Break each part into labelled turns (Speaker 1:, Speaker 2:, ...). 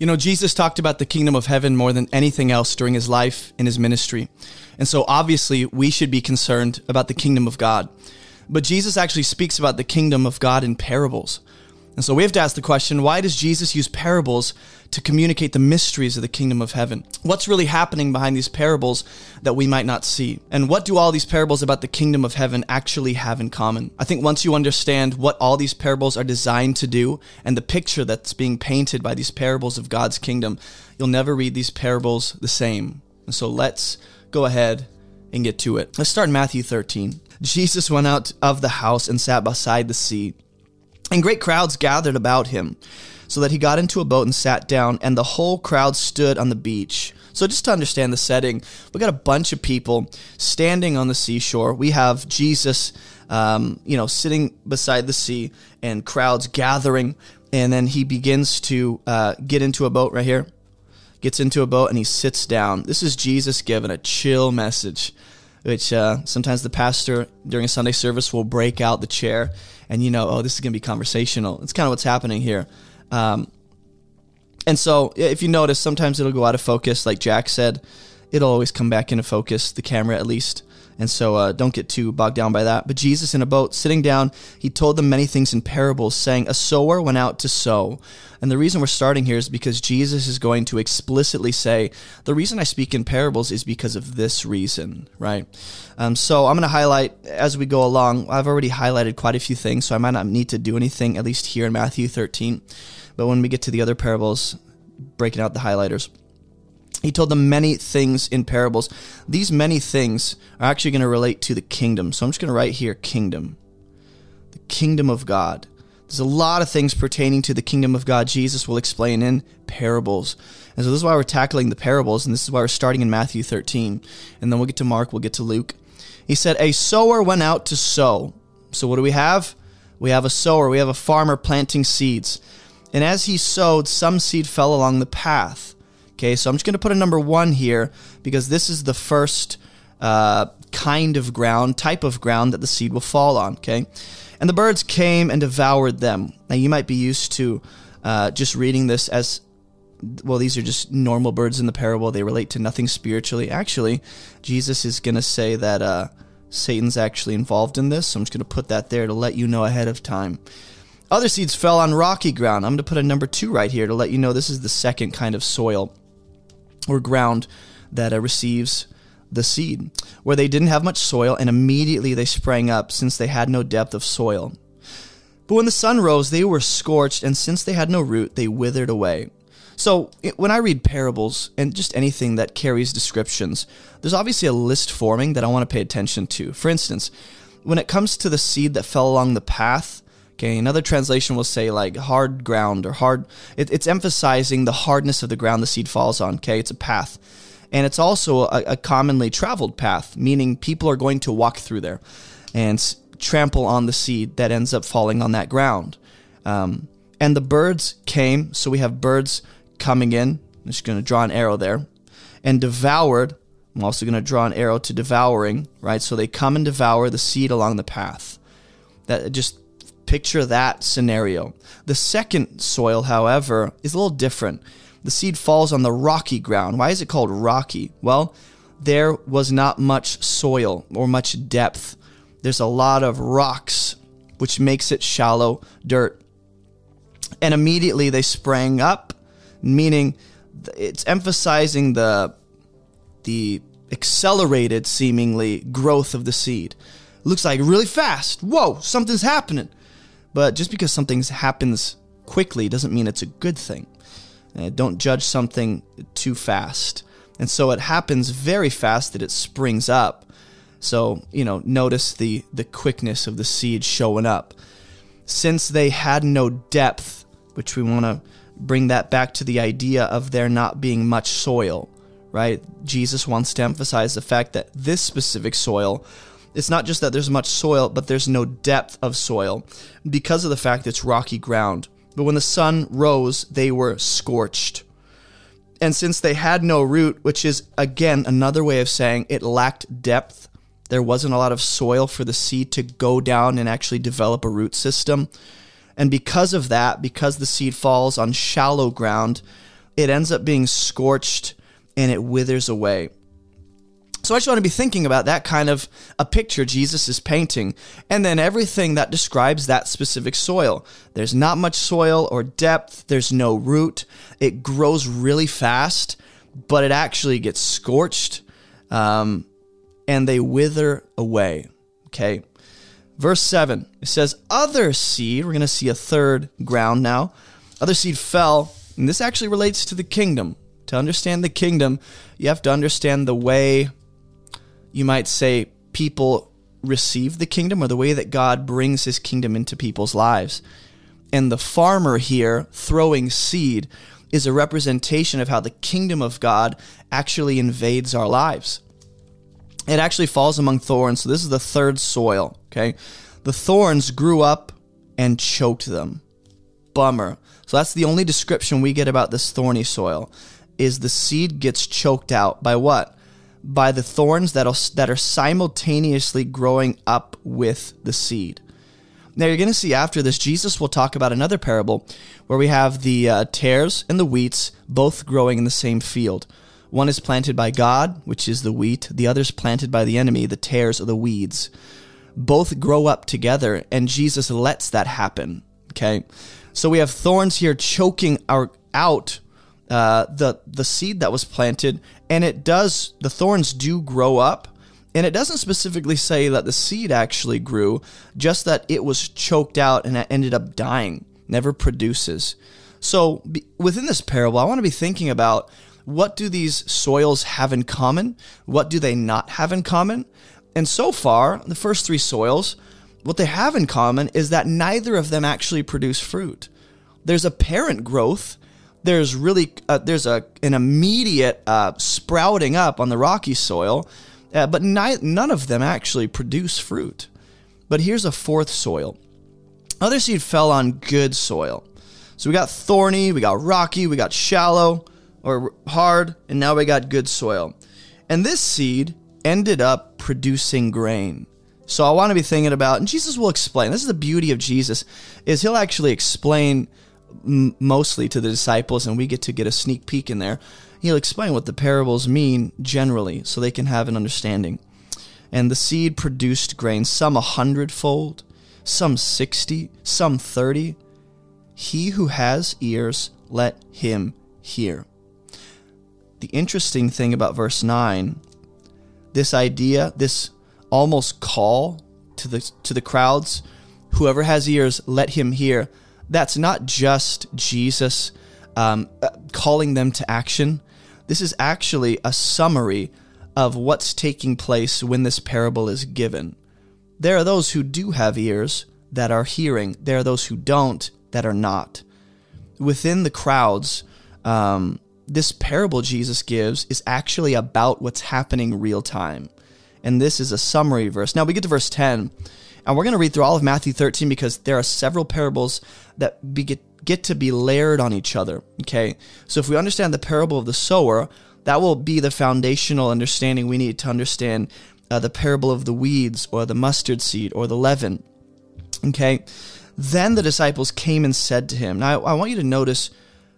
Speaker 1: You know, Jesus talked about the kingdom of heaven more than anything else during his life and his ministry. And so obviously, we should be concerned about the kingdom of God. But Jesus actually speaks about the kingdom of God in parables. And so we have to ask the question why does Jesus use parables to communicate the mysteries of the kingdom of heaven? What's really happening behind these parables that we might not see? And what do all these parables about the kingdom of heaven actually have in common? I think once you understand what all these parables are designed to do and the picture that's being painted by these parables of God's kingdom, you'll never read these parables the same. And so let's go ahead and get to it. Let's start in Matthew 13. Jesus went out of the house and sat beside the sea and great crowds gathered about him, so that he got into a boat and sat down, and the whole crowd stood on the beach. So, just to understand the setting, we got a bunch of people standing on the seashore. We have Jesus, um, you know, sitting beside the sea, and crowds gathering. And then he begins to uh, get into a boat right here, gets into a boat, and he sits down. This is Jesus giving a chill message which uh, sometimes the pastor during a Sunday service will break out the chair and you know, oh, this is going to be conversational. It's kind of what's happening here. Um, and so if you notice, sometimes it'll go out of focus, like Jack said. It'll always come back into focus, the camera at least. And so uh, don't get too bogged down by that. But Jesus in a boat, sitting down, he told them many things in parables, saying, A sower went out to sow. And the reason we're starting here is because Jesus is going to explicitly say, The reason I speak in parables is because of this reason, right? Um, so I'm going to highlight as we go along. I've already highlighted quite a few things, so I might not need to do anything, at least here in Matthew 13. But when we get to the other parables, breaking out the highlighters. He told them many things in parables. These many things are actually going to relate to the kingdom. So I'm just going to write here kingdom. The kingdom of God. There's a lot of things pertaining to the kingdom of God Jesus will explain in parables. And so this is why we're tackling the parables, and this is why we're starting in Matthew 13. And then we'll get to Mark, we'll get to Luke. He said, A sower went out to sow. So what do we have? We have a sower, we have a farmer planting seeds. And as he sowed, some seed fell along the path Okay, so I'm just going to put a number one here because this is the first uh, kind of ground, type of ground that the seed will fall on. Okay, and the birds came and devoured them. Now you might be used to uh, just reading this as well, these are just normal birds in the parable. They relate to nothing spiritually. Actually, Jesus is going to say that uh, Satan's actually involved in this. So I'm just going to put that there to let you know ahead of time. Other seeds fell on rocky ground. I'm going to put a number two right here to let you know this is the second kind of soil or ground that uh, receives the seed, where they didn't have much soil, and immediately they sprang up, since they had no depth of soil. But when the sun rose, they were scorched, and since they had no root, they withered away. So, when I read parables and just anything that carries descriptions, there's obviously a list forming that I want to pay attention to. For instance, when it comes to the seed that fell along the path, Okay, another translation will say like hard ground or hard. It, it's emphasizing the hardness of the ground the seed falls on. Okay, it's a path, and it's also a, a commonly traveled path, meaning people are going to walk through there and trample on the seed that ends up falling on that ground. Um, and the birds came, so we have birds coming in. I'm just going to draw an arrow there, and devoured. I'm also going to draw an arrow to devouring, right? So they come and devour the seed along the path. That just Picture that scenario. The second soil, however, is a little different. The seed falls on the rocky ground. Why is it called rocky? Well, there was not much soil or much depth. There's a lot of rocks, which makes it shallow dirt. And immediately they sprang up, meaning it's emphasizing the the accelerated seemingly growth of the seed. looks like really fast. Whoa, something's happening. But just because something happens quickly doesn't mean it's a good thing. Uh, don't judge something too fast. And so it happens very fast that it springs up. So, you know, notice the, the quickness of the seed showing up. Since they had no depth, which we want to bring that back to the idea of there not being much soil, right? Jesus wants to emphasize the fact that this specific soil it's not just that there's much soil, but there's no depth of soil because of the fact it's rocky ground. But when the sun rose, they were scorched. And since they had no root, which is again another way of saying it lacked depth, there wasn't a lot of soil for the seed to go down and actually develop a root system. And because of that, because the seed falls on shallow ground, it ends up being scorched and it withers away. So I just want to be thinking about that kind of a picture Jesus is painting, and then everything that describes that specific soil. There's not much soil or depth, there's no root, it grows really fast, but it actually gets scorched, um, and they wither away. Okay. Verse 7, it says, Other seed, we're going to see a third ground now. Other seed fell, and this actually relates to the kingdom. To understand the kingdom, you have to understand the way you might say, people receive the kingdom or the way that God brings his kingdom into people's lives. And the farmer here throwing seed is a representation of how the kingdom of God actually invades our lives. It actually falls among thorns. So this is the third soil, okay? The thorns grew up and choked them. Bummer. So that's the only description we get about this thorny soil is the seed gets choked out by what? By the thorns that that are simultaneously growing up with the seed. Now, you're going to see after this, Jesus will talk about another parable where we have the uh, tares and the wheats both growing in the same field. One is planted by God, which is the wheat, the other is planted by the enemy, the tares or the weeds. Both grow up together, and Jesus lets that happen. Okay? So we have thorns here choking our, out uh, the the seed that was planted, and it does the thorns do grow up, and it doesn't specifically say that the seed actually grew, just that it was choked out and it ended up dying, never produces. So within this parable, I want to be thinking about what do these soils have in common? What do they not have in common? And so far, the first three soils, what they have in common is that neither of them actually produce fruit. There's apparent growth, there's really uh, there's a an immediate uh, sprouting up on the rocky soil, uh, but ni- none of them actually produce fruit. But here's a fourth soil. Other seed fell on good soil. So we got thorny, we got rocky, we got shallow or hard, and now we got good soil. And this seed ended up producing grain. So I want to be thinking about, and Jesus will explain. This is the beauty of Jesus, is he'll actually explain m- mostly to the disciples, and we get to get a sneak peek in there. He'll explain what the parables mean generally so they can have an understanding. And the seed produced grain, some a hundredfold, some sixty, some thirty. He who has ears, let him hear. The interesting thing about verse 9, this idea, this almost call to the to the crowds, whoever has ears, let him hear that's not just Jesus um, uh, calling them to action. This is actually a summary of what's taking place when this parable is given. There are those who do have ears that are hearing, there are those who don't that are not. Within the crowds, um, this parable Jesus gives is actually about what's happening real time. And this is a summary verse. Now we get to verse 10, and we're going to read through all of Matthew 13 because there are several parables that be, get, get to be layered on each other. Okay. So if we understand the parable of the sower, that will be the foundational understanding we need to understand uh, the parable of the weeds or the mustard seed or the leaven. Okay. Then the disciples came and said to him, Now I want you to notice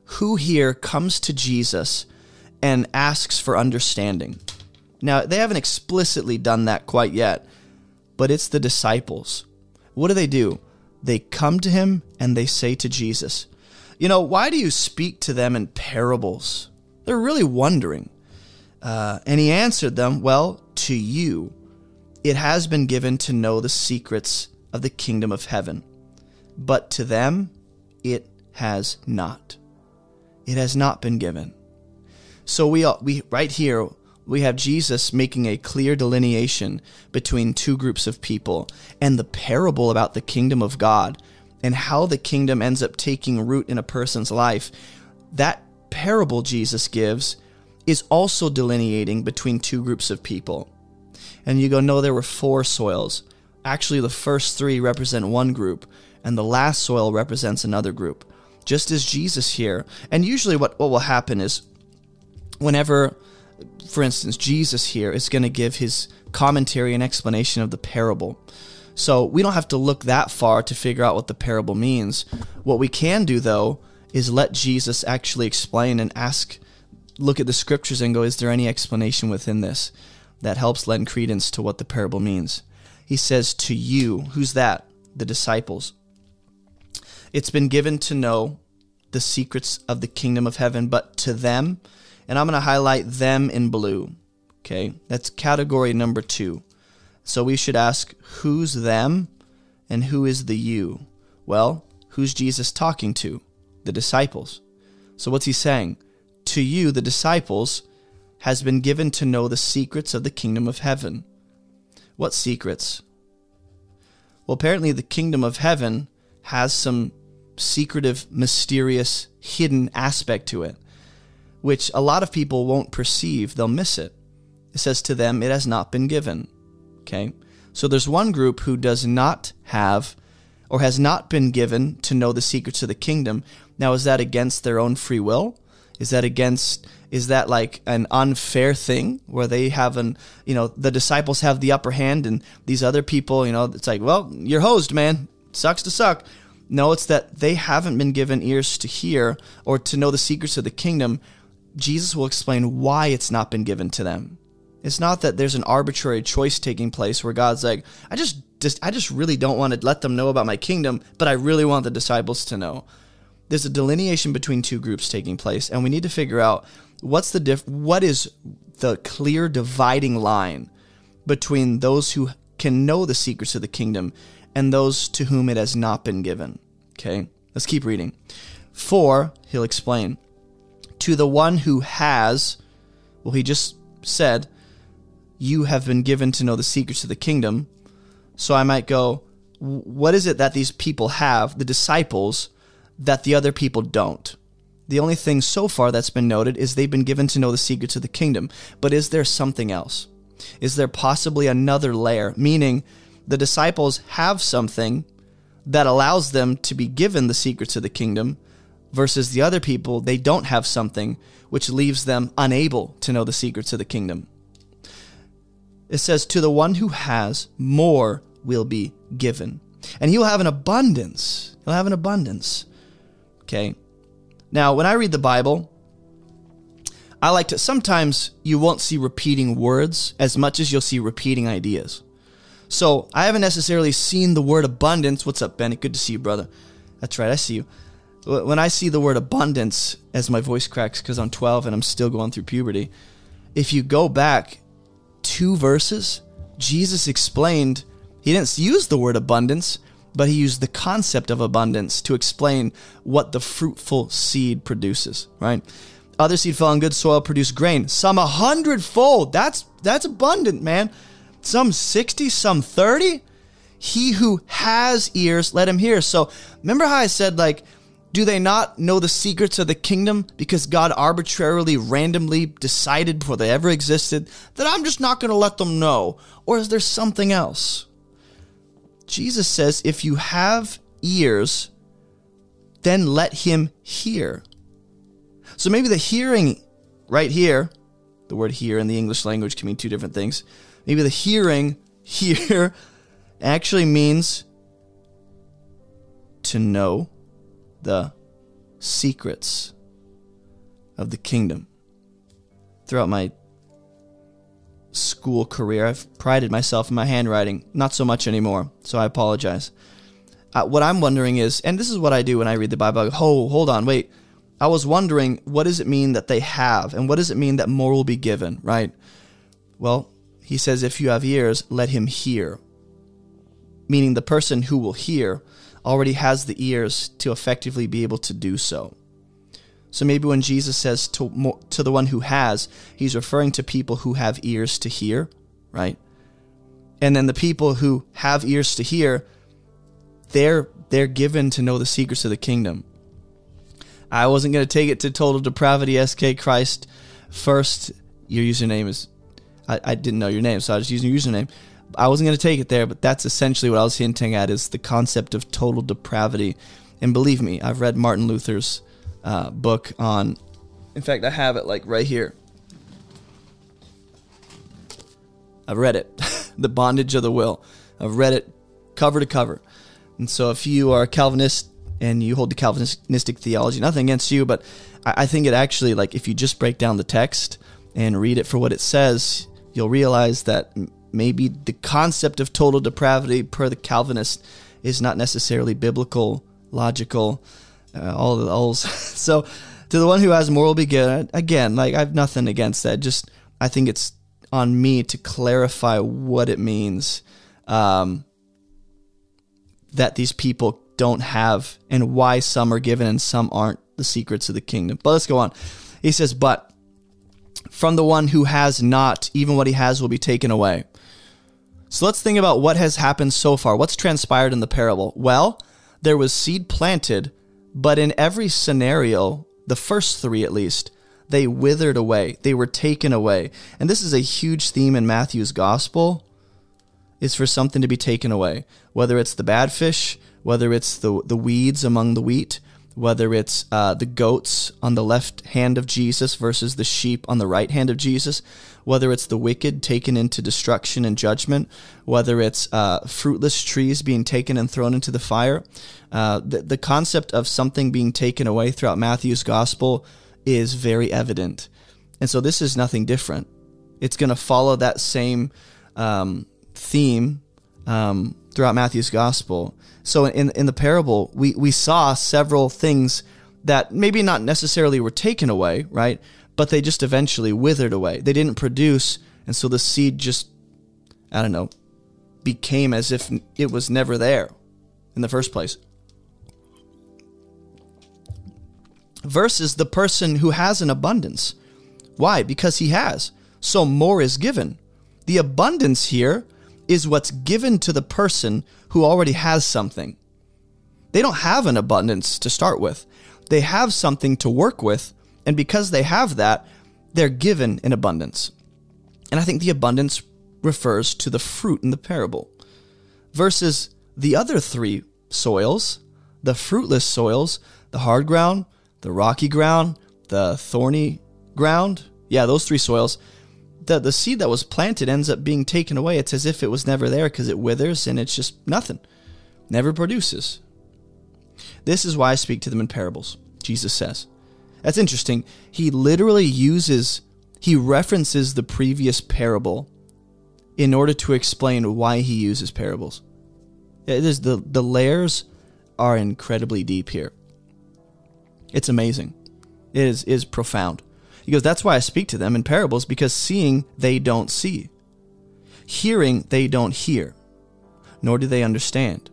Speaker 1: who here comes to Jesus and asks for understanding. Now, they haven't explicitly done that quite yet, but it's the disciples. What do they do? They come to him and they say to Jesus, You know, why do you speak to them in parables? They're really wondering. Uh, and he answered them, Well, to you it has been given to know the secrets of the kingdom of heaven, but to them it has not. It has not been given. So we, all, we right here we have Jesus making a clear delineation between two groups of people and the parable about the kingdom of God and how the kingdom ends up taking root in a person's life. That parable Jesus gives is also delineating between two groups of people. And you go, no, there were four soils. Actually, the first three represent one group, and the last soil represents another group, just as Jesus here. And usually, what, what will happen is whenever for instance, Jesus here is going to give his commentary and explanation of the parable. So we don't have to look that far to figure out what the parable means. What we can do, though, is let Jesus actually explain and ask, look at the scriptures and go, is there any explanation within this that helps lend credence to what the parable means? He says, to you, who's that? The disciples. It's been given to know the secrets of the kingdom of heaven, but to them, and I'm going to highlight them in blue. Okay, that's category number two. So we should ask, who's them and who is the you? Well, who's Jesus talking to? The disciples. So what's he saying? To you, the disciples, has been given to know the secrets of the kingdom of heaven. What secrets? Well, apparently, the kingdom of heaven has some secretive, mysterious, hidden aspect to it, which a lot of people won't perceive. They'll miss it. It says to them, it has not been given. Okay? So there's one group who does not have or has not been given to know the secrets of the kingdom. Now, is that against their own free will? Is that against, is that like an unfair thing where they have an, you know, the disciples have the upper hand and these other people, you know, it's like, well, you're hosed, man. Sucks to suck. No, it's that they haven't been given ears to hear or to know the secrets of the kingdom. Jesus will explain why it's not been given to them. It's not that there's an arbitrary choice taking place where God's like, I just, just I just really don't want to let them know about my kingdom, but I really want the disciples to know. There's a delineation between two groups taking place, and we need to figure out what's the diff what is the clear dividing line between those who can know the secrets of the kingdom and those to whom it has not been given. Okay, let's keep reading. For, he'll explain, to the one who has, well, he just said, you have been given to know the secrets of the kingdom. So I might go, what is it that these people have, the disciples, that the other people don't? The only thing so far that's been noted is they've been given to know the secrets of the kingdom. But is there something else? Is there possibly another layer? Meaning, the disciples have something that allows them to be given the secrets of the kingdom, versus the other people, they don't have something which leaves them unable to know the secrets of the kingdom. It says, To the one who has, more will be given. And he will have an abundance. He'll have an abundance. Okay. Now, when I read the Bible, I like to, sometimes you won't see repeating words as much as you'll see repeating ideas. So I haven't necessarily seen the word abundance. What's up, Bennett? Good to see you, brother. That's right, I see you. When I see the word abundance, as my voice cracks because I'm 12 and I'm still going through puberty, if you go back two verses, Jesus explained, he didn't use the word abundance, but he used the concept of abundance to explain what the fruitful seed produces, right? Other seed fell on good soil, produced grain, some a hundredfold. That's that's abundant, man. Some 60, some 30. He who has ears, let him hear. So remember how I said like do they not know the secrets of the kingdom because God arbitrarily, randomly decided before they ever existed that I'm just not going to let them know? Or is there something else? Jesus says, if you have ears, then let him hear. So maybe the hearing right here, the word hear in the English language can mean two different things. Maybe the hearing here actually means to know the secrets of the kingdom. Throughout my school career, I've prided myself in my handwriting, not so much anymore, so I apologize. Uh, what I'm wondering is, and this is what I do when I read the Bible, go, oh, hold on, wait. I was wondering, what does it mean that they have, and what does it mean that more will be given, right? Well, he says, if you have ears, let him hear. Meaning the person who will hear already has the ears to effectively be able to do so. So maybe when Jesus says to, to the one who has, he's referring to people who have ears to hear, right? And then the people who have ears to hear, they're they're given to know the secrets of the kingdom. I wasn't going to take it to total depravity SK Christ first. Your username is I, I didn't know your name, so I was using your username. I wasn't going to take it there, but that's essentially what I was hinting at is the concept of total depravity. And believe me, I've read Martin Luther's uh, book on. In fact, I have it like right here. I've read it, The Bondage of the Will. I've read it cover to cover. And so if you are a Calvinist and you hold the Calvinistic theology, nothing against you, but I, I think it actually, like, if you just break down the text and read it for what it says, you'll realize that maybe the concept of total depravity per the Calvinist is not necessarily biblical, logical, uh, all the alls. so, to the one who has moral begin, again, like I have nothing against that. Just I think it's on me to clarify what it means um, that these people don't have and why some are given and some aren't the secrets of the kingdom. But let's go on. He says, But from the one who has not, even what he has will be taken away. So let's think about what has happened so far. What's transpired in the parable? Well, there was seed planted, but in every scenario, the first three at least, they withered away. They were taken away. And this is a huge theme in Matthew's gospel is for something to be taken away. Whether it's the bad fish, whether it's the the weeds among the wheat, whether it's uh, the goats on the left hand of Jesus versus the sheep on the right hand of Jesus, whether it's the wicked taken into destruction and judgment, whether it's uh, fruitless trees being taken and thrown into the fire. Uh, the, the concept of something being taken away throughout Matthew's gospel is very evident. And so this is nothing different. It's going to follow that same um, theme um, throughout Matthew's gospel. So in in the parable, we we saw several things that maybe not necessarily were taken away, right? But they just eventually withered away. They didn't produce, and so the seed just I don't know, became as if it was never there in the first place. Versus the person who has an abundance. Why? Because he has. So more is given. The abundance here is what's given to the person who already has something. They don't have an abundance to start with. They have something to work with, and because they have that, they're given in abundance. And I think the abundance refers to the fruit in the parable. Versus the other three soils, the fruitless soils, the hard ground, the rocky ground, the thorny ground. Yeah, those three soils the the seed that was planted ends up being taken away. It's as if it was never there because it withers and it's just nothing. Never produces. This is why I speak to them in parables, Jesus says. That's interesting. He literally uses he references the previous parable in order to explain why he uses parables. It is the, the layers are incredibly deep here. It's amazing. It is is profound. He goes, That's why I speak to them in parables, because seeing they don't see, hearing they don't hear, nor do they understand.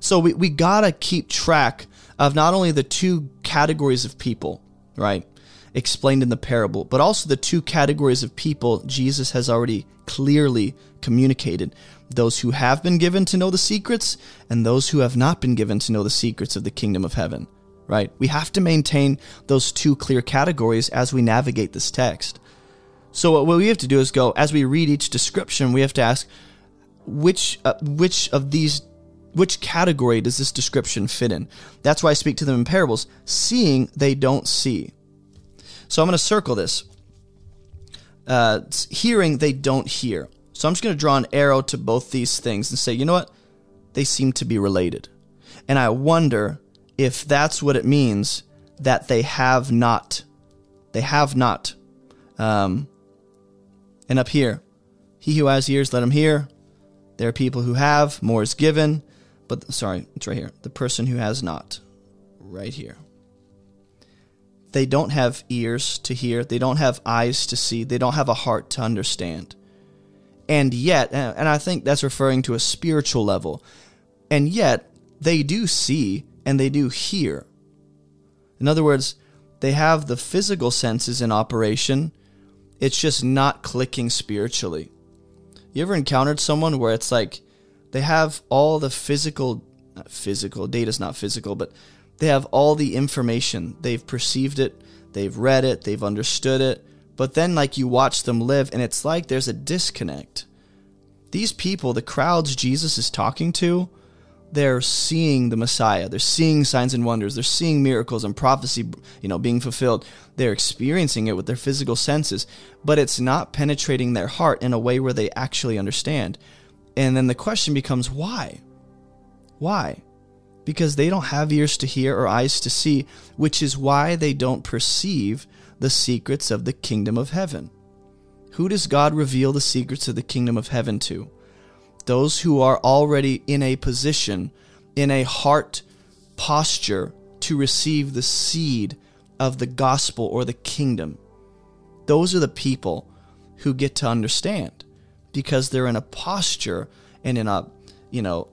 Speaker 1: So we, we gotta keep track of not only the two categories of people, right, explained in the parable, but also the two categories of people Jesus has already clearly communicated those who have been given to know the secrets and those who have not been given to know the secrets of the kingdom of heaven right? We have to maintain those two clear categories as we navigate this text. So what we have to do is go as we read each description, we have to ask which uh, which of these which category does this description fit in? That's why I speak to them in parables. Seeing they don't see. So I'm going to circle this. Uh, hearing they don't hear. So I'm just going to draw an arrow to both these things and say, you know what? They seem to be related. And I wonder if that's what it means that they have not. They have not. Um, and up here, he who has ears, let him hear. There are people who have, more is given. But sorry, it's right here. The person who has not, right here. They don't have ears to hear. They don't have eyes to see. They don't have a heart to understand. And yet, and I think that's referring to a spiritual level. And yet, they do see and they do hear. In other words, they have the physical senses in operation, it's just not clicking spiritually. You ever encountered someone where it's like they have all the physical, physical, data's not physical, but they have all the information. They've perceived it, they've read it, they've understood it, but then like you watch them live and it's like there's a disconnect. These people, the crowds Jesus is talking to, they're seeing the Messiah. They're seeing signs and wonders. They're seeing miracles and prophecy, you know, being fulfilled. They're experiencing it with their physical senses, but it's not penetrating their heart in a way where they actually understand. And then the question becomes why? Why? because they don't have ears to hear or eyes to see, which is why they don't perceive the secrets of the kingdom of heaven. Who does God reveal the secrets of the kingdom of heaven to? Those who are already in a position, in a heart posture to receive the seed of the gospel or the kingdom. Those are the people who get to understand because they're in a posture and in a, you know,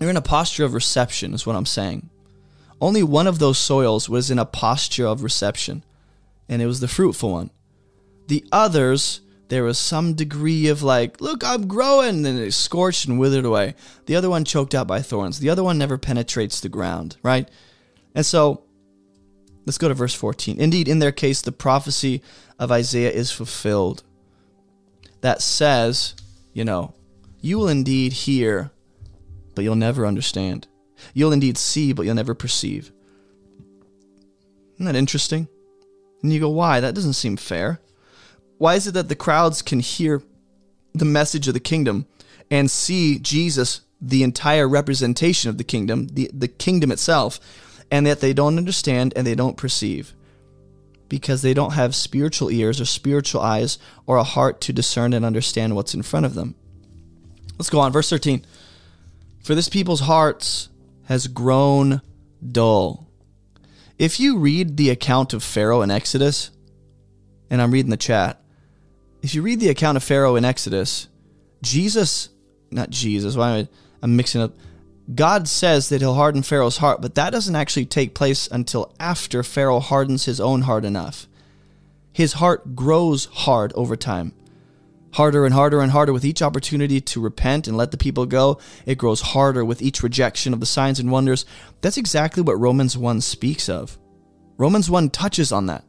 Speaker 1: they're in a posture of reception, is what I'm saying. Only one of those soils was in a posture of reception, and it was the fruitful one. The others, there was some degree of like, look, I'm growing, and it scorched and withered away. The other one choked out by thorns. The other one never penetrates the ground, right? And so, let's go to verse 14. Indeed, in their case, the prophecy of Isaiah is fulfilled that says, you know, you will indeed hear, but you'll never understand. You'll indeed see, but you'll never perceive. Isn't that interesting? And you go, why? That doesn't seem fair. Why is it that the crowds can hear the message of the kingdom and see Jesus, the entire representation of the kingdom, the, the kingdom itself, and that they don't understand and they don't perceive? Because they don't have spiritual ears or spiritual eyes or a heart to discern and understand what's in front of them. Let's go on. Verse 13. For this people's hearts has grown dull. If you read the account of Pharaoh in Exodus, and I'm reading the chat, if you read the account of Pharaoh in Exodus, Jesus, not Jesus, why am I, I'm mixing up God says that he'll harden Pharaoh's heart, but that doesn't actually take place until after Pharaoh hardens his own heart enough. His heart grows hard over time. Harder and harder and harder with each opportunity to repent and let the people go. It grows harder with each rejection of the signs and wonders. That's exactly what Romans 1 speaks of. Romans 1 touches on that.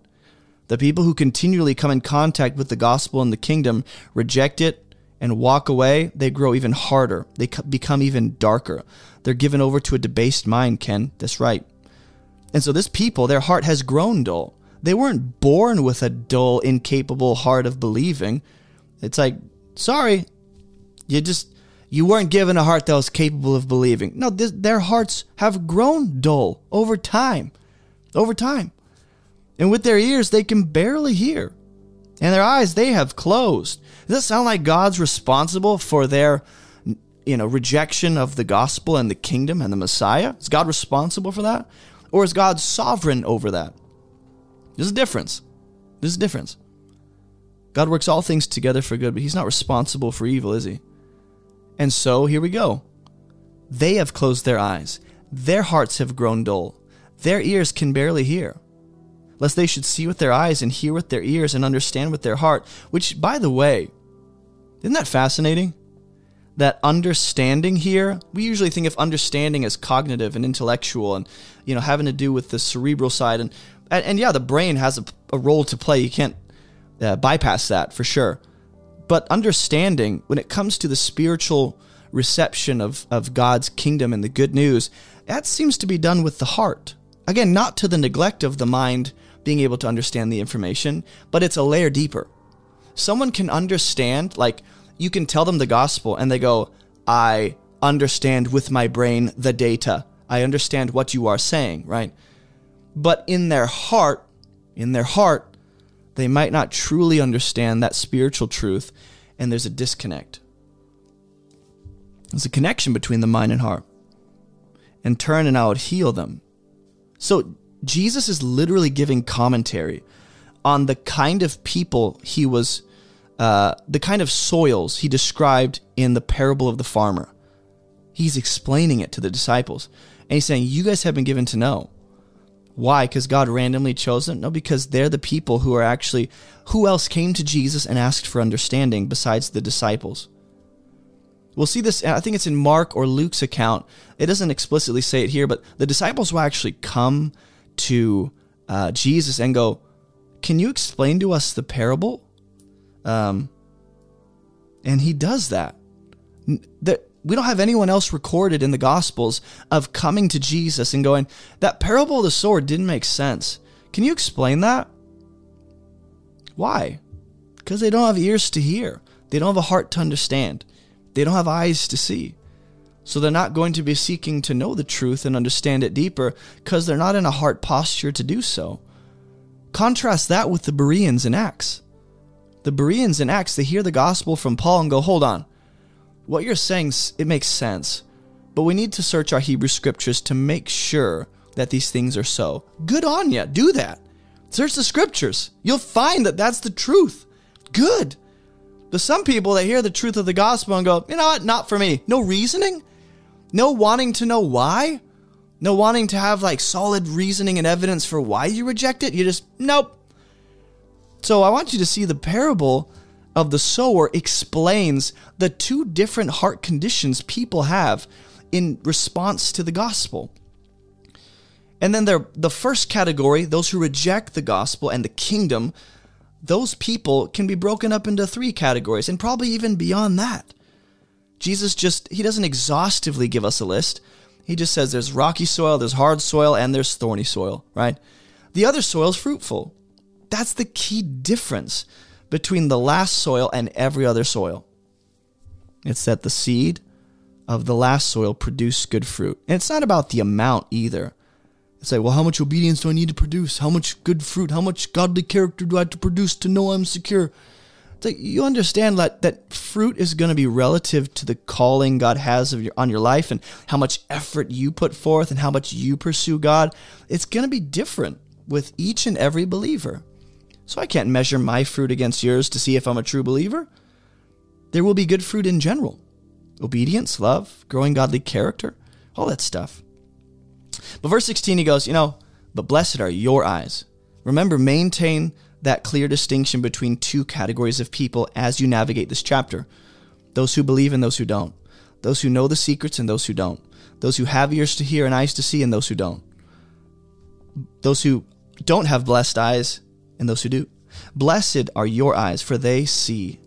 Speaker 1: The people who continually come in contact with the gospel and the kingdom reject it, and walk away, they grow even harder. They become even darker. They're given over to a debased mind, Ken. That's right. And so this people, their heart has grown dull. They weren't born with a dull, incapable heart of believing. It's like, sorry, you just you weren't given a heart that was capable of believing. No, this, their hearts have grown dull over time. Over time. And with their ears, they can barely hear and their eyes they have closed. Does that sound like God's responsible for their you know rejection of the gospel and the kingdom and the Messiah? Is God responsible for that? Or is God sovereign over that? There's a difference. There's a difference. God works all things together for good, but he's not responsible for evil, is he? And so here we go. They have closed their eyes. Their hearts have grown dull. Their ears can barely hear lest they should see with their eyes and hear with their ears and understand with their heart. Which, by the way, isn't that fascinating? That understanding here, we usually think of understanding as cognitive and intellectual and, you know, having to do with the cerebral side. And, and, and yeah, the brain has a, a, role to play. You can't uh, bypass that for sure. But understanding, when it comes to the spiritual reception of, of God's kingdom and the good news, that seems to be done with the heart. Again, not to the neglect of the mind being able to understand the information, but it's a layer deeper. Someone can understand, like, you can tell them the gospel and they go, I understand with my brain the data. I understand what you are saying, right? But in their heart, in their heart, they might not truly understand that spiritual truth, and there's a disconnect. There's a connection between the mind and heart. And turn and I would heal them. So Jesus is literally giving commentary on the kind of people he was, uh, the kind of soils he described in the parable of the farmer. He's explaining it to the disciples. And he's saying, You guys have been given to know. Why? Because God randomly chose them? No, because they're the people who are actually, who else came to Jesus and asked for understanding besides the disciples? We'll see this, I think it's in Mark or Luke's account. It doesn't explicitly say it here, but the disciples will actually come to uh, Jesus and go, Can you explain to us the parable? Um, and he does that. That we don't have anyone else recorded in the Gospels of coming to Jesus and going, That parable of the sword didn't make sense. Can you explain that? Why? Because they don't have ears to hear, they don't have a heart to understand, they don't have eyes to see. So they're not going to be seeking to know the truth and understand it deeper because they're not in a heart posture to do so. Contrast that with the Bereans in Acts. The Bereans in Acts, they hear the gospel from Paul and go, hold on. What you're saying, it makes sense. But we need to search our Hebrew scriptures to make sure that these things are so. Good on you. Do that. Search the scriptures. You'll find that that's the truth. Good. But some people that hear the truth of the gospel and go, you know what, not for me. No reasoning, no wanting to know why, no wanting to have like solid reasoning and evidence for why you reject it. You just, nope. So I want you to see the parable of the sower explains the two different heart conditions people have in response to the gospel. And then there, the first category, those who reject the gospel and the kingdom, those people can be broken up into three categories and probably even beyond that. Jesus just, he doesn't exhaustively give us a list. He just says there's rocky soil, there's hard soil, and there's thorny soil, right? The other soil is fruitful. That's the key difference between the last soil and every other soil. It's that the seed of the last soil produced good fruit. And it's not about the amount either. It's like, well, how much obedience do I need to produce? How much good fruit? How much godly character do I have to produce to know I'm secure? Like you understand that that fruit is going to be relative to the calling God has your, on your life and how much effort you put forth and how much you pursue God. It's going to be different with each and every believer. So I can't measure my fruit against yours to see if I'm a true believer. There will be good fruit in general obedience, love, growing godly character, all that stuff. But verse 16, he goes, You know, but blessed are your eyes. Remember, maintain that clear distinction between two categories of people as you navigate this chapter those who believe and those who don't, those who know the secrets and those who don't, those who have ears to hear and eyes to see and those who don't, those who don't have blessed eyes and those who do. Blessed are your eyes, for they see.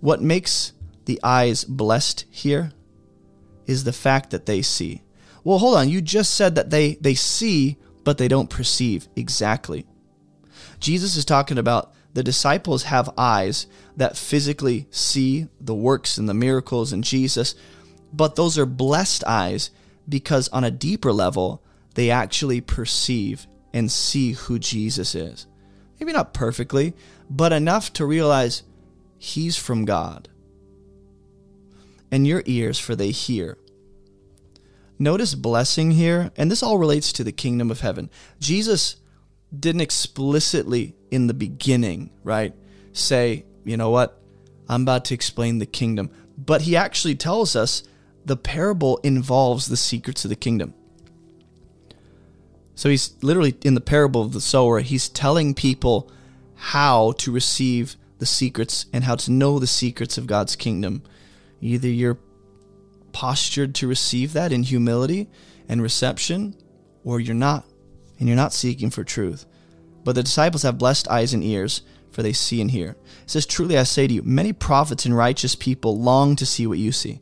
Speaker 1: What makes the eyes blessed here is the fact that they see. Well, hold on. You just said that they, they see, but they don't perceive. Exactly. Jesus is talking about the disciples have eyes that physically see the works and the miracles in Jesus, but those are blessed eyes because on a deeper level, they actually perceive and see who Jesus is. Maybe not perfectly, but enough to realize he's from God. And your ears, for they hear. Notice blessing here, and this all relates to the kingdom of heaven. Jesus didn't explicitly in the beginning, right, say, you know what, I'm about to explain the kingdom. But he actually tells us the parable involves the secrets of the kingdom. So he's literally in the parable of the sower, he's telling people how to receive the secrets and how to know the secrets of God's kingdom. Either you're postured to receive that in humility and reception, or you're not, and you're not seeking for truth. But the disciples have blessed eyes and ears, for they see and hear. It says, Truly I say to you, many prophets and righteous people long to see what you see,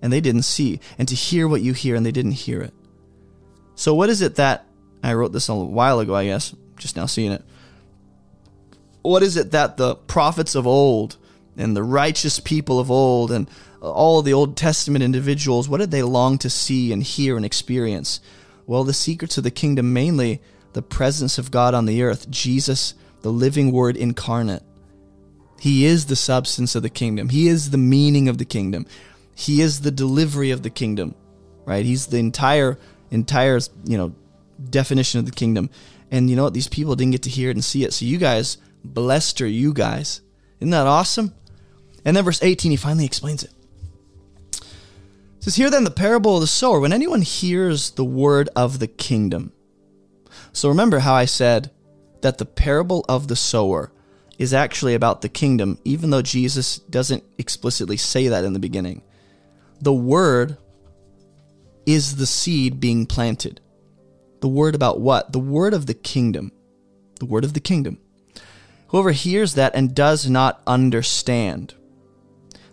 Speaker 1: and they didn't see, and to hear what you hear, and they didn't hear it. So, what is it that I wrote this a while ago, I guess, just now seeing it. What is it that the prophets of old and the righteous people of old and all of the Old Testament individuals, what did they long to see and hear and experience? Well, the secrets of the kingdom, mainly the presence of God on the earth, Jesus, the living word incarnate. He is the substance of the kingdom. He is the meaning of the kingdom. He is the delivery of the kingdom, right? He's the entire, entire, you know, definition of the kingdom. And you know what? These people didn't get to hear it and see it. So you guys, blessed are you guys. Isn't that awesome? And then verse 18, he finally explains it. Says, Here then the parable of the sower, when anyone hears the word of the kingdom. So remember how I said that the parable of the sower is actually about the kingdom, even though Jesus doesn't explicitly say that in the beginning. The word is the seed being planted. The word about what? The word of the kingdom. The word of the kingdom. Whoever hears that and does not understand,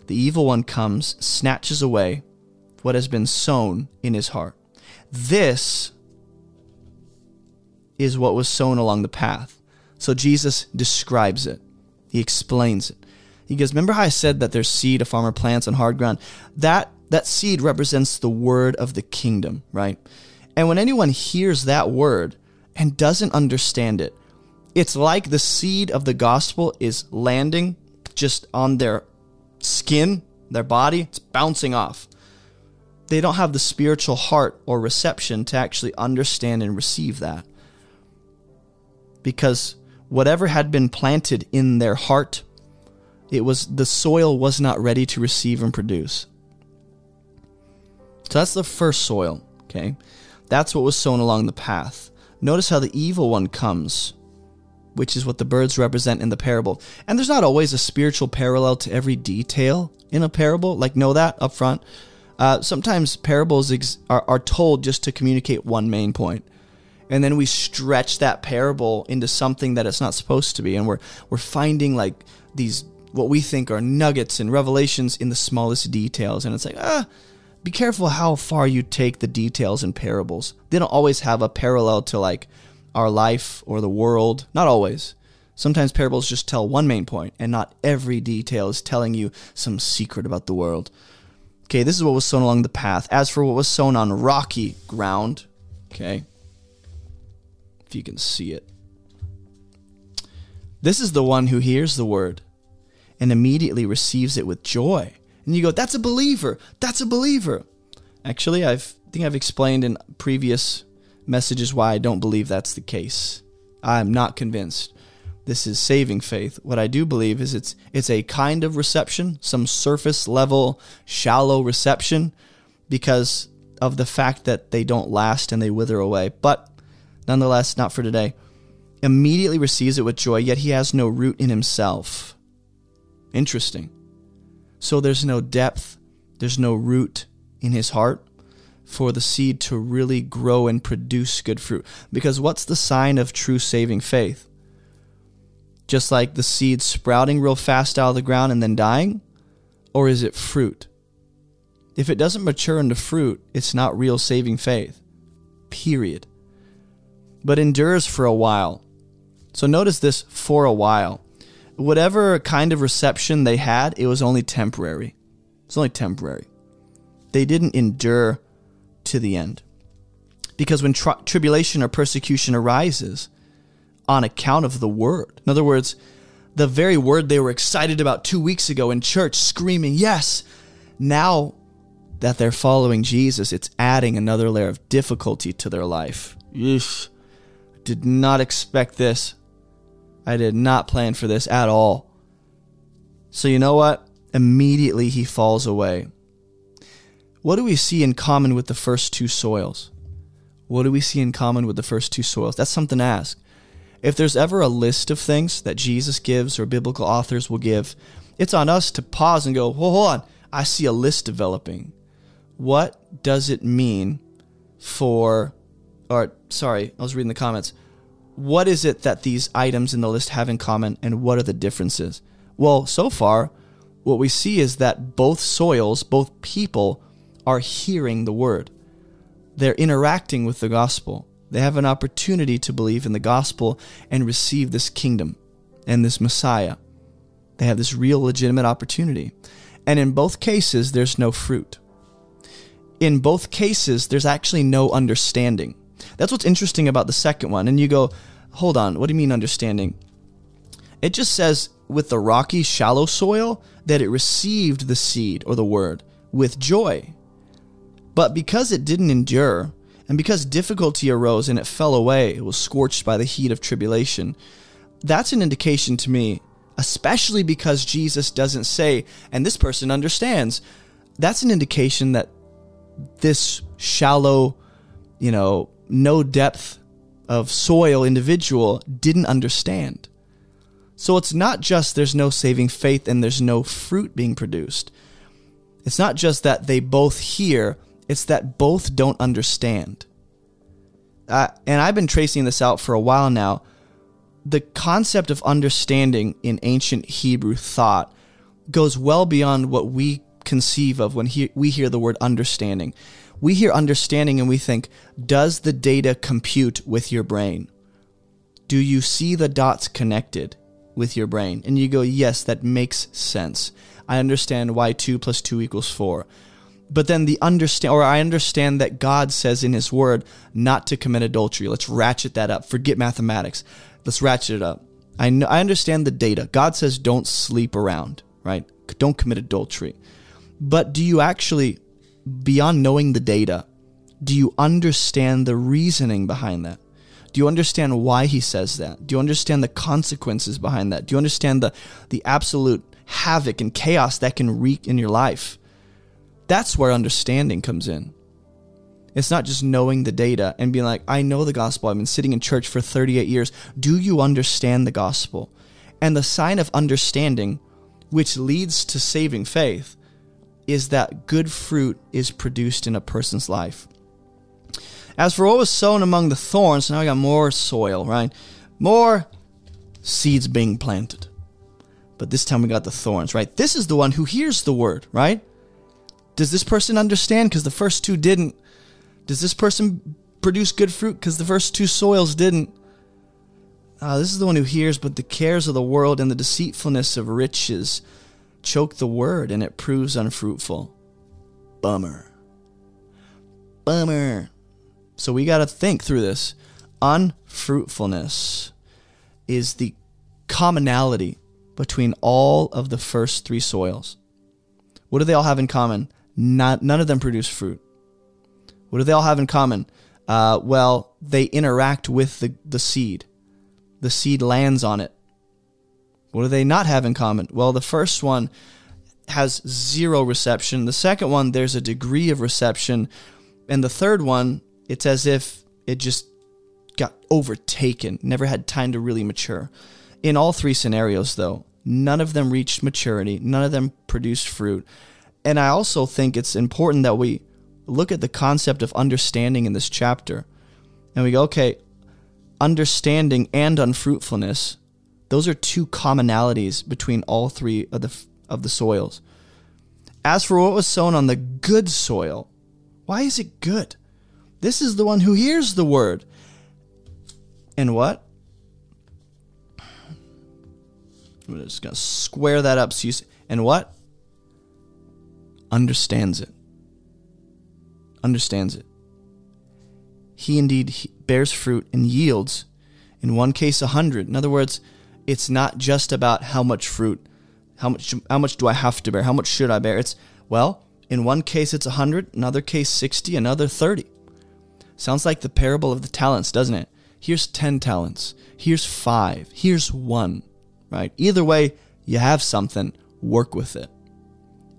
Speaker 1: the evil one comes, snatches away what has been sown in his heart. This is what was sown along the path. So Jesus describes it, he explains it. He goes, Remember how I said that there's seed a farmer plants on hard ground? That That seed represents the word of the kingdom, right? And when anyone hears that word and doesn't understand it, it's like the seed of the gospel is landing just on their skin, their body, it's bouncing off. They don't have the spiritual heart or reception to actually understand and receive that. Because whatever had been planted in their heart, it was the soil was not ready to receive and produce. So that's the first soil, okay? That's what was sown along the path. Notice how the evil one comes, which is what the birds represent in the parable. And there's not always a spiritual parallel to every detail in a parable. Like, know that up front. Uh, sometimes parables ex- are, are told just to communicate one main point. And then we stretch that parable into something that it's not supposed to be. And we're we're finding like these what we think are nuggets and revelations in the smallest details. And it's like ah be careful how far you take the details in parables. They don't always have a parallel to like our life or the world. Not always. Sometimes parables just tell one main point and not every detail is telling you some secret about the world okay this is what was sown along the path as for what was sown on rocky ground okay if you can see it. This is the one who hears the word and immediately receives it with joy. And you go, that's a believer. That's a believer. Actually, I've, I think I've explained in previous messages why I don't believe that's the case. I'm not convinced. This is saving faith. What I do believe is it's it's a kind of reception, some surface level, shallow reception because of the fact that they don't last and they wither away. But nonetheless, not for today, immediately receives it with joy, yet he has no root in himself. Interesting. So there's no depth, there's no root in his heart for the seed to really grow and produce good fruit. Because what's the sign of true saving faith? Just like the seed sprouting real fast out of the ground and then dying? Or is it fruit? If it doesn't mature into fruit, it's not real saving faith. Period but endures for a while. So notice this for a while. Whatever kind of reception they had, it was only temporary. It's only temporary. They didn't endure to the end. Because when tri- tribulation or persecution arises on account of the word, in other words, the very word they were excited about two weeks ago in church, screaming, Yes, now that they're following Jesus, it's adding another layer of difficulty to their life. Yeesh. Did not expect this. I did not plan for this at all. So, you know what? Immediately he falls away. What do we see in common with the first two soils? What do we see in common with the first two soils? That's something to ask. If there's ever a list of things that Jesus gives or biblical authors will give, it's on us to pause and go, well, hold on. I see a list developing. What does it mean for or sorry, I was reading the comments. What is it that these items in the list have in common and what are the differences? Well, so far, what we see is that both soils, both people, are hearing the word. They're interacting with the gospel. They have an opportunity to believe in the gospel and receive this kingdom and this Messiah. They have this real legitimate opportunity. And in both cases, there's no fruit. In both cases, there's actually no understanding. That's what's interesting about the second one. And you go, hold on, what do you mean understanding? It just says with the rocky, shallow soil that it received the seed or the word with joy. But because it didn't endure, and because difficulty arose and it fell away, it was scorched by the heat of tribulation, that's an indication to me, especially because Jesus doesn't say, and this person understands. That's an indication that this shallow, you know, no depth of soil individual didn't understand. So it's not just there's no saving faith and there's no fruit being produced. It's not just that they both hear, it's that both don't understand. Uh, and I've been tracing this out for a while now. The concept of understanding in ancient Hebrew thought goes well beyond what we conceive of when he, we hear the word understanding we hear understanding and we think, does the data compute with your brain? Do you see the dots connected with your brain? And you go, yes, that makes sense. I understand why 2 plus 2 equals 4. But then the understand or I understand that God says in his word not to commit adultery. Let's ratchet that up. Forget mathematics. Let's ratchet it up. I know I understand the data. God says don't sleep around, right? Don't commit adultery. But do you actually beyond knowing the data, do you understand the reasoning behind that? Do you understand why he says that? Do you understand the consequences behind that? Do you understand the the absolute havoc and chaos that can wreak in your life? That's where understanding comes in. It's not just knowing the data and being like, I know the gospel. I've been sitting in church for 38 years. Do you understand the gospel? And the sign of understanding, which leads to saving faith, is that good fruit is produced in a person's life. As for what was sown among the thorns, now we got more soil, right? More seeds being planted. But this time we got the thorns, right? This is the one who hears the word, right? Does this person understand? Because the first two didn't. Does this person produce good fruit? Because the first two soils didn't. Uh, this is the one who hears, but the cares of the world and the deceitfulness of riches choke the word and it proves unfruitful. Bummer. Bummer. So we got to think through this. Unfruitfulness is the commonality between all of the first three soils. What do they all have in common? Not, none of them produce fruit. What do they all have in common? Uh, well, they interact with the, the seed. The seed lands on it. What do they not have in common? Well, the first one has zero reception. The second one, there's a degree of reception. And the third one, it's as if it just got overtaken, never had time to really mature. In all three scenarios, though, none of them reached maturity, none of them produced fruit. And I also think it's important that we look at the concept of understanding in this chapter and we go, okay, understanding and unfruitfulness, those are two commonalities between all three of the, of the soils. As for what was sown on the good soil, why is it good? This is the one who hears the word. And what? I'm just going to square that up. So you see, and what? Understands it. Understands it. He indeed bears fruit and yields, in one case, a hundred. In other words, it's not just about how much fruit, how much, how much do I have to bear, how much should I bear. It's, well, in one case it's a hundred, another case 60, another 30. Sounds like the parable of the talents, doesn't it? Here's 10 talents, here's five, here's one, right? Either way, you have something, work with it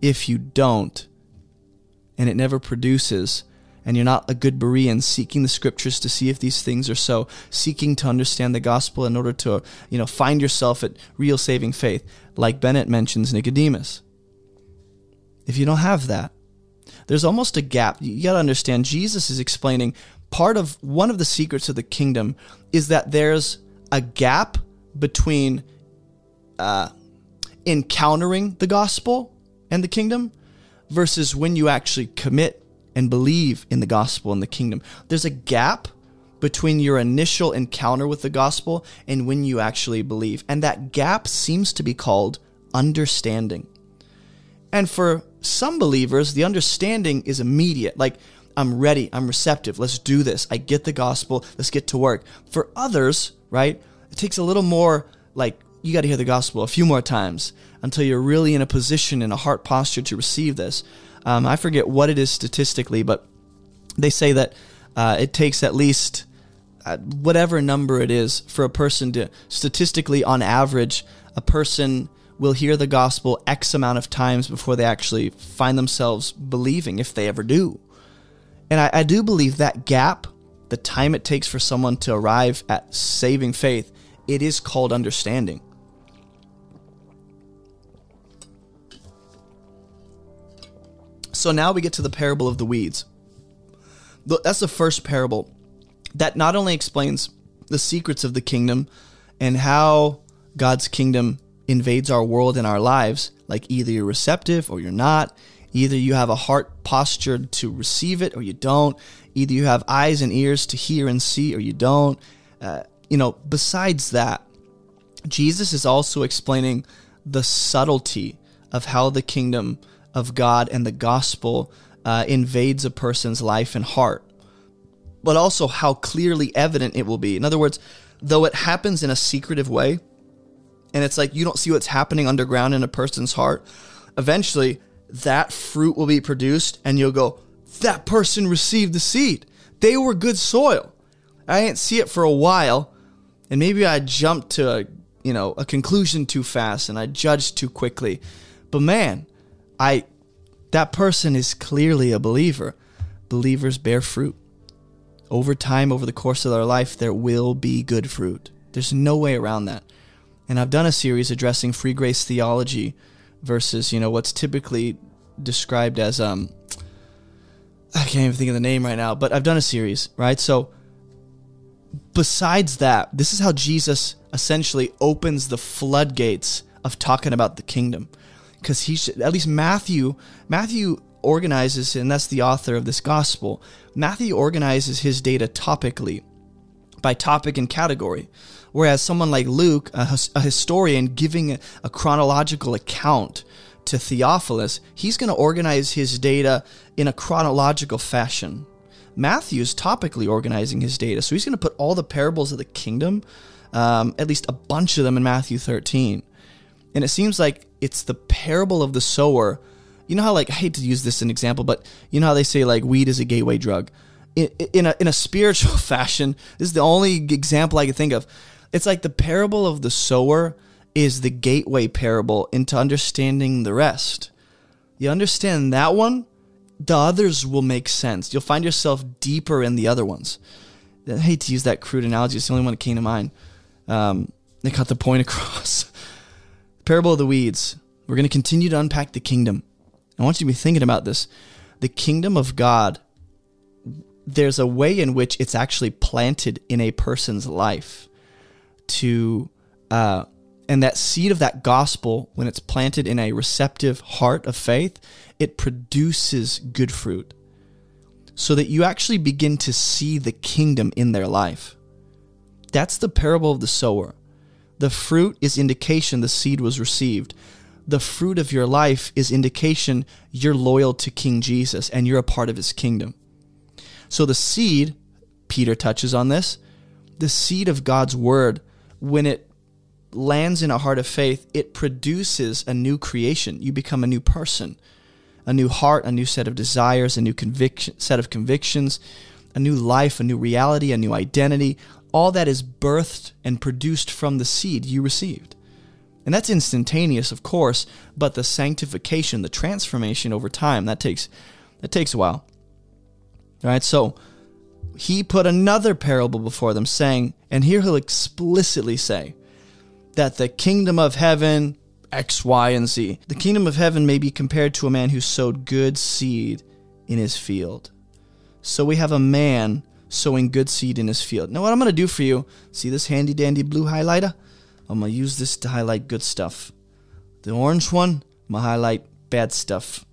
Speaker 1: if you don't and it never produces and you're not a good Berean seeking the scriptures to see if these things are so, seeking to understand the gospel in order to, you know, find yourself at real saving faith, like Bennett mentions Nicodemus. If you don't have that, there's almost a gap. You got to understand, Jesus is explaining part of one of the secrets of the kingdom is that there's a gap between uh, encountering the gospel and the kingdom versus when you actually commit and believe in the gospel and the kingdom. There's a gap between your initial encounter with the gospel and when you actually believe. And that gap seems to be called understanding. And for some believers, the understanding is immediate. Like, I'm ready, I'm receptive, let's do this. I get the gospel, let's get to work. For others, right, it takes a little more like you got to hear the gospel a few more times until you're really in a position in a heart posture to receive this. Um, I forget what it is statistically, but they say that uh, it takes at least uh, whatever number it is for a person to statistically, on average, a person will hear the gospel X amount of times before they actually find themselves believing, if they ever do. And I, I do believe that gap, the time it takes for someone to arrive at saving faith, it is called understanding. So now we get to the parable of the weeds. That's the first parable that not only explains the secrets of the kingdom and how God's kingdom invades our world and our lives, like either you're receptive or you're not, either you have a heart postured to receive it or you don't, either you have eyes and ears to hear and see or you don't. Uh, you know, besides that, Jesus is also explaining the subtlety of how the kingdom of God and the gospel uh, invades a person's life and heart, but also how clearly evident it will be. In other words, though it happens in a secretive way, and it's like you don't see what's happening underground in a person's heart, eventually that fruit will be produced, and you'll go, That person received the seed. They were good soil. I didn't see it for a while, and maybe I jumped to a you know a conclusion too fast and I judged too quickly. But man, I that person is clearly a believer. Believers bear fruit. Over time, over the course of their life, there will be good fruit. There's no way around that. And I've done a series addressing free grace theology versus, you know, what's typically described as um I can't even think of the name right now, but I've done a series, right? So besides that, this is how Jesus essentially opens the floodgates of talking about the kingdom. Because he should, at least Matthew, Matthew organizes, and that's the author of this gospel. Matthew organizes his data topically by topic and category. Whereas someone like Luke, a, a historian giving a, a chronological account to Theophilus, he's going to organize his data in a chronological fashion. Matthew's topically organizing his data. So he's going to put all the parables of the kingdom, um, at least a bunch of them in Matthew 13. And it seems like it's the parable of the sower. You know how, like, I hate to use this as an example, but you know how they say, like, weed is a gateway drug? In, in, a, in a spiritual fashion, this is the only example I can think of. It's like the parable of the sower is the gateway parable into understanding the rest. You understand that one, the others will make sense. You'll find yourself deeper in the other ones. I hate to use that crude analogy. It's the only one that came to mind. Um, they got the point across. Parable of the weeds. We're going to continue to unpack the kingdom. I want you to be thinking about this. The kingdom of God, there's a way in which it's actually planted in a person's life to, uh, and that seed of that gospel, when it's planted in a receptive heart of faith, it produces good fruit so that you actually begin to see the kingdom in their life. That's the parable of the sower. The fruit is indication the seed was received. The fruit of your life is indication you're loyal to King Jesus and you're a part of his kingdom. So the seed, Peter touches on this, the seed of God's word, when it lands in a heart of faith, it produces a new creation. You become a new person a new heart, a new set of desires, a new conviction, set of convictions, a new life, a new reality, a new identity. All that is birthed and produced from the seed you received. And that's instantaneous, of course, but the sanctification, the transformation over time, that takes that takes a while. All right, so he put another parable before them, saying, and here he'll explicitly say, that the kingdom of heaven X, Y, and Z. The kingdom of heaven may be compared to a man who sowed good seed in his field. So we have a man sowing good seed in his field. Now, what I'm going to do for you, see this handy dandy blue highlighter? I'm going to use this to highlight good stuff. The orange one, I'm going to highlight bad stuff.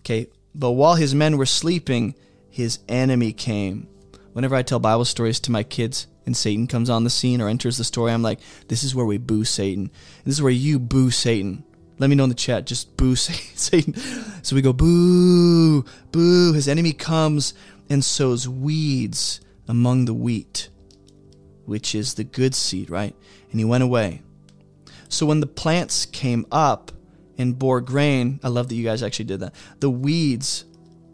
Speaker 1: Okay, but while his men were sleeping, his enemy came. Whenever I tell Bible stories to my kids, and Satan comes on the scene or enters the story, I'm like, this is where we boo Satan. This is where you boo Satan. Let me know in the chat. Just boo Satan. So we go, boo, boo. His enemy comes and sows weeds among the wheat, which is the good seed, right? And he went away. So when the plants came up and bore grain, I love that you guys actually did that. The weeds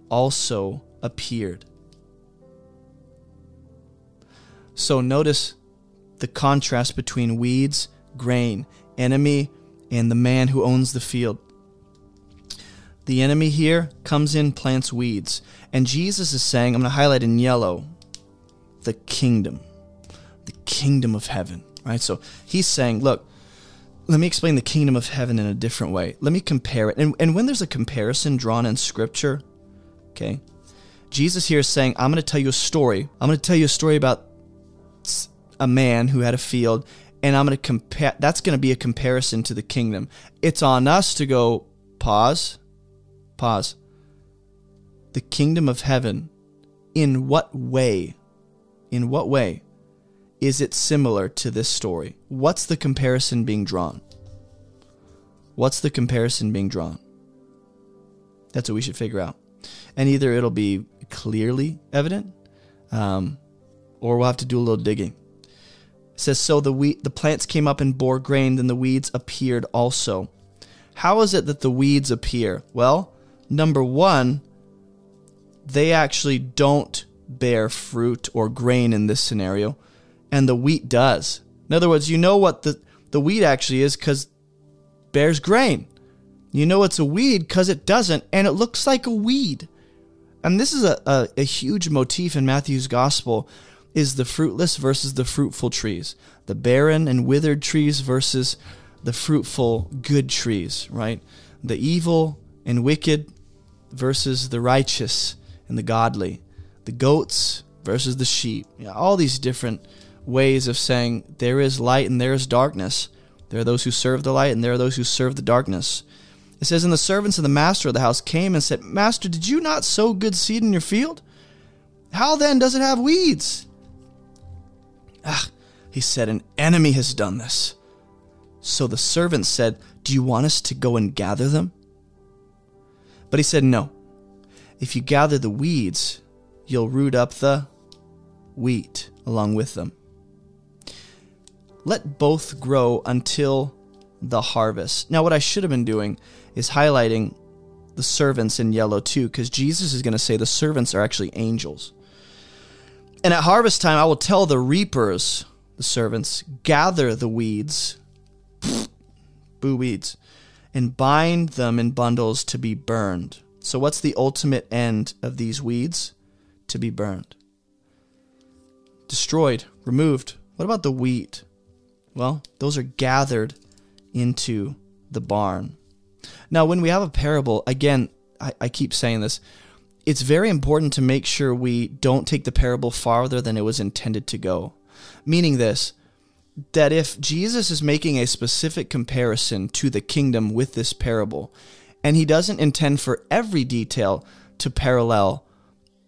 Speaker 1: also appeared. So notice the contrast between weeds, grain, enemy, and the man who owns the field. The enemy here comes in, plants weeds. And Jesus is saying, I'm going to highlight in yellow, the kingdom, the kingdom of heaven, right? So he's saying, look, let me explain the kingdom of heaven in a different way. Let me compare it. And, and when there's a comparison drawn in scripture, okay, Jesus here is saying, I'm going to tell you a story. I'm going to tell you a story about a man who had a field and I'm going to compare that's going to be a comparison to the kingdom. It's on us to go pause pause. The kingdom of heaven in what way in what way is it similar to this story? What's the comparison being drawn? What's the comparison being drawn? That's what we should figure out. And either it'll be clearly evident, um, or we'll have to do a little digging. It says, So the wheat, the plants came up and bore grain, then the weeds appeared also. How is it that the weeds appear? Well, number one, they actually don't bear fruit or grain in this scenario, and the wheat does. In other words, you know what the, the wheat actually is because bears grain. You know it's a weed because it doesn't, and it looks like a weed. And this is a, a, a, huge motif in Matthew's gospel is the fruitless versus the fruitful trees, the barren and withered trees versus the fruitful good trees, right? The evil and wicked versus the righteous and the godly, the goats versus the sheep. Yeah, all these different ways of saying there is light and there is darkness. There are those who serve the light and there are those who serve the darkness. It says, And the servants of the master of the house came and said, Master, did you not sow good seed in your field? How then does it have weeds? Ah, he said, An enemy has done this. So the servants said, Do you want us to go and gather them? But he said, No. If you gather the weeds, you'll root up the wheat along with them. Let both grow until the harvest. Now, what I should have been doing is highlighting the servants in yellow too, because Jesus is going to say the servants are actually angels. And at harvest time, I will tell the reapers, the servants, gather the weeds, boo weeds, and bind them in bundles to be burned. So, what's the ultimate end of these weeds? To be burned. Destroyed, removed. What about the wheat? Well, those are gathered into the barn. Now, when we have a parable, again, I, I, keep saying this, it's very important to make sure we don't take the parable farther than it was intended to go. Meaning this, that if Jesus is making a specific comparison to the kingdom with this parable, and he doesn't intend for every detail to parallel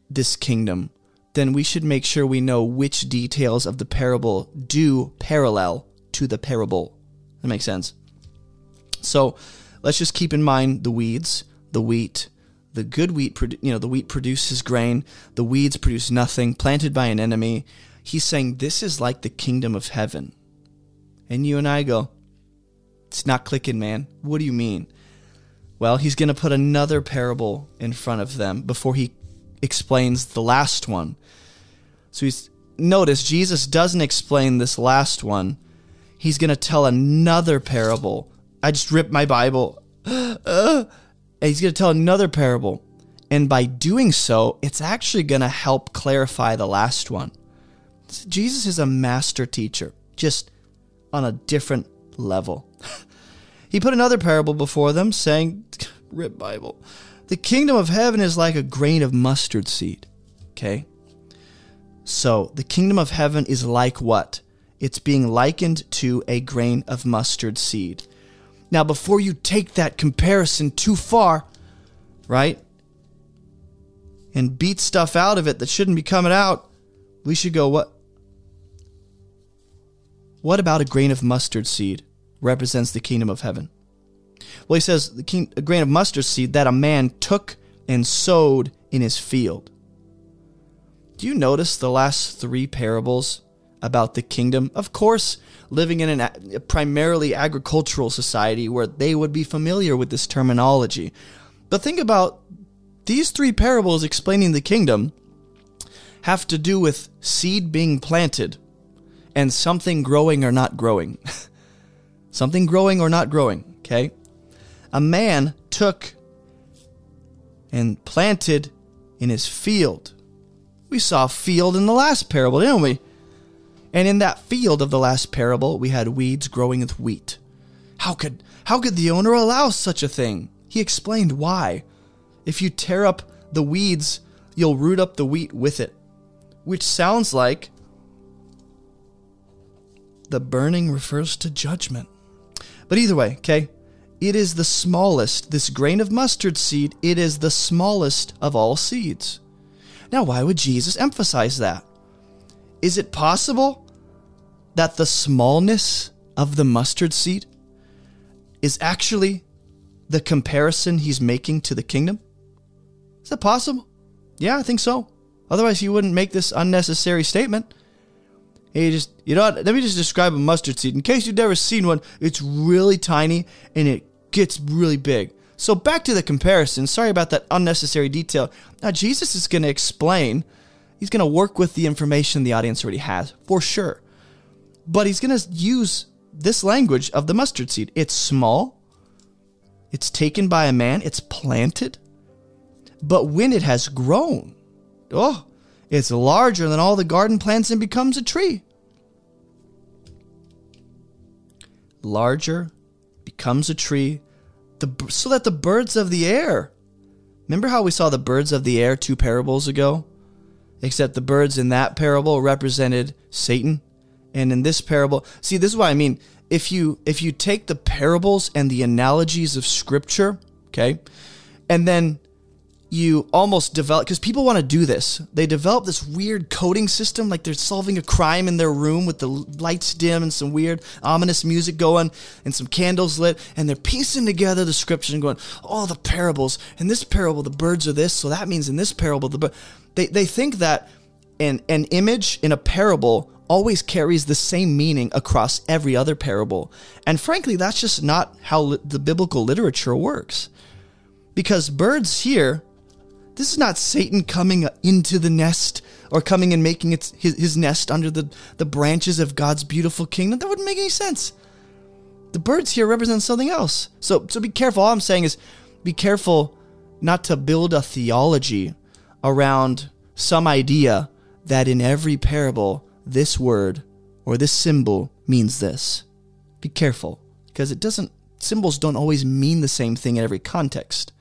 Speaker 1: this kingdom, then we should make sure we know which details of the parable do parallel to the parable. That makes sense. So let's just keep in mind the weeds, the wheat, the good wheat, you know, the wheat produces grain, the weeds produce nothing, planted by an enemy. He's saying this is like the kingdom of heaven. And you and I go, it's not clicking, man. What do you mean? Well, he's going to put another parable in front of them before he explains the last one. So he's notice Jesus doesn't explain this last one. He's going to tell another parable. I just ripped my Bible. Uh, he's going to tell another parable. And by doing so, it's actually going to help clarify the last one. Jesus is a master teacher, just on a different level. He put another parable before them, saying, Rip Bible, the kingdom of heaven is like a grain of mustard seed. Okay? So, the kingdom of heaven is like what? It's being likened to a grain of mustard seed. Now, before you take that comparison too far, right, and beat stuff out of it that shouldn't be coming out, we should go, what? What about a grain of mustard seed represents the kingdom of heaven? Well, he says the king, a grain of mustard seed that a man took and sowed in his field. Do you notice the last three parables about the kingdom? Of course, living in an, a primarily agricultural society where they would be familiar with this terminology. But think about these three parables explaining the kingdom have to do with seed being planted and something growing or not growing. something growing or not growing, okay? A man took and planted in his field. We saw field in the last parable, didn't we? And in that field of the last parable, we had weeds growing with wheat. How could how could the owner allow such a thing? He explained why. If you tear up the weeds, you'll root up the wheat with it. Which sounds like the burning refers to judgment. But either way, okay? It is the smallest, this grain of mustard seed, it is the smallest of all seeds. Now, why would Jesus emphasize that? Is it possible that the smallness of the mustard seed is actually the comparison he's making to the kingdom? Is that possible? Yeah, I think so. Otherwise, he wouldn't make this unnecessary statement. He just, you know what? Let me just describe a mustard seed. In case you've never seen one, it's really tiny and it gets really big. So back to the comparison. Sorry about that unnecessary detail. Now, Jesus is going to explain, he's going to work with the information the audience already has, for sure. But he's going to use this language of the mustard seed. It's small, it's taken by a man, it's planted, but when it has grown, oh, it's larger than all the garden plants and becomes a tree. Larger, becomes a tree, the, so that the birds of the air. Remember how we saw the birds of the air two parables ago? Except the birds in that parable represented Satan. And in this parable, see, this is what I mean. If you if you take the parables and the analogies of scripture, okay, and then you almost develop because people want to do this. They develop this weird coding system, like they're solving a crime in their room with the lights dim and some weird ominous music going and some candles lit, and they're piecing together the scripture and going, "Oh, the parables. In this parable, the birds are this, so that means in this parable, the they they think that an an image in a parable always carries the same meaning across every other parable, and frankly, that's just not how li- the biblical literature works. Because birds here this is not Satan coming into the nest or coming and making its, his, his nest under the, the branches of God's beautiful kingdom. That wouldn't make any sense. The birds here represent something else. So, so be careful. All I'm saying is be careful not to build a theology around some idea that in every parable, this word or this symbol means this. Be careful because it doesn't, symbols don't always mean the same thing in every context.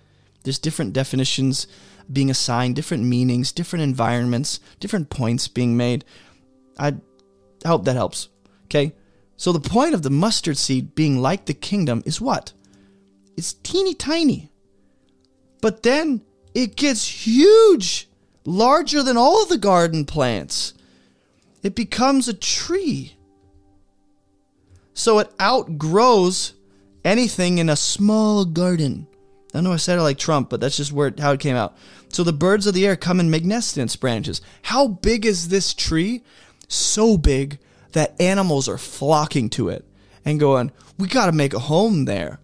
Speaker 1: There's different definitions being assigned, different meanings, different environments, different points being made. I hope that helps. Okay? So the point of the mustard seed being like the kingdom is what? It's teeny tiny. But then it gets huge, larger than all the garden plants. It becomes a tree. So it outgrows anything in a small garden. I know I said it like Trump, but that's just where how it came out. So the birds of the air come and make nests in its branches. How big is this tree? So big that animals are flocking to it and going, "We got to make a home there."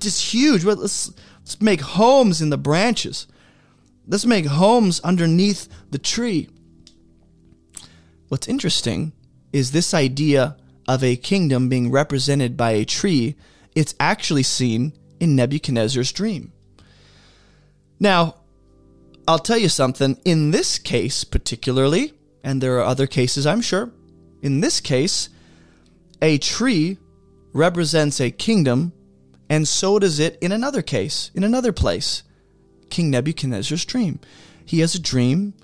Speaker 1: Just huge. Let's let's make homes in the branches. Let's make homes underneath the tree. What's interesting is this idea of a kingdom being represented by a tree. It's actually seen in Nebuchadnezzar's dream. Now, I'll tell you something. In this case, particularly, and there are other cases, I'm sure, in this case, a tree represents a kingdom, and so does it in another case, in another place. King Nebuchadnezzar's dream. He has a dream,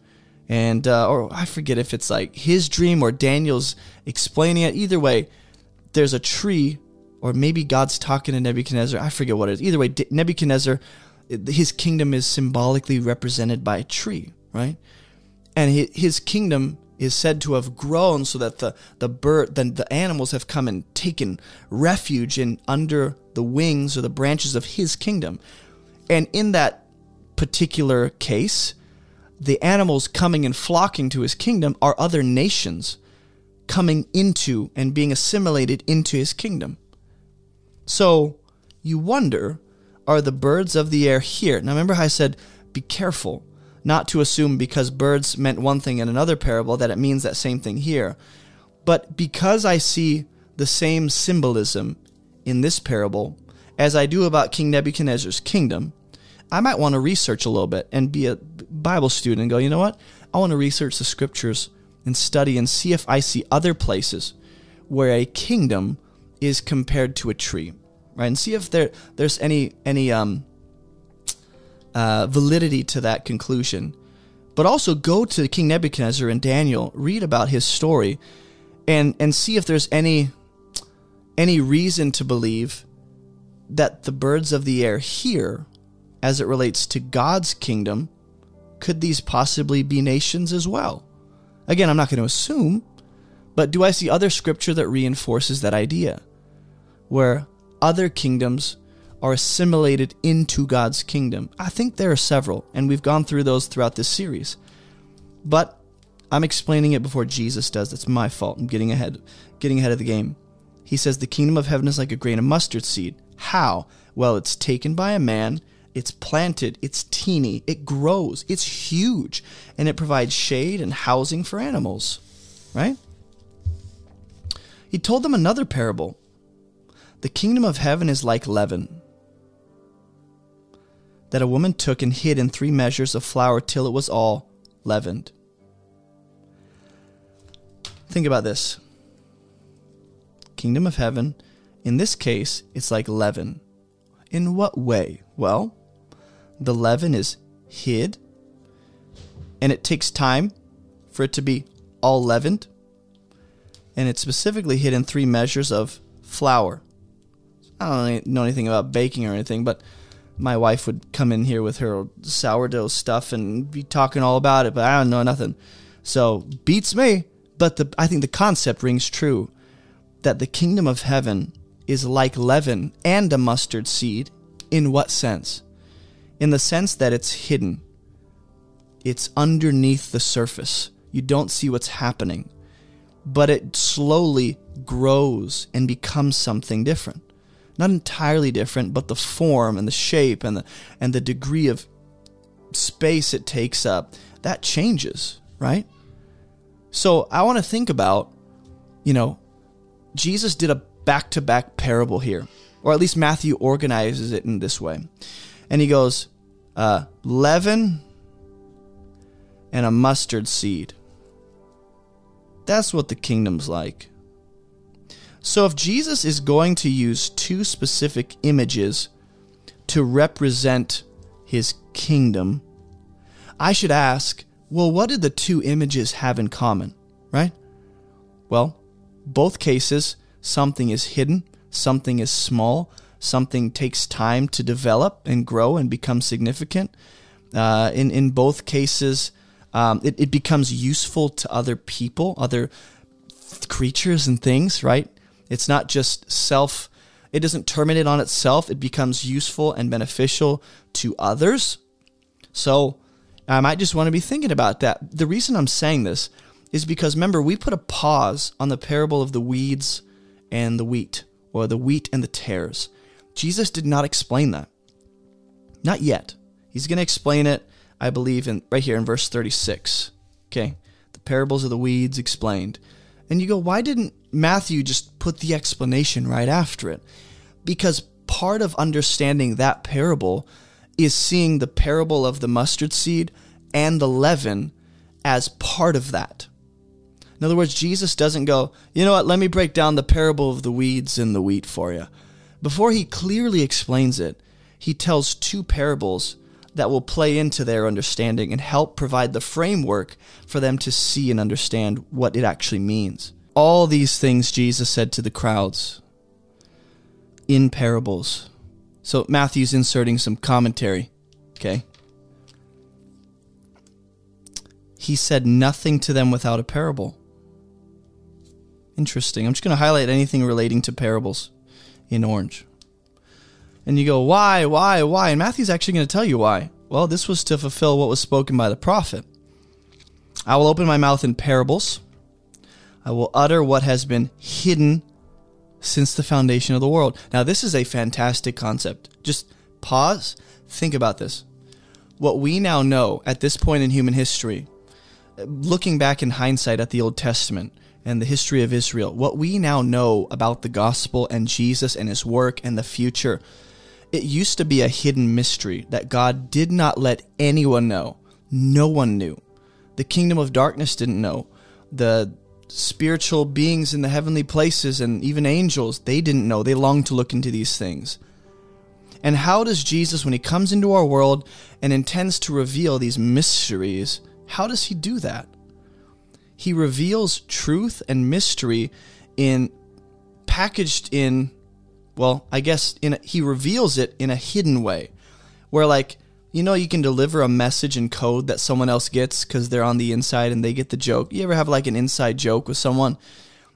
Speaker 1: and, uh, or I forget if it's like his dream or Daniel's explaining it. Either way, there's a tree or maybe God's talking to Nebuchadnezzar. I forget what it is. Either way, Nebuchadnezzar, his kingdom is symbolically represented by a tree, right? And his kingdom is said to have grown so that the the bird, the, the animals have come and taken refuge in under the wings or the branches of his kingdom. And in that particular case, the animals coming and flocking to his kingdom are other nations coming into and being assimilated into his kingdom. So you wonder are the birds of the air here? Now remember how I said be careful not to assume because birds meant one thing in another parable that it means that same thing here. But because I see the same symbolism in this parable as I do about King Nebuchadnezzar's kingdom, I might want to research a little bit and be a Bible student and go, you know what? I want to research the scriptures and study and see if I see other places where a kingdom is compared to a tree right? And see if there there's any any um, uh, validity to that conclusion. But also go to King Nebuchadnezzar and Daniel, read about his story, and and see if there's any any reason to believe that the birds of the air here, as it relates to God's kingdom, could these possibly be nations as well? Again, I'm not going to assume, but do I see other scripture that reinforces that idea? Where other kingdoms are assimilated into God's kingdom? I think there are several, and we've gone through those throughout this series. But I'm explaining it before Jesus does. That's my fault. I'm getting ahead getting ahead of the game. He says the kingdom of heaven is like a grain of mustard seed. How? Well, it's taken by a man, it's planted, it's teeny, it grows, it's huge, and it provides shade and housing for animals. Right? He told them another parable. The kingdom of heaven is like leaven that a woman took and hid in three measures of flour till it was all leavened. Think about this kingdom of heaven, in this case, it's like leaven. In what way? Well, the leaven is hid, and it takes time for it to be all leavened, and it's specifically hid in three measures of flour. I don't know anything about baking or anything, but my wife would come in here with her sourdough stuff and be talking all about it, but I don't know nothing. So beats me. But the, I think the concept rings true that the kingdom of heaven is like leaven and a mustard seed. In what sense? In the sense that it's hidden, it's underneath the surface. You don't see what's happening, but it slowly grows and becomes something different not entirely different, but the form and the shape and the and the degree of space it takes up, that changes, right? So I want to think about, you know, Jesus did a back-to-back parable here, or at least Matthew organizes it in this way. And he goes, uh, leaven and a mustard seed. That's what the kingdom's like. So if Jesus is going to use two specific images to represent his kingdom, I should ask, well, what did the two images have in common, right? Well, both cases, something is hidden, something is small, something takes time to develop and grow and become significant. Uh, in, in both cases, um, it, it becomes useful to other people, other creatures and things, right? It's not just self, it doesn't terminate on itself, it becomes useful and beneficial to others. So I might just want to be thinking about that. The reason I'm saying this is because remember, we put a pause on the parable of the weeds and the wheat, or the wheat and the tares. Jesus did not explain that. Not yet. He's going to explain it, I believe, in right here in verse 36. Okay. The parables of the weeds explained. And you go, why didn't Matthew just put the explanation right after it? Because part of understanding that parable is seeing the parable of the mustard seed and the leaven as part of that. In other words, Jesus doesn't go, you know what, let me break down the parable of the weeds and the wheat for you. Before he clearly explains it, he tells two parables that will play into their understanding and help provide the framework for them to see and understand what it actually means. All these things Jesus said to the crowds in parables. So Matthew's inserting some commentary, okay? He said nothing to them without a parable. Interesting. I'm just going to highlight anything relating to parables in orange. And you go, why, why, why? And Matthew's actually going to tell you why. Well, this was to fulfill what was spoken by the prophet. I will open my mouth in parables. I will utter what has been hidden since the foundation of the world. Now, this is a fantastic concept. Just pause, think about this. What we now know at this point in human history, looking back in hindsight at the Old Testament and the history of Israel, what we now know about the gospel and Jesus and his work and the future it used to be a hidden mystery that God did not let anyone know. No one knew. The kingdom of darkness didn't know. The spiritual beings in the heavenly places and even angels, they didn't know. They longed to look into these things. And how does Jesus, when he comes into our world and intends to reveal these mysteries, how does he do that? He reveals truth and mystery in packaged in well, I guess in a, he reveals it in a hidden way, where like you know you can deliver a message in code that someone else gets because they're on the inside and they get the joke. You ever have like an inside joke with someone,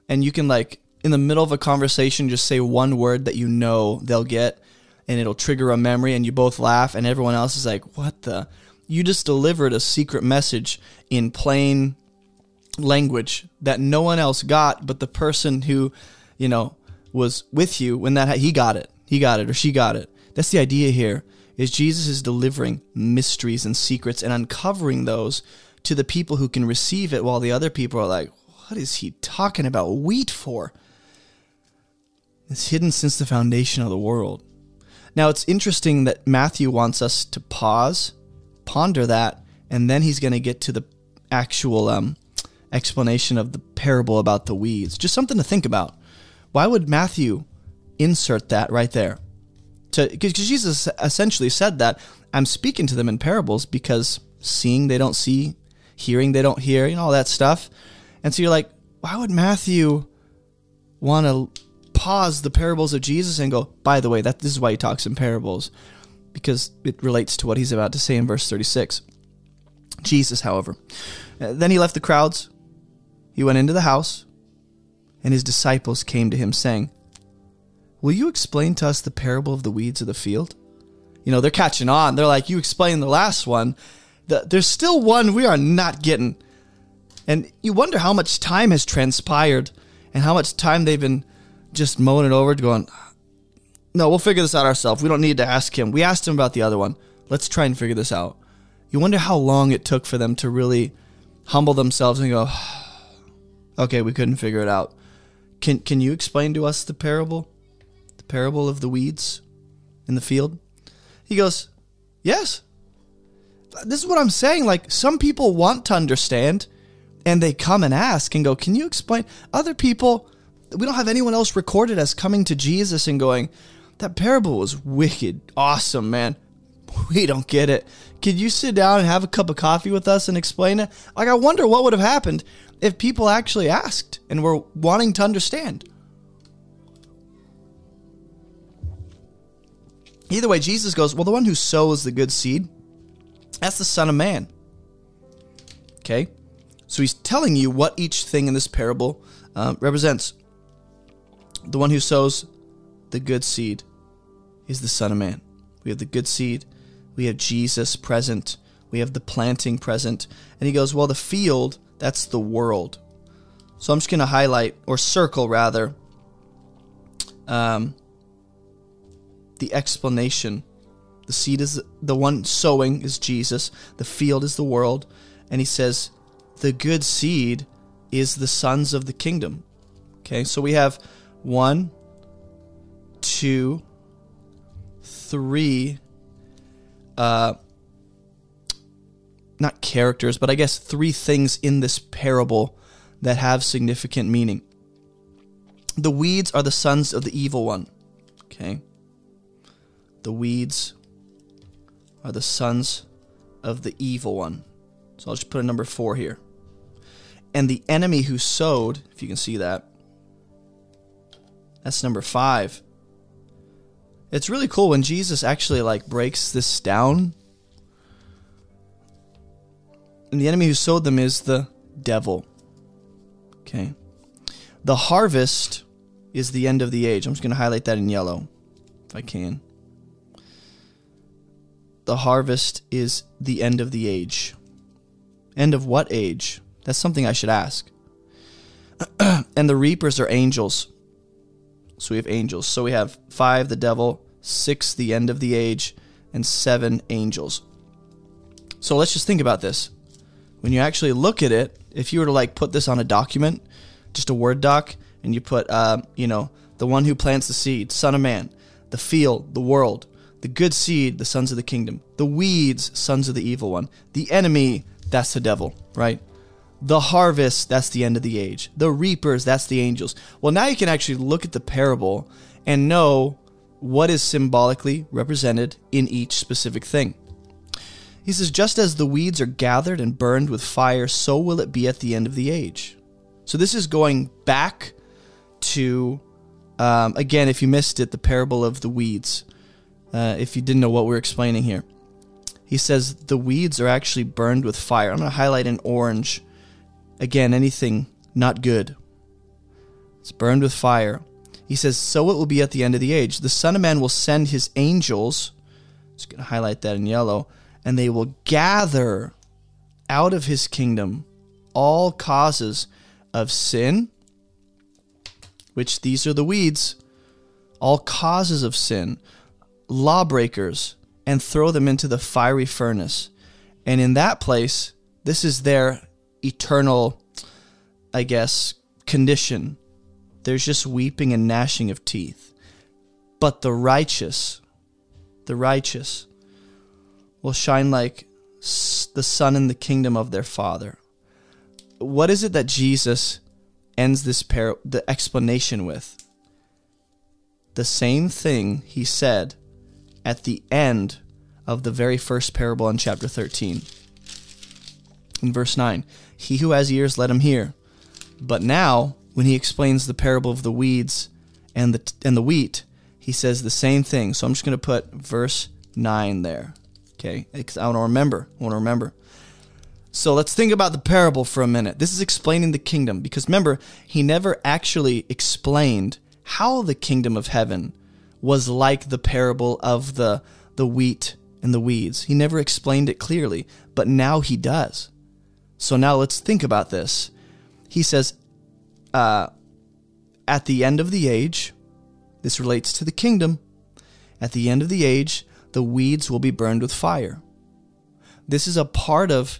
Speaker 1: and you can like in the middle of a conversation just say one word that you know they'll get, and it'll trigger a memory and you both laugh and everyone else is like, "What the? You just delivered a secret message in plain language that no one else got but the person who, you know, was with you when that he got it. He got it or she got it. That's the idea here. Is Jesus is delivering mysteries and secrets and uncovering those to the people who can receive it while the other people are like, what is he talking about wheat for? It's hidden since the foundation of the world. Now, it's interesting that Matthew wants us to pause, ponder that, and then he's going to get to the actual um, explanation of the parable about the weeds. Just something to think about. Why would Matthew insert that right there? Because Jesus essentially said that I'm speaking to them in parables because seeing they don't see, hearing they don't hear, you know, all that stuff. And so you're like, why would Matthew want to pause the parables of Jesus and go, by the way, that this is why he talks in parables, because it relates to what he's about to say in verse 36. Jesus, however, uh, then he left the crowds. He went into the house, and his disciples came to him, saying, Will you explain to us the parable of the weeds of the field? You know, they're catching on. They're like, You explained the last one. There's still one we are not getting. And you wonder how much time has transpired and how much time they've been just mowing it over, going, no, we'll figure this out ourselves. We don't need to ask him. We asked him about the other one. Let's try and figure this out. You wonder how long it took for them to really humble themselves and go, okay, we couldn't figure it out. Can, can you explain to us the parable? The parable of the weeds in the field? He goes, yes. This is what I'm saying. Like, some people want to understand and they come and ask and go, can you explain? Other people, we don't have anyone else recorded as coming to Jesus and going, that parable was wicked, awesome, man. We don't get it. Could you sit down and have a cup of coffee with us and explain it? Like, I wonder what would have happened if people actually asked and were wanting to understand. Either way, Jesus goes, Well, the one who sows the good seed, that's the Son of Man. Okay? So he's telling you what each thing in this parable uh, represents the one who sows the good seed is the Son of Man. We have the good seed, we have Jesus present, we have the planting present. And he goes, Well, the field, that's the world. So I'm just going to highlight, or circle rather, um, the explanation. The seed is the one sowing is Jesus, the field is the world. And he says, The good seed is the sons of the kingdom. Okay, so we have one, two, three, uh, not characters, but I guess three things in this parable that have significant meaning. The weeds are the sons of the evil one. Okay. The weeds are the sons of the evil one. So I'll just put a number four here. And the enemy who sowed, if you can see that, that's number five. It's really cool when Jesus actually like breaks this down. And the enemy who sowed them is the devil. Okay. The harvest is the end of the age. I'm just going to highlight that in yellow if I can. The harvest is the end of the age. End of what age? That's something I should ask. and the reapers are angels. So we have angels. So we have five, the devil, six, the end of the age, and seven angels. So let's just think about this. When you actually look at it, if you were to like put this on a document, just a Word doc, and you put, uh, you know, the one who plants the seed, Son of Man, the field, the world, the good seed, the sons of the kingdom, the weeds, sons of the evil one, the enemy, that's the devil, right? The harvest, that's the end of the age. The reapers, that's the angels. Well, now you can actually look at the parable and know what is symbolically represented in each specific thing. He says, Just as the weeds are gathered and burned with fire, so will it be at the end of the age. So this is going back to, um, again, if you missed it, the parable of the weeds. Uh, if you didn't know what we're explaining here, he says the weeds are actually burned with fire. I'm going to highlight in orange Again, anything not good. It's burned with fire. He says, So it will be at the end of the age. The Son of Man will send his angels, just going to highlight that in yellow, and they will gather out of his kingdom all causes of sin, which these are the weeds, all causes of sin, lawbreakers, and throw them into the fiery furnace. And in that place, this is their eternal, I guess, condition. There's just weeping and gnashing of teeth. But the righteous, the righteous, will shine like the sun in the kingdom of their Father. What is it that Jesus ends this par- the explanation with? The same thing he said at the end of the very first parable in chapter 13. In verse 9, he who has ears, let him hear. But now, when he explains the parable of the weeds and the, and the wheat, he says the same thing. So I'm just going to put verse 9 there. Okay, I want to remember. I want to remember. So let's think about the parable for a minute. This is explaining the kingdom because remember, he never actually explained how the kingdom of heaven was like the parable of the the wheat and the weeds. He never explained it clearly, but now he does. So now let's think about this. He says, uh, at the end of the age, this relates to the kingdom. At the end of the age, the weeds will be burned with fire. This is a part of,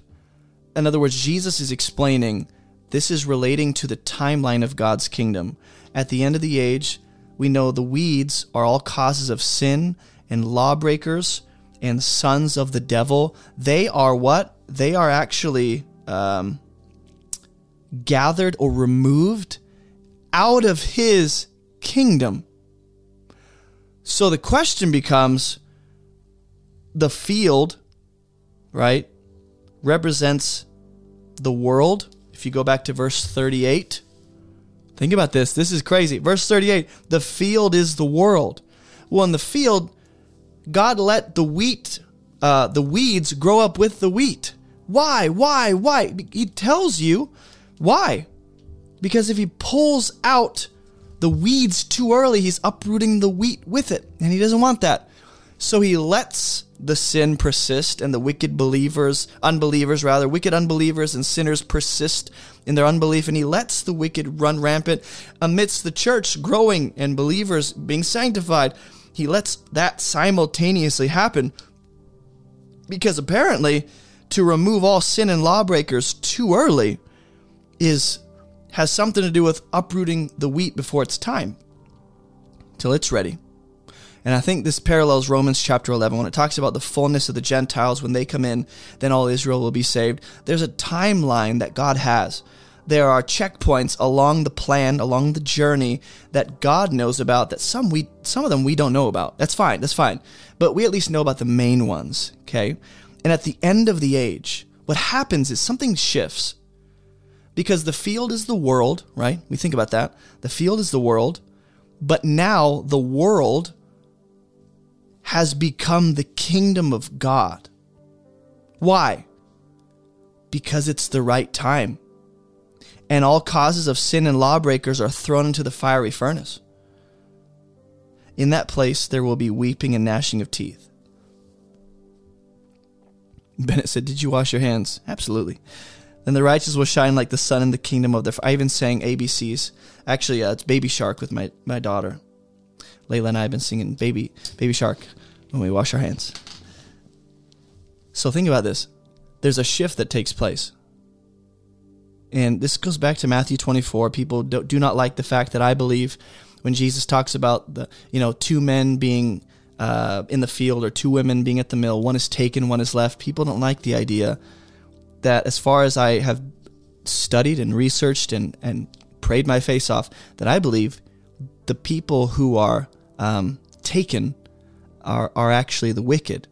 Speaker 1: in other words, Jesus is explaining this is relating to the timeline of God's kingdom. At the end of the age, we know the weeds are all causes of sin and lawbreakers and sons of the devil. They are what? They are actually um, gathered or removed out of his kingdom. So the question becomes the field, right, represents the world. If you go back to verse 38, think about this. This is crazy. Verse 38 the field is the world. Well, in the field, God let the wheat, uh, the weeds grow up with the wheat. Why? Why? Why? He tells you why. Because if he pulls out the weeds too early, he's uprooting the wheat with it. And he doesn't want that. So he lets the sin persist and the wicked believers, unbelievers rather, wicked unbelievers and sinners persist in their unbelief. And he lets the wicked run rampant amidst the church growing and believers being sanctified. He lets that simultaneously happen because apparently to remove all sin and lawbreakers too early is has something to do with uprooting the wheat before it's time till it's ready. And I think this parallels Romans chapter 11 when it talks about the fullness of the Gentiles. When they come in, then all Israel will be saved. There's a timeline that God has. There are checkpoints along the plan, along the journey that God knows about that some we some of them we don't know about. That's fine. That's fine. But we at least know about the main ones, okay? And at the end of the age, what happens is something shifts. Because the field is the world, right? We think about that. The field is the world, but now the world has become the kingdom of God. Why? Because it's the right time. And all causes of sin and lawbreakers are thrown into the fiery furnace. In that place, there will be weeping and gnashing of teeth. Bennett said, Did you wash your hands? Absolutely. Then the righteous will shine like the sun in the kingdom of their. I even sang ABCs. Actually, uh, it's Baby Shark with my, my daughter. Layla and I have been singing Baby Baby Shark when we wash our hands. So think about this. There's a shift that takes place. And this goes back to Matthew 24. People do, do not like the fact that I believe when Jesus talks about the, you know, two men being uh, in the field or two women being at the mill, one is taken, one is left. People don't like the idea that, as far as I have studied and researched and, and prayed my face off, that I believe the people who are um, taken are, are actually the wicked.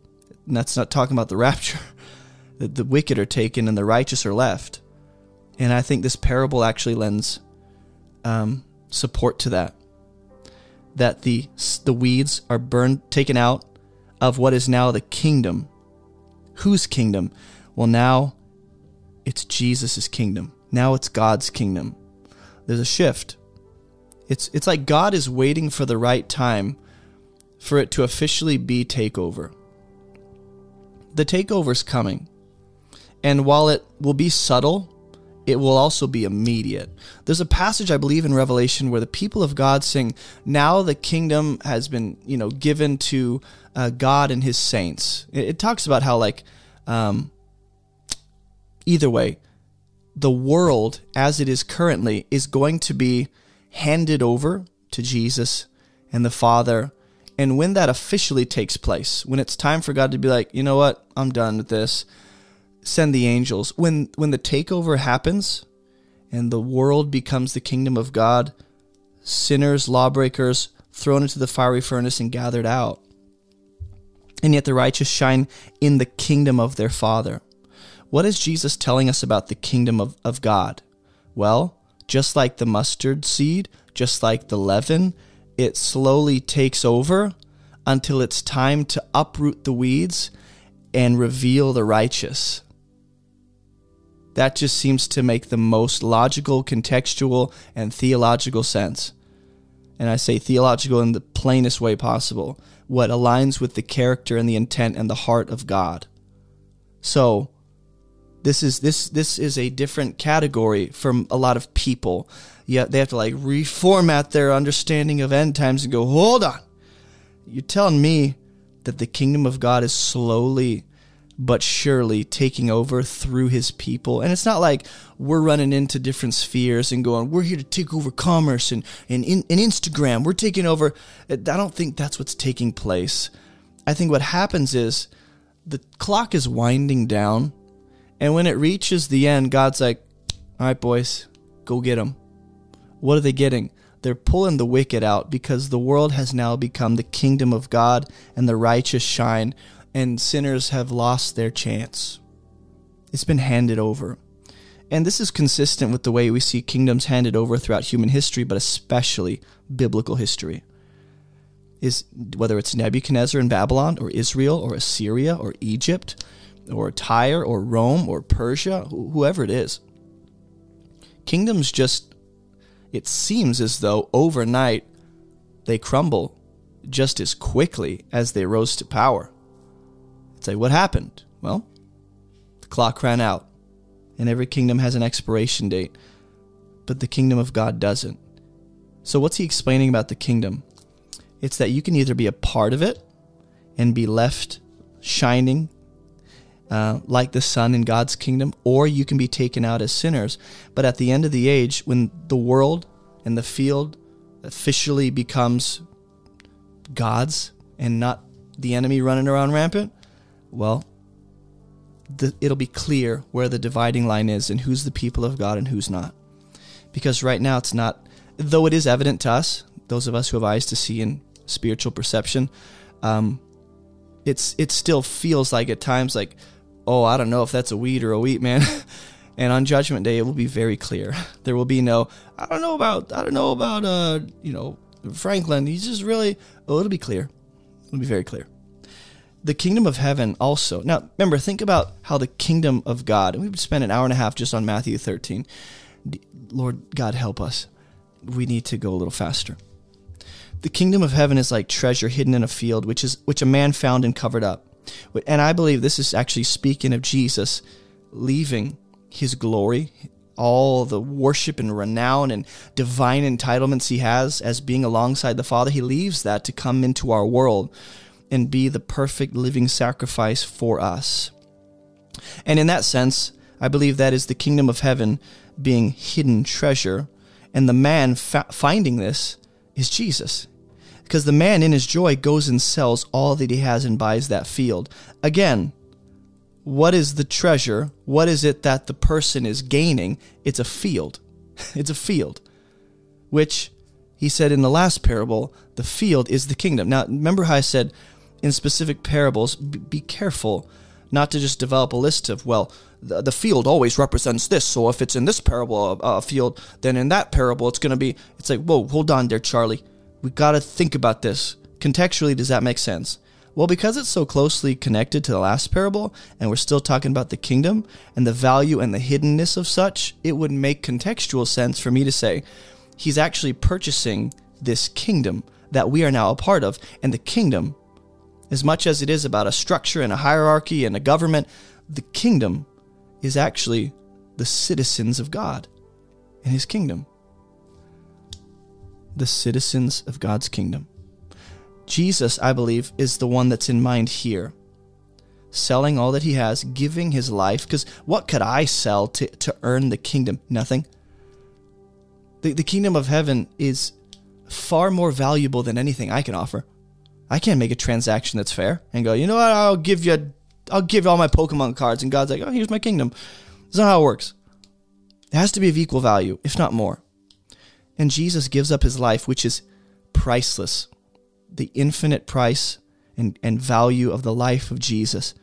Speaker 1: And that's not talking about the rapture. the, the wicked are taken and the righteous are left. And I think this parable actually lends um, support to that. That the the weeds are burned, taken out of what is now the kingdom. Whose kingdom? Well, now it's Jesus' kingdom. Now it's God's kingdom. There's a shift It's it's like God is waiting for the right time for it to officially be takeover. The takeover's coming. And while it will be subtle, it will also be immediate. There's a passage I believe in Revelation where the people of God sing, "Now the kingdom has been, you know, given to uh, God and His saints." It, it, talks about how, like, um, either way, the world as it is currently is going to be handed over to Jesus and the Father. And when that officially takes place, when it's time for God to be like, you know what, I'm done with this send the angels. When when the takeover happens and the world becomes the kingdom of God, sinners, lawbreakers thrown into the fiery furnace and gathered out. And yet the righteous shine in the kingdom of their Father. What is Jesus telling us about the kingdom of, of God? Well, just like the mustard seed, just like the leaven, it slowly takes over until it's time to uproot the weeds and reveal the righteous. That just seems to make the most logical, contextual, and theological sense. And I say theological in the plainest way possible, what aligns with the character and the intent and the heart of God. So, this is this this is a different category from a lot of people. Yet they have to like reformat their understanding of end times and go, hold on. You're telling me that the kingdom of God is slowly but surely taking over through his people. And it's not like we're running into different spheres and going, we're here to take over commerce and, and, and Instagram. We're taking over. I don't think that's what's taking place. I think what happens is the clock is winding down. And when it reaches the end, God's like, all right, boys, go get them. What are they getting? They're pulling the wicked out because the world has now become the kingdom of God and the righteous shine and sinners have lost their chance. It's been handed over. And this is consistent with the way we see kingdoms handed over throughout human history, but especially biblical history. Is whether it's Nebuchadnezzar in Babylon or Israel or Assyria or Egypt or Tyre or Rome or Persia, whoever it is. Kingdoms just it seems as though overnight they crumble just as quickly as they rose to power. Say, what happened? Well, the clock ran out, and every kingdom has an expiration date, but the kingdom of God doesn't. So, what's he explaining about the kingdom? It's that you can either be a part of it and be left shining uh, like the sun in God's kingdom, or you can be taken out as sinners. But at the end of the age, when the world and the field officially becomes God's and not the enemy running around rampant, well, the, it'll be clear where the dividing line is and who's the people of God and who's not. Because right now it's not, though it is evident to us, those of us who have eyes to see and spiritual perception, um, it's it still feels like at times like, oh, I don't know if that's a weed or a wheat, man. and on Judgment Day, it will be very clear. There will be no, I don't know about, I don't know about, uh, you know, Franklin. He's just really, oh, it'll be clear. It'll be very clear the kingdom of heaven also. Now, remember, think about how the kingdom of God, and we've spent an hour and a half just on Matthew 13. Lord God, help us. We need to go a little faster. The kingdom of heaven is like treasure hidden in a field, which is which a man found and covered up. And I believe this is actually speaking of Jesus leaving his glory, all the worship and renown and divine entitlements he has as being alongside the Father. He leaves that to come into our world and be the perfect living sacrifice for us. And in that sense, I believe that is the kingdom of heaven being hidden treasure. And the man fa- finding this is Jesus. Because the man in his joy goes and sells all that he has and buys that field. Again, what is the treasure? What is it that the person is gaining? It's a field. it's a field. Which he said in the last parable, the field is the kingdom. Now, remember how I said in specific parables, be careful not to just develop a list of, well, the, field always represents this. So if it's in this parable uh, field, then in that parable it's going to be, it's like, whoa, hold on there, Charlie. We got to think about this. Contextually, does that make sense? Well, because it's so closely connected to the last parable, and we're still talking about the kingdom and the value and the hiddenness of such, it would make contextual sense for me to say, he's actually purchasing this kingdom that we are now a part of. And the kingdom, as much as it is about a structure and a hierarchy and a government, the kingdom is actually the citizens of God and his kingdom. The citizens of God's kingdom. Jesus, I believe, is the one that's in mind here. Selling all that he has, giving his life, because what could I sell to, to earn the kingdom? Nothing. The, the kingdom of heaven is far more valuable than anything I can offer. I can't make a transaction that's fair and go, you know what, I'll give you I'll give you all my Pokemon cards, and God's like, oh, here's my kingdom. That's not how it works. It has to be of equal value, if not more. And Jesus gives up his life, which is priceless. The infinite price and, and value of the life of Jesus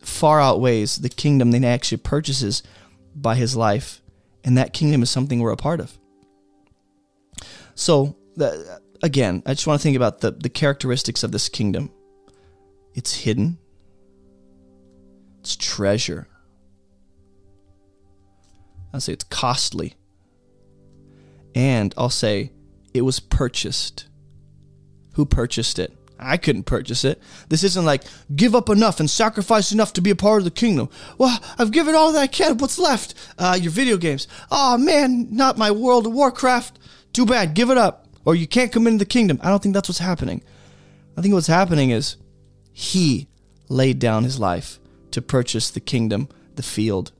Speaker 1: far outweighs the kingdom that he actually purchases by his life. And that kingdom is something we're a part of. So, the, again, I just want to think about the, the characteristics of this kingdom. It's hidden, it's treasure. I'll say it's costly. And I'll say it was purchased. Who purchased it? I couldn't purchase it. This isn't like give up enough and sacrifice enough to be a part of the kingdom. Well, I've given all that I can. What's left? Uh, your video games. Oh man, not my World of Warcraft. Too bad. Give it up, or you can't come into the kingdom. I don't think that's what's happening. I think what's happening is he laid down his life to purchase the kingdom, the field.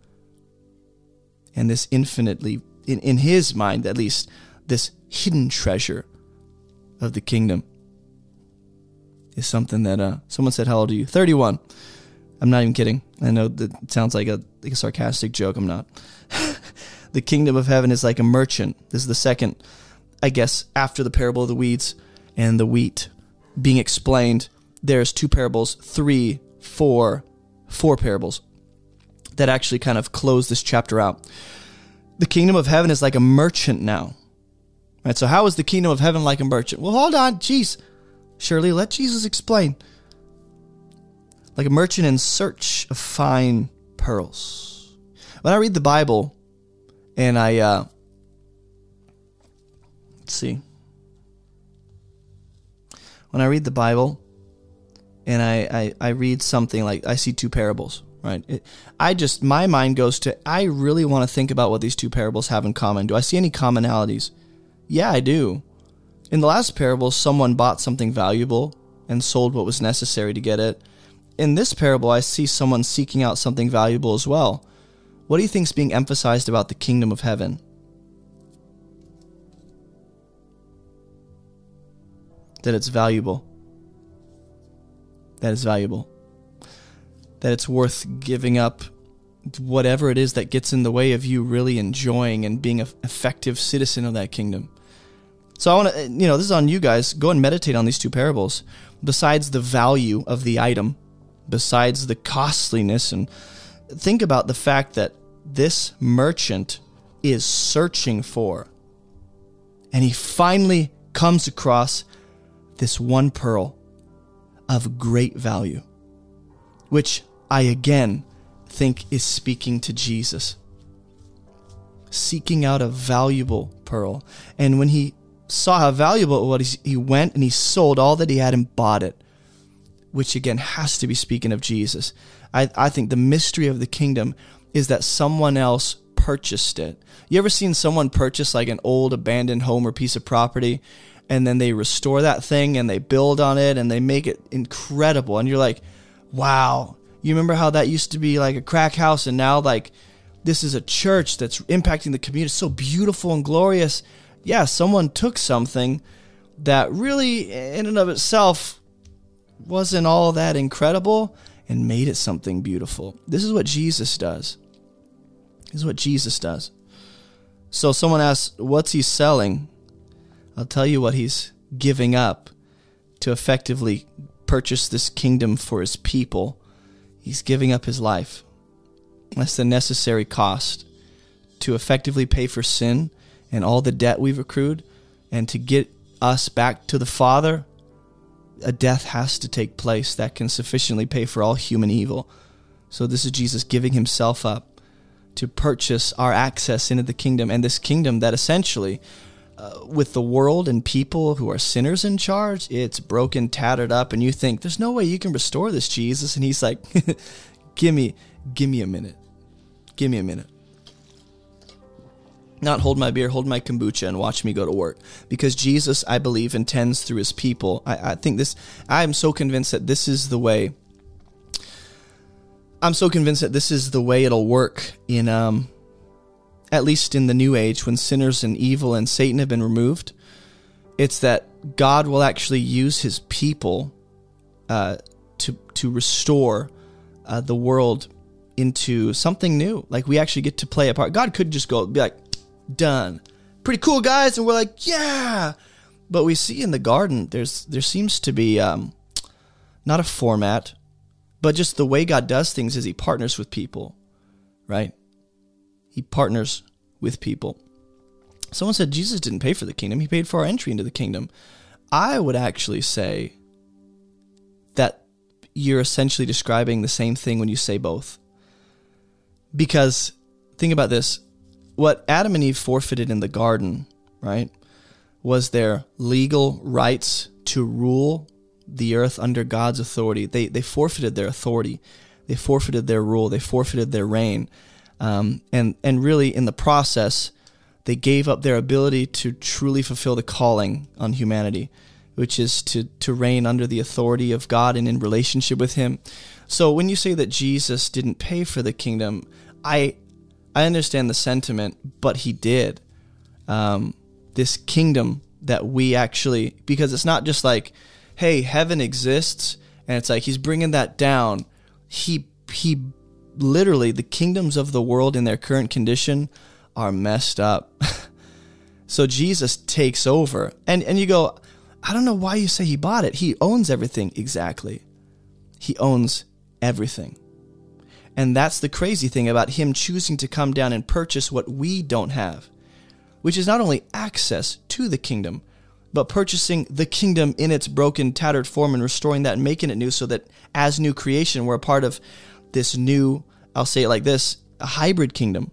Speaker 1: And this infinitely, in, in his mind at least, this hidden treasure of the kingdom is something that uh, someone said, How old are you? 31. I'm not even kidding. I know that sounds like a, like a sarcastic joke. I'm not. the kingdom of heaven is like a merchant. This is the second, I guess, after the parable of the weeds and the wheat being explained. There's two parables, three, four, four parables that actually kind of close this chapter out. The kingdom of heaven is like a merchant now. Right? So how is the kingdom of heaven like a merchant? Well, hold on, jeez. Shirley, let Jesus explain. Like a merchant in search of fine pearls. When I read the Bible and I uh let's see. When I read the Bible and I, I, I read something like I see two parables, right? It, I just, my mind goes to, I really want to think about what these two parables have in common. Do I see any commonalities? Yeah, I do. In the last parable, someone bought something valuable and sold what was necessary to get it. In this parable, I see someone seeking out something valuable as well. What do you think is being emphasized about the kingdom of heaven? That it's valuable that is valuable. That it's worth giving up whatever it is that gets in the way of you really enjoying and being an effective citizen of that kingdom. So I want to, eh, you know, this is on you guys. Go and meditate on these two parables. Besides the value of the item, besides the costliness, and think about the fact that this merchant is searching for, and he finally comes across this one pearl of great value, which I again think is speaking to Jesus. Seeking out a valuable pearl. And when he saw how valuable it was, he went and he sold all that he had and bought it, which again has to be speaking of Jesus. I, I think the mystery of the kingdom is that someone else purchased it. You ever seen someone purchase like an old abandoned home or piece of property and then they restore that thing and they build on it and they make it incredible and you're like wow you remember how that used to be like a crack house and now like this is a church that's impacting the community. It's so beautiful and glorious. Yeah someone took something that really in and of itself wasn't all that incredible and made it something beautiful. This is what jesus does. This is what jesus does. So someone asks what's he selling? I'll tell you what he's giving up to effectively purchase this kingdom for his people. He's giving up his life. That's the necessary cost to effectively pay for sin and all the debt we've accrued and to get us back to the Father. A death has to take place that can sufficiently pay for all human evil. So, this is Jesus giving himself up to purchase our access into the kingdom and this kingdom that essentially uh, with the world and people who are sinners in charge. It's broken, tattered up, and you think there's no way you can restore this, Jesus. And he's like, "Give me, give me a minute. Give me a minute." Not hold my beer, hold my kombucha, and watch me go to work. Because Jesus, I believe, intends through his people. I, I think this, I am so convinced that this is the way. I'm so convinced that this is the way it'll work in, um, at least in the new age when sinners and evil and Satan have been removed. It's that God will actually use his people uh, to, to restore uh, the world into something new. Like we actually get to play a part. God could just go be like, done. Pretty cool, guys. And we're like, yeah. But we see in the garden, there's there seems to be um, not a format, but just the way God does things is He partners with people, right? He partners with people. Someone said Jesus didn't pay for the kingdom; He paid for our entry into the kingdom. I would actually say that you're essentially describing the same thing when you say both. Because think about this what Adam and Eve forfeited in the garden, right, was their legal rights to rule the earth under God's authority. They, they forfeited their authority, they forfeited their rule, they forfeited their reign. Um, and, and really, in the process, they gave up their ability to truly fulfill the calling on humanity, which is to, to reign under the authority of God and in relationship with Him. So when you say that Jesus didn't pay for the kingdom, I I understand the sentiment, but he did. Um, this kingdom that we actually, because it's not just like, hey, heaven exists, and it's like he's bringing that down. He he literally the kingdoms of the world in their current condition are messed up. so Jesus takes over, and and you go, I don't know why you say he bought it. He owns everything exactly. He owns everything. And that's the crazy thing about him choosing to come down and purchase what we don't have, which is not only access to the kingdom, but purchasing the kingdom in its broken, tattered form and restoring that and making it new so that as new creation, we're a part of this new, I'll say it like this, a hybrid kingdom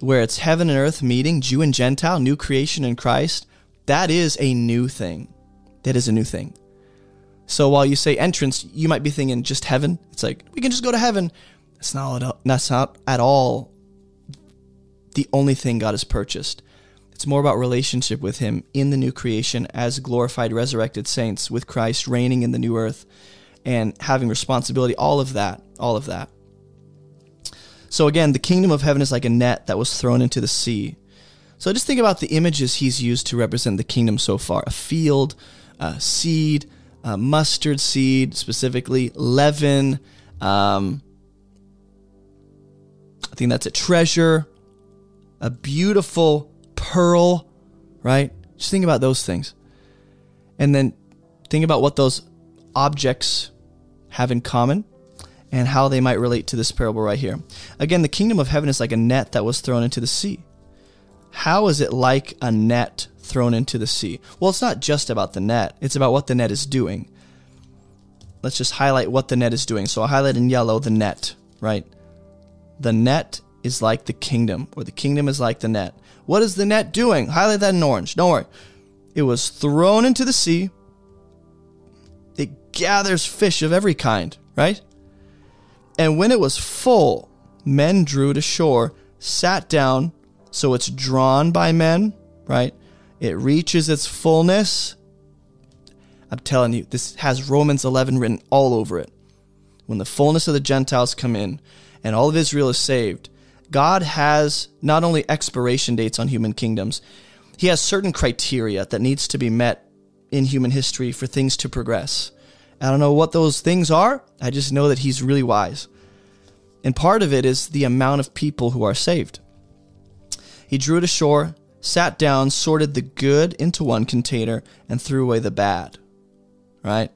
Speaker 1: where it's heaven and earth meeting, Jew and Gentile, new creation in Christ. That is a new thing. That is a new thing. So while you say entrance, you might be thinking just heaven. It's like, we can just go to heaven. That's not, that's not at all the only thing God has purchased. It's more about relationship with Him in the new creation as glorified, resurrected saints with Christ reigning in the new earth and having responsibility. All of that. All of that. So, again, the kingdom of heaven is like a net that was thrown into the sea. So, just think about the images He's used to represent the kingdom so far a field, a seed, a mustard seed, specifically, leaven. Um, I think that's a treasure, a beautiful pearl, right? Just think about those things. And then think about what those objects have in common and how they might relate to this parable right here. Again, the kingdom of heaven is like a net that was thrown into the sea. How is it like a net thrown into the sea? Well, it's not just about the net, it's about what the net is doing. Let's just highlight what the net is doing. So I'll highlight in yellow the net, right? The net is like the kingdom, or the kingdom is like the net. What is the net doing? Highlight that in orange. Don't worry. It was thrown into the sea. Gathers fish of every kind, right? And when it was full, men drew to shore, sat down, so it's drawn by men, right? It reaches its fullness. I'm telling you, this has Romans 11 written all over it. When the fullness of the Gentiles come in, and all of Israel is saved, God has not only expiration dates on human kingdoms, he has certain criteria that needs to be met in human history for things to progress. I don't know what those things are. I just know that he's really wise. And part of it is the amount of people who are saved. He drew to shore, sat down, sorted the good into one container, and threw away the bad. Right?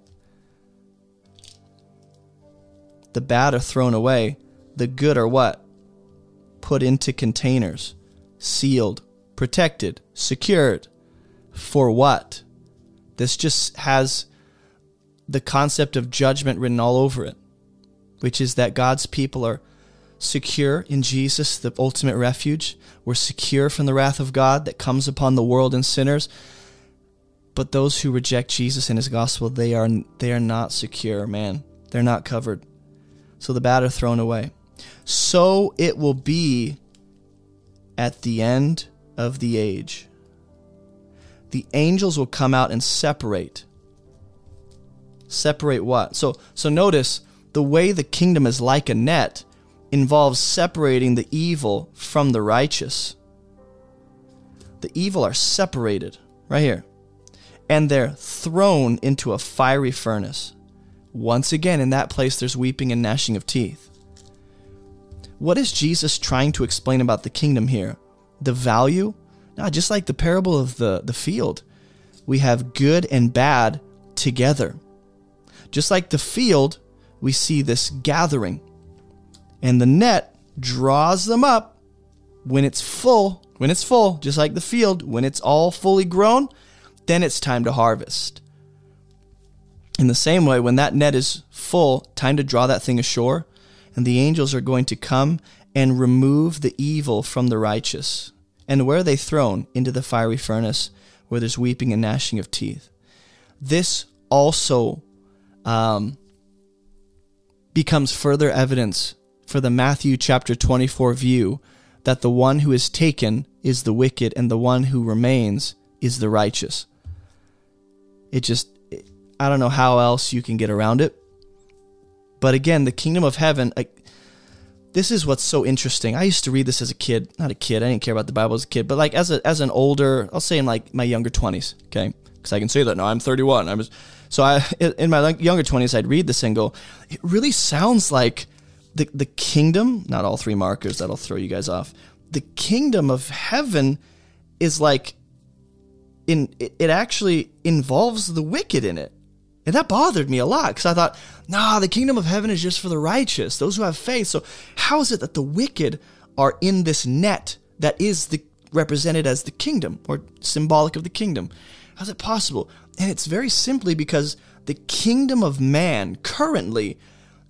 Speaker 1: The bad are thrown away the good are what? Put into containers, sealed, protected, secured. For what? This just has the concept of judgment written all over it, which is that God's people are secure in Jesus, the ultimate refuge. We're secure from the wrath of God that comes upon the world and sinners. But those who reject Jesus and his gospel, they are they are not secure, man. They're not covered. So the bad are thrown away. So it will be at the end of the age. The angels will come out and separate. Separate what? So so notice the way the kingdom is like a net involves separating the evil from the righteous. The evil are separated right here, and they're thrown into a fiery furnace. Once again, in that place, there's weeping and gnashing of teeth. What is Jesus trying to explain about the kingdom here? The value? No, just like the parable of the, the field. We have good and bad together. Just like the field, we see this gathering and the net draws them up when it's full. When it's full, just like the field, when it's all fully grown, then it's time to harvest. In the same way, when that net is full, time to draw that thing ashore, and the angels are going to come and remove the evil from the righteous. And where are they thrown? Into the fiery furnace, where there's weeping and gnashing of teeth. This also um, becomes further evidence for the Matthew chapter 24 view that the one who is taken is the wicked and the one who remains is the righteous. It just, I don't know how else you can get around it. But again, the kingdom of heaven, this is what's so interesting. I used to read this as a kid, not a kid, I didn't care about the Bible as a kid, but like as a as an older, I'll say in like my younger 20s, okay? Because I can say that now, I'm 31. I was, so I, in my younger 20s, I'd read and go, it really sounds like the, the kingdom, not all three markers, that'll throw you guys off. The kingdom of heaven is like in it, it actually involves the wicked in it. And that bothered me a lot because I thought, nah, the kingdom of heaven is just for the righteous, those who have faith. So how is it that the wicked are in this net that is the represented as the kingdom or symbolic of the kingdom? How's it possible? And it's very simply because the kingdom of man currently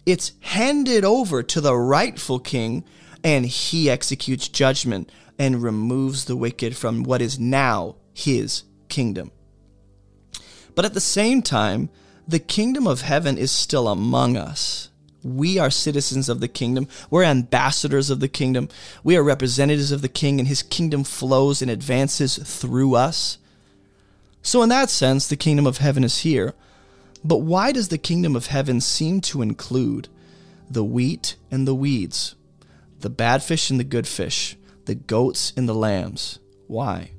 Speaker 1: it's handed over to the rightful king, and he executes judgment and removes the wicked from what is now his kingdom. But at the same time, the kingdom of heaven is still among us. We are citizens of the kingdom. We're ambassadors of the kingdom. We are representatives of the king, and his kingdom flows and advances through us. So, in that sense, the kingdom of heaven is here. But why does the kingdom of heaven seem to include the wheat and the weeds, the bad fish and the good fish, the goats and the lambs? Why?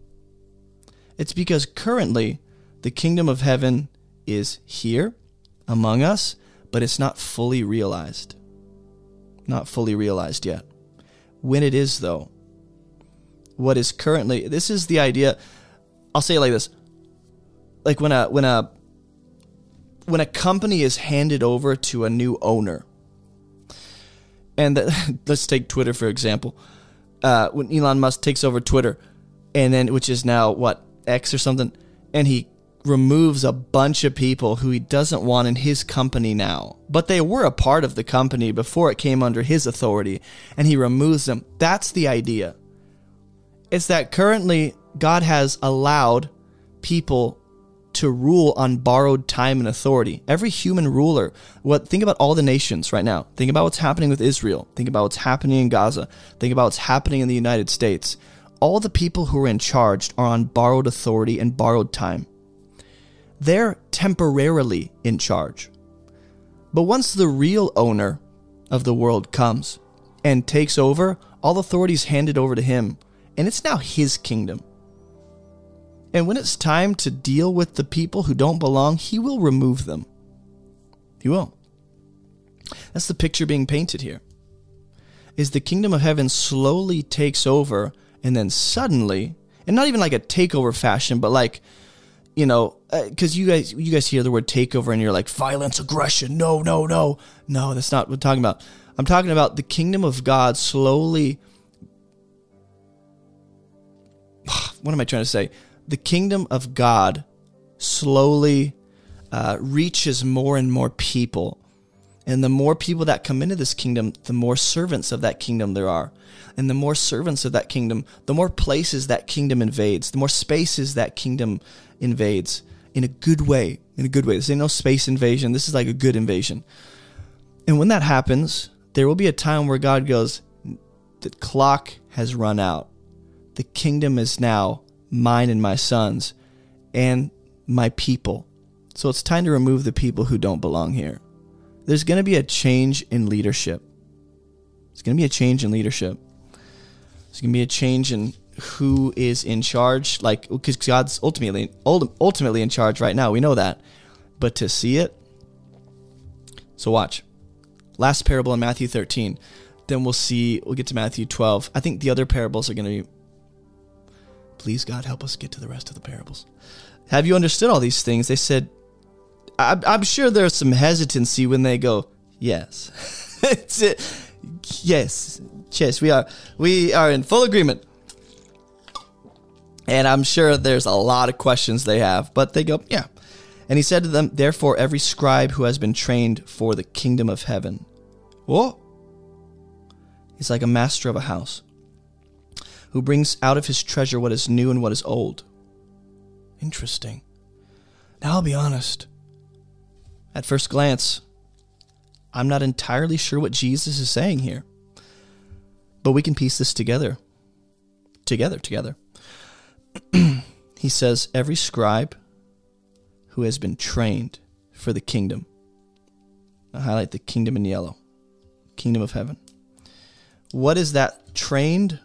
Speaker 1: It's because currently the kingdom of heaven is here among us, but it's not fully realized. Not fully realized yet. When it is, though, what is currently, this is the idea. I'll say it like this like when a when a when a company is handed over to a new owner, and the, let's take Twitter for example, uh, when Elon Musk takes over Twitter, and then which is now what X or something, and he removes a bunch of people who he doesn't want in his company now, but they were a part of the company before it came under his authority, and he removes them. That's the idea. It's that currently God has allowed people to rule on borrowed time and authority. Every human ruler, what think about all the nations right now. Think about what's happening with Israel. Think about what's happening in Gaza. Think about what's happening in the United States. All the people who are in charge are on borrowed authority and borrowed time. They're temporarily in charge. But once the real owner of the world comes and takes over, all authority is handed over to him, and it's now his kingdom. And when it's time to deal with the people who don't belong, he will remove them. He will. That's the picture being painted here. Is the kingdom of heaven slowly takes over and then suddenly, and not even like a takeover fashion, but like you know, because uh, you guys you guys hear the word takeover and you're like violence, aggression. No, no, no, no. That's not what I'm talking about. I'm talking about the kingdom of God slowly. What am I trying to say? The kingdom of God slowly uh, reaches more and more people And the more people that come into this kingdom, the more servants of that kingdom there are. And the more servants of that kingdom, the more places that kingdom invades, the more spaces that kingdom invades in a good way. In a good way. This ain't no space invasion. This is like a good invasion. And when that happens, there will be a time where God goes, The clock has run out. The kingdom is now mine and my sons and my people. So it's time to remove the people who don't belong here. There's going to be a change in leadership. It's going to be a change in leadership. It's going to be a change in who is in charge, like because God's ultimately ultimately in charge right now. We know that, but to see it. So watch. Last parable in Matthew 13. Then we'll see. We'll get to Matthew 12. I think the other parables are going to be. Please God help us get to the rest of the parables. Have you understood all these things? They said. I'm, I'm sure there's some hesitancy when they go. Yes. it's it. Yes. Yes. We are. We are in full agreement. And I'm sure there's a lot of questions they have, but they go, yeah. And he said to them, Therefore, every scribe who has been trained for the kingdom of heaven, whoa, he's like a master of a house who brings out of his treasure what is new and what is old. Interesting. Now, I'll be honest. At first glance, I'm not entirely sure what Jesus is saying here. But we can piece this together. Together, together. he says, Every scribe who has been trained for the kingdom. I highlight the kingdom in yellow. Kingdom of heaven. What is that trained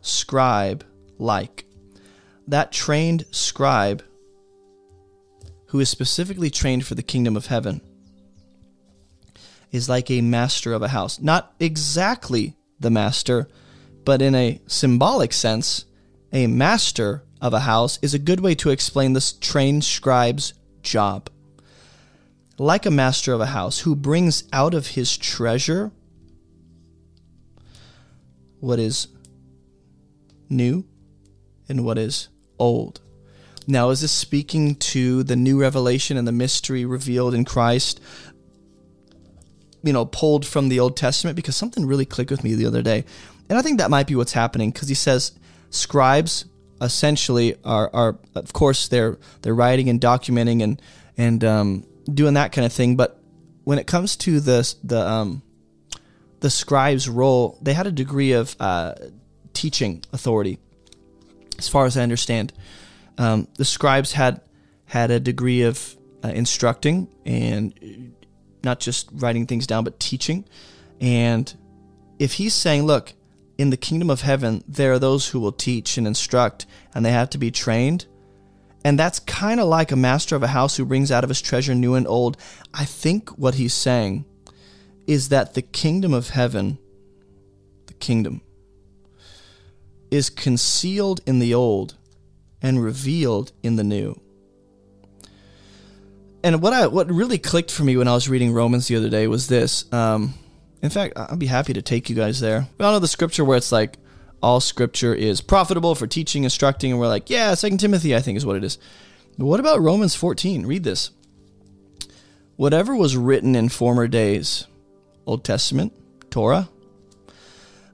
Speaker 1: scribe like? That trained scribe who is specifically trained for the kingdom of heaven is like a master of a house. Not exactly the master, but in a symbolic sense, a master of a house is a good way to explain this trained scribe's job. Like a master of a house who brings out of his treasure what is new and what is old. Now, is this speaking to the new revelation and the mystery revealed in Christ? You know, pulled from the Old Testament? Because something really clicked with me the other day. And I think that might be what's happening because he says, scribes essentially are, are of course they're they're writing and documenting and and um, doing that kind of thing. But when it comes to the the um, the scribe's role, they had a degree of uh, teaching authority, as far as I understand. Um, the scribes had had a degree of uh, instructing and not just writing things down, but teaching. And if he's saying, "Look, in the kingdom of heaven, there are those who will teach and instruct, and they have to be trained. And that's kind of like a master of a house who brings out of his treasure new and old. I think what he's saying is that the kingdom of heaven, the kingdom, is concealed in the old and revealed in the new. And what I what really clicked for me when I was reading Romans the other day was this. Um, in fact, I'd be happy to take you guys there. We all know the scripture where it's like, all scripture is profitable for teaching, instructing, and we're like, yeah, Second Timothy, I think is what it is. But what about Romans 14? Read this. Whatever was written in former days, Old Testament, Torah,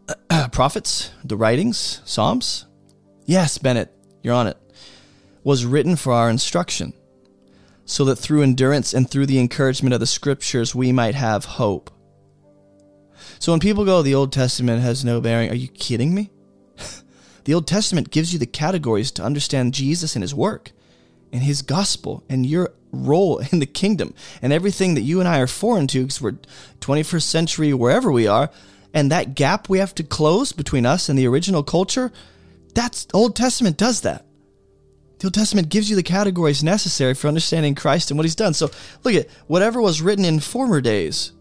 Speaker 1: prophets, the writings, Psalms, yes, Bennett, you're on it, was written for our instruction, so that through endurance and through the encouragement of the scriptures we might have hope. So when people go, the Old Testament has no bearing, are you kidding me? the Old Testament gives you the categories to understand Jesus and his work and his gospel and your role in the kingdom and everything that you and I are foreign to because we're 21st century wherever we are. And that gap we have to close between us and the original culture, that's Old Testament does that. The Old Testament gives you the categories necessary for understanding Christ and what he's done. So look at whatever was written in former days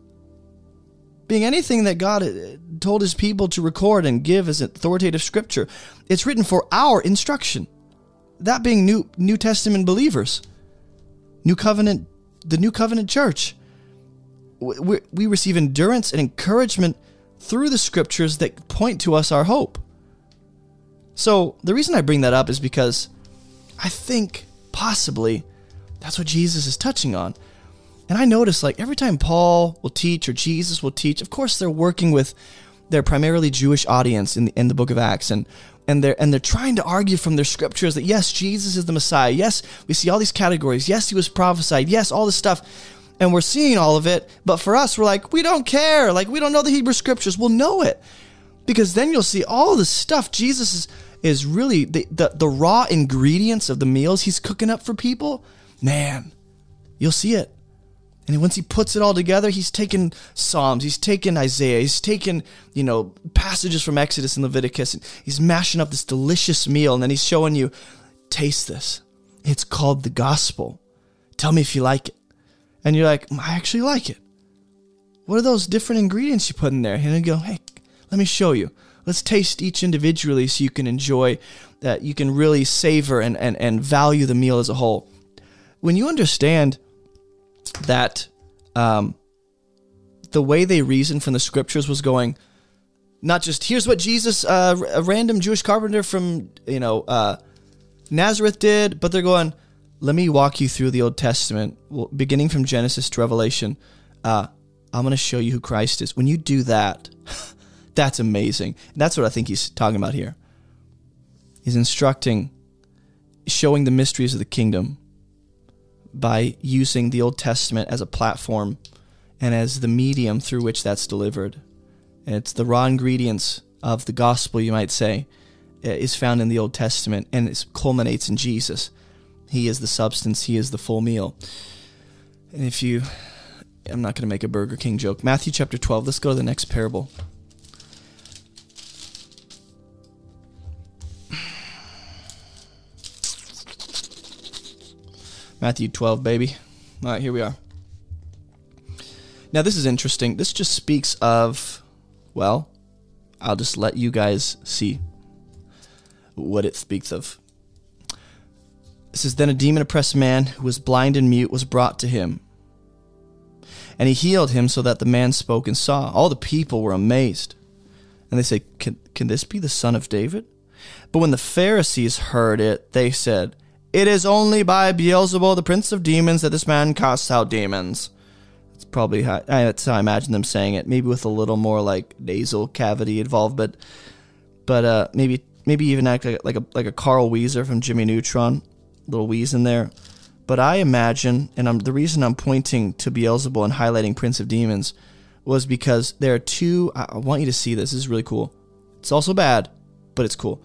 Speaker 1: being anything that God uh, told his people to record and give as authoritative scripture. It's written for our instruction. That being New New Testament believers. New covenant the New Covenant church. We, we receive endurance and encouragement through the scriptures that point to us our hope. So, the reason I bring that up is because I think possibly that's what Jesus is touching on And I notice like every time Paul will teach or Jesus will teach, of course they're working with their primarily Jewish audience in the, in the book of Acts and and they're and they're trying to argue from their scriptures that yes, Jesus is the Messiah. Yes, we see all these categories. Yes, he was prophesied. Yes, all this stuff. And we're seeing all of it, but for us, we're like, we don't care. Like, we don't know the Hebrew scriptures. We'll know it. Because then you'll see all the stuff Jesus is, is really the, the, the raw ingredients of the meals he's cooking up for people. Man, you'll see it. And once he puts it all together, he's taken Psalms, he's taken Isaiah, he's taken, you know, passages from Exodus and Leviticus, and he's mashing up this delicious meal, and then he's showing you, taste this. It's called the gospel. Tell me if you like it. And you're like, I actually like it. What are those different ingredients you put in there? And you go, hey, let me show you. Let's taste each individually so you can enjoy that, you can really savor and, and, and value the meal as a whole. When you understand that um, the way they reasoned from the scriptures was going not just here's what Jesus, uh, a random Jewish carpenter from you know uh, Nazareth did, but they're going. Let me walk you through the Old Testament, beginning from Genesis to Revelation. Uh, I'm going to show you who Christ is. When you do that, that's amazing. And that's what I think he's talking about here. He's instructing, showing the mysteries of the kingdom by using the Old Testament as a platform and as the medium through which that's delivered. And it's the raw ingredients of the gospel, you might say, is found in the Old Testament and it culminates in Jesus. He is the substance, He is the full meal. And if you, I'm not going to make a Burger King joke. Matthew chapter 12, let's go to the next parable. Matthew 12, baby. All right, here we are. Now, this is interesting. This just speaks of, well, I'll just let you guys see what it speaks of. It says, Then a demon oppressed man who was blind and mute was brought to him. And he healed him so that the man spoke and saw. All the people were amazed. And they said, Can, can this be the son of David? But when the Pharisees heard it, they said, it is only by Beelzebul, the prince of demons, that this man casts out demons. It's probably how, that's how I imagine them saying it. Maybe with a little more like nasal cavity involved, but but uh, maybe maybe even act like, like a like a Carl Wheezer from Jimmy Neutron, little wheeze in there. But I imagine, and I'm, the reason I'm pointing to Beelzebul and highlighting Prince of Demons was because there are two. I want you to see this. This is really cool. It's also bad, but it's cool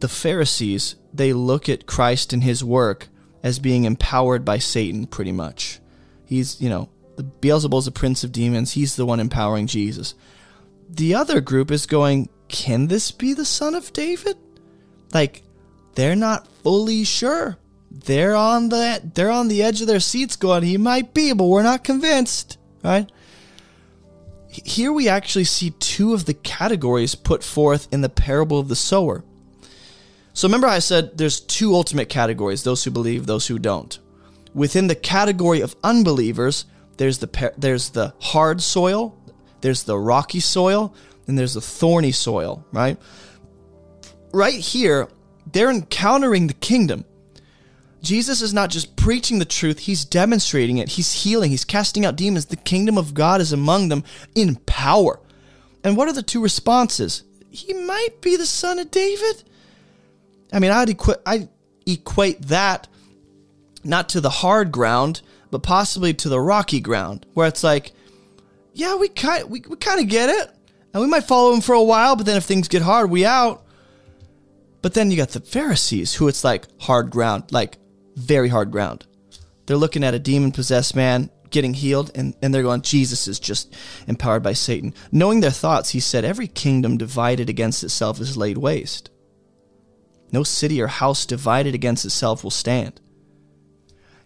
Speaker 1: the Pharisees, they look at Christ and his work as being empowered by Satan, pretty much. He's, you know, the Beelzebul's a prince of demons. He's the one empowering Jesus. The other group is going, can this be the son of David? Like, they're not fully sure. They're on the they're on the edge of their seats going, he might be, but we're not convinced, right? Here we actually see two of the categories put forth in the parable of the sower. So remember, I said there's two ultimate categories those who believe, those who don't. Within the category of unbelievers, there's the, there's the hard soil, there's the rocky soil, and there's the thorny soil, right? Right here, they're encountering the kingdom. Jesus is not just preaching the truth, he's demonstrating it. He's healing, he's casting out demons. The kingdom of God is among them in power. And what are the two responses? He might be the son of David. I mean, I'd equi- I equate that not to the hard ground, but possibly to the rocky ground, where it's like, yeah, we kind we, we kind of get it, and we might follow him for a while, but then if things get hard, we out. But then you got the Pharisees, who it's like hard ground, like very hard ground. They're looking at a demon possessed man getting healed, and, and they're going, Jesus is just empowered by Satan. Knowing their thoughts, he said, Every kingdom divided against itself is laid waste. No city or house divided against itself will stand.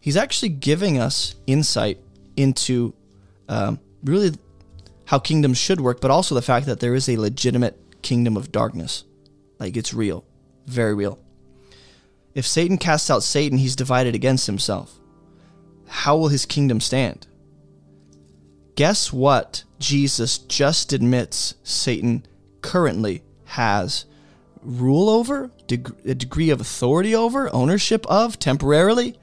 Speaker 1: He's actually giving us insight into um, really how kingdoms should work, but also the fact that there is a legitimate kingdom of darkness. Like it's real, very real. If Satan casts out Satan, he's divided against himself. How will his kingdom stand? Guess what Jesus just admits Satan currently has rule over, deg- a degree of authority over, ownership of temporarily.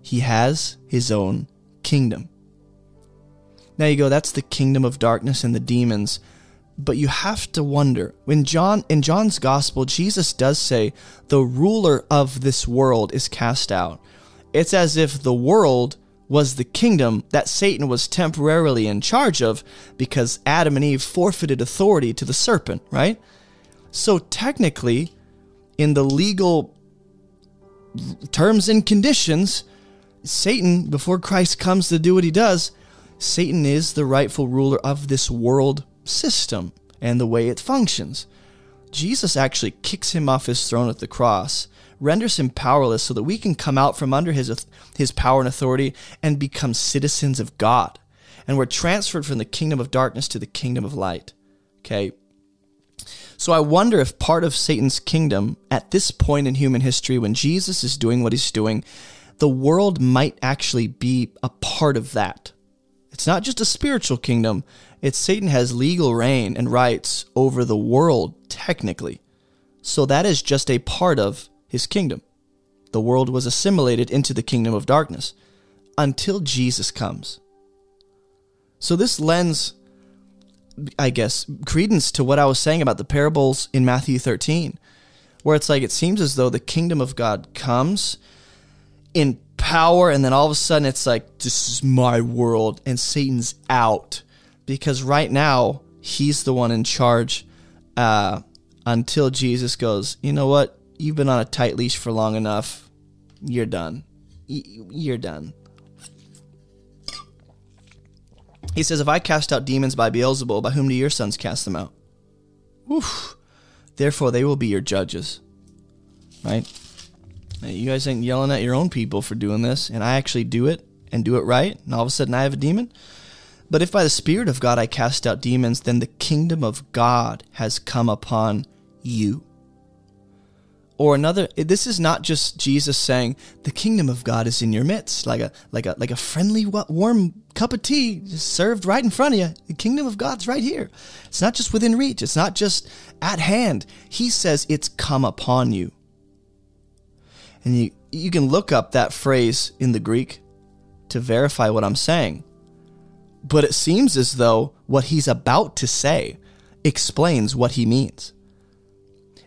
Speaker 1: He has his own kingdom. Now you go, that's the kingdom of darkness and the demons. But you have to wonder when John in John's gospel, Jesus does say the ruler of this world is cast out. It's as if the world was the kingdom that Satan was temporarily in charge of because Adam and Eve forfeited authority to the serpent, right? So technically, in the legal terms and conditions, Satan, before Christ comes to do what he does, Satan is the rightful ruler of this world system and the way it functions. Jesus actually kicks him off his throne at the cross, renders him powerless so that we can come out from under his, his power and authority and become citizens of God. And we're transferred from the kingdom of darkness to the kingdom of light. Okay. So I wonder if part of Satan's kingdom at this point in human history, when Jesus is doing what he's doing, the world might actually be a part of that. It's not just a spiritual kingdom, it's Satan has legal reign and rights over the world, technically. So that is just a part of his kingdom. The world was assimilated into the kingdom of darkness until Jesus comes. So this lends, I guess, credence to what I was saying about the parables in Matthew 13, where it's like it seems as though the kingdom of God comes in power, and then all of a sudden it's like, this is my world, and Satan's out. Because right now, he's the one in charge uh, until Jesus goes, you know what? You've been on a tight leash for long enough. You're done. You're done. He says, If I cast out demons by Beelzebul, by whom do your sons cast them out? Oof. Therefore, they will be your judges. Right? You guys ain't yelling at your own people for doing this, and I actually do it and do it right, and all of a sudden I have a demon. But if by the Spirit of God I cast out demons, then the kingdom of God has come upon you. Or another, this is not just Jesus saying the kingdom of God is in your midst, like a like a like a friendly, warm cup of tea served right in front of you. The kingdom of God's right here. It's not just within reach. It's not just at hand. He says it's come upon you. And you, you can look up that phrase in the Greek to verify what I'm saying. But it seems as though what he's about to say explains what he means.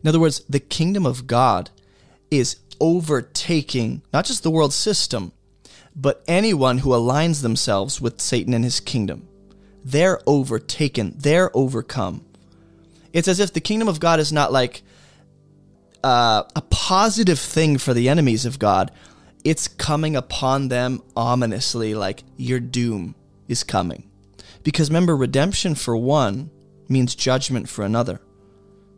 Speaker 1: In other words, the kingdom of God is overtaking not just the world system, but anyone who aligns themselves with Satan and his kingdom. They're overtaken, they're overcome. It's as if the kingdom of God is not like uh, a positive thing for the enemies of God, it's coming upon them ominously, like your doom is coming. Because remember, redemption for one means judgment for another.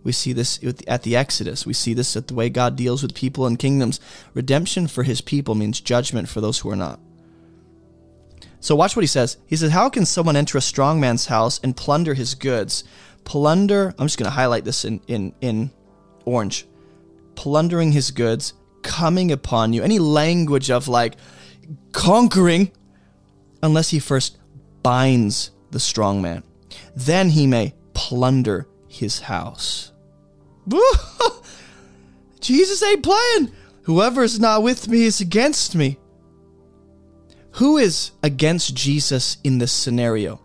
Speaker 1: We see this at the Exodus. We see this at the way God deals with people and kingdoms. Redemption for his people means judgment for those who are not. So watch what he says. He says, How can someone enter a strong man's house and plunder his goods? Plunder, I'm just going to highlight this in, in, in orange plundering his goods, coming upon you, any language of like conquering, unless he first binds the strong man. Then he may plunder his house. Jesus ain't playing. Whoever is not with me is against me. Who is against Jesus in this scenario?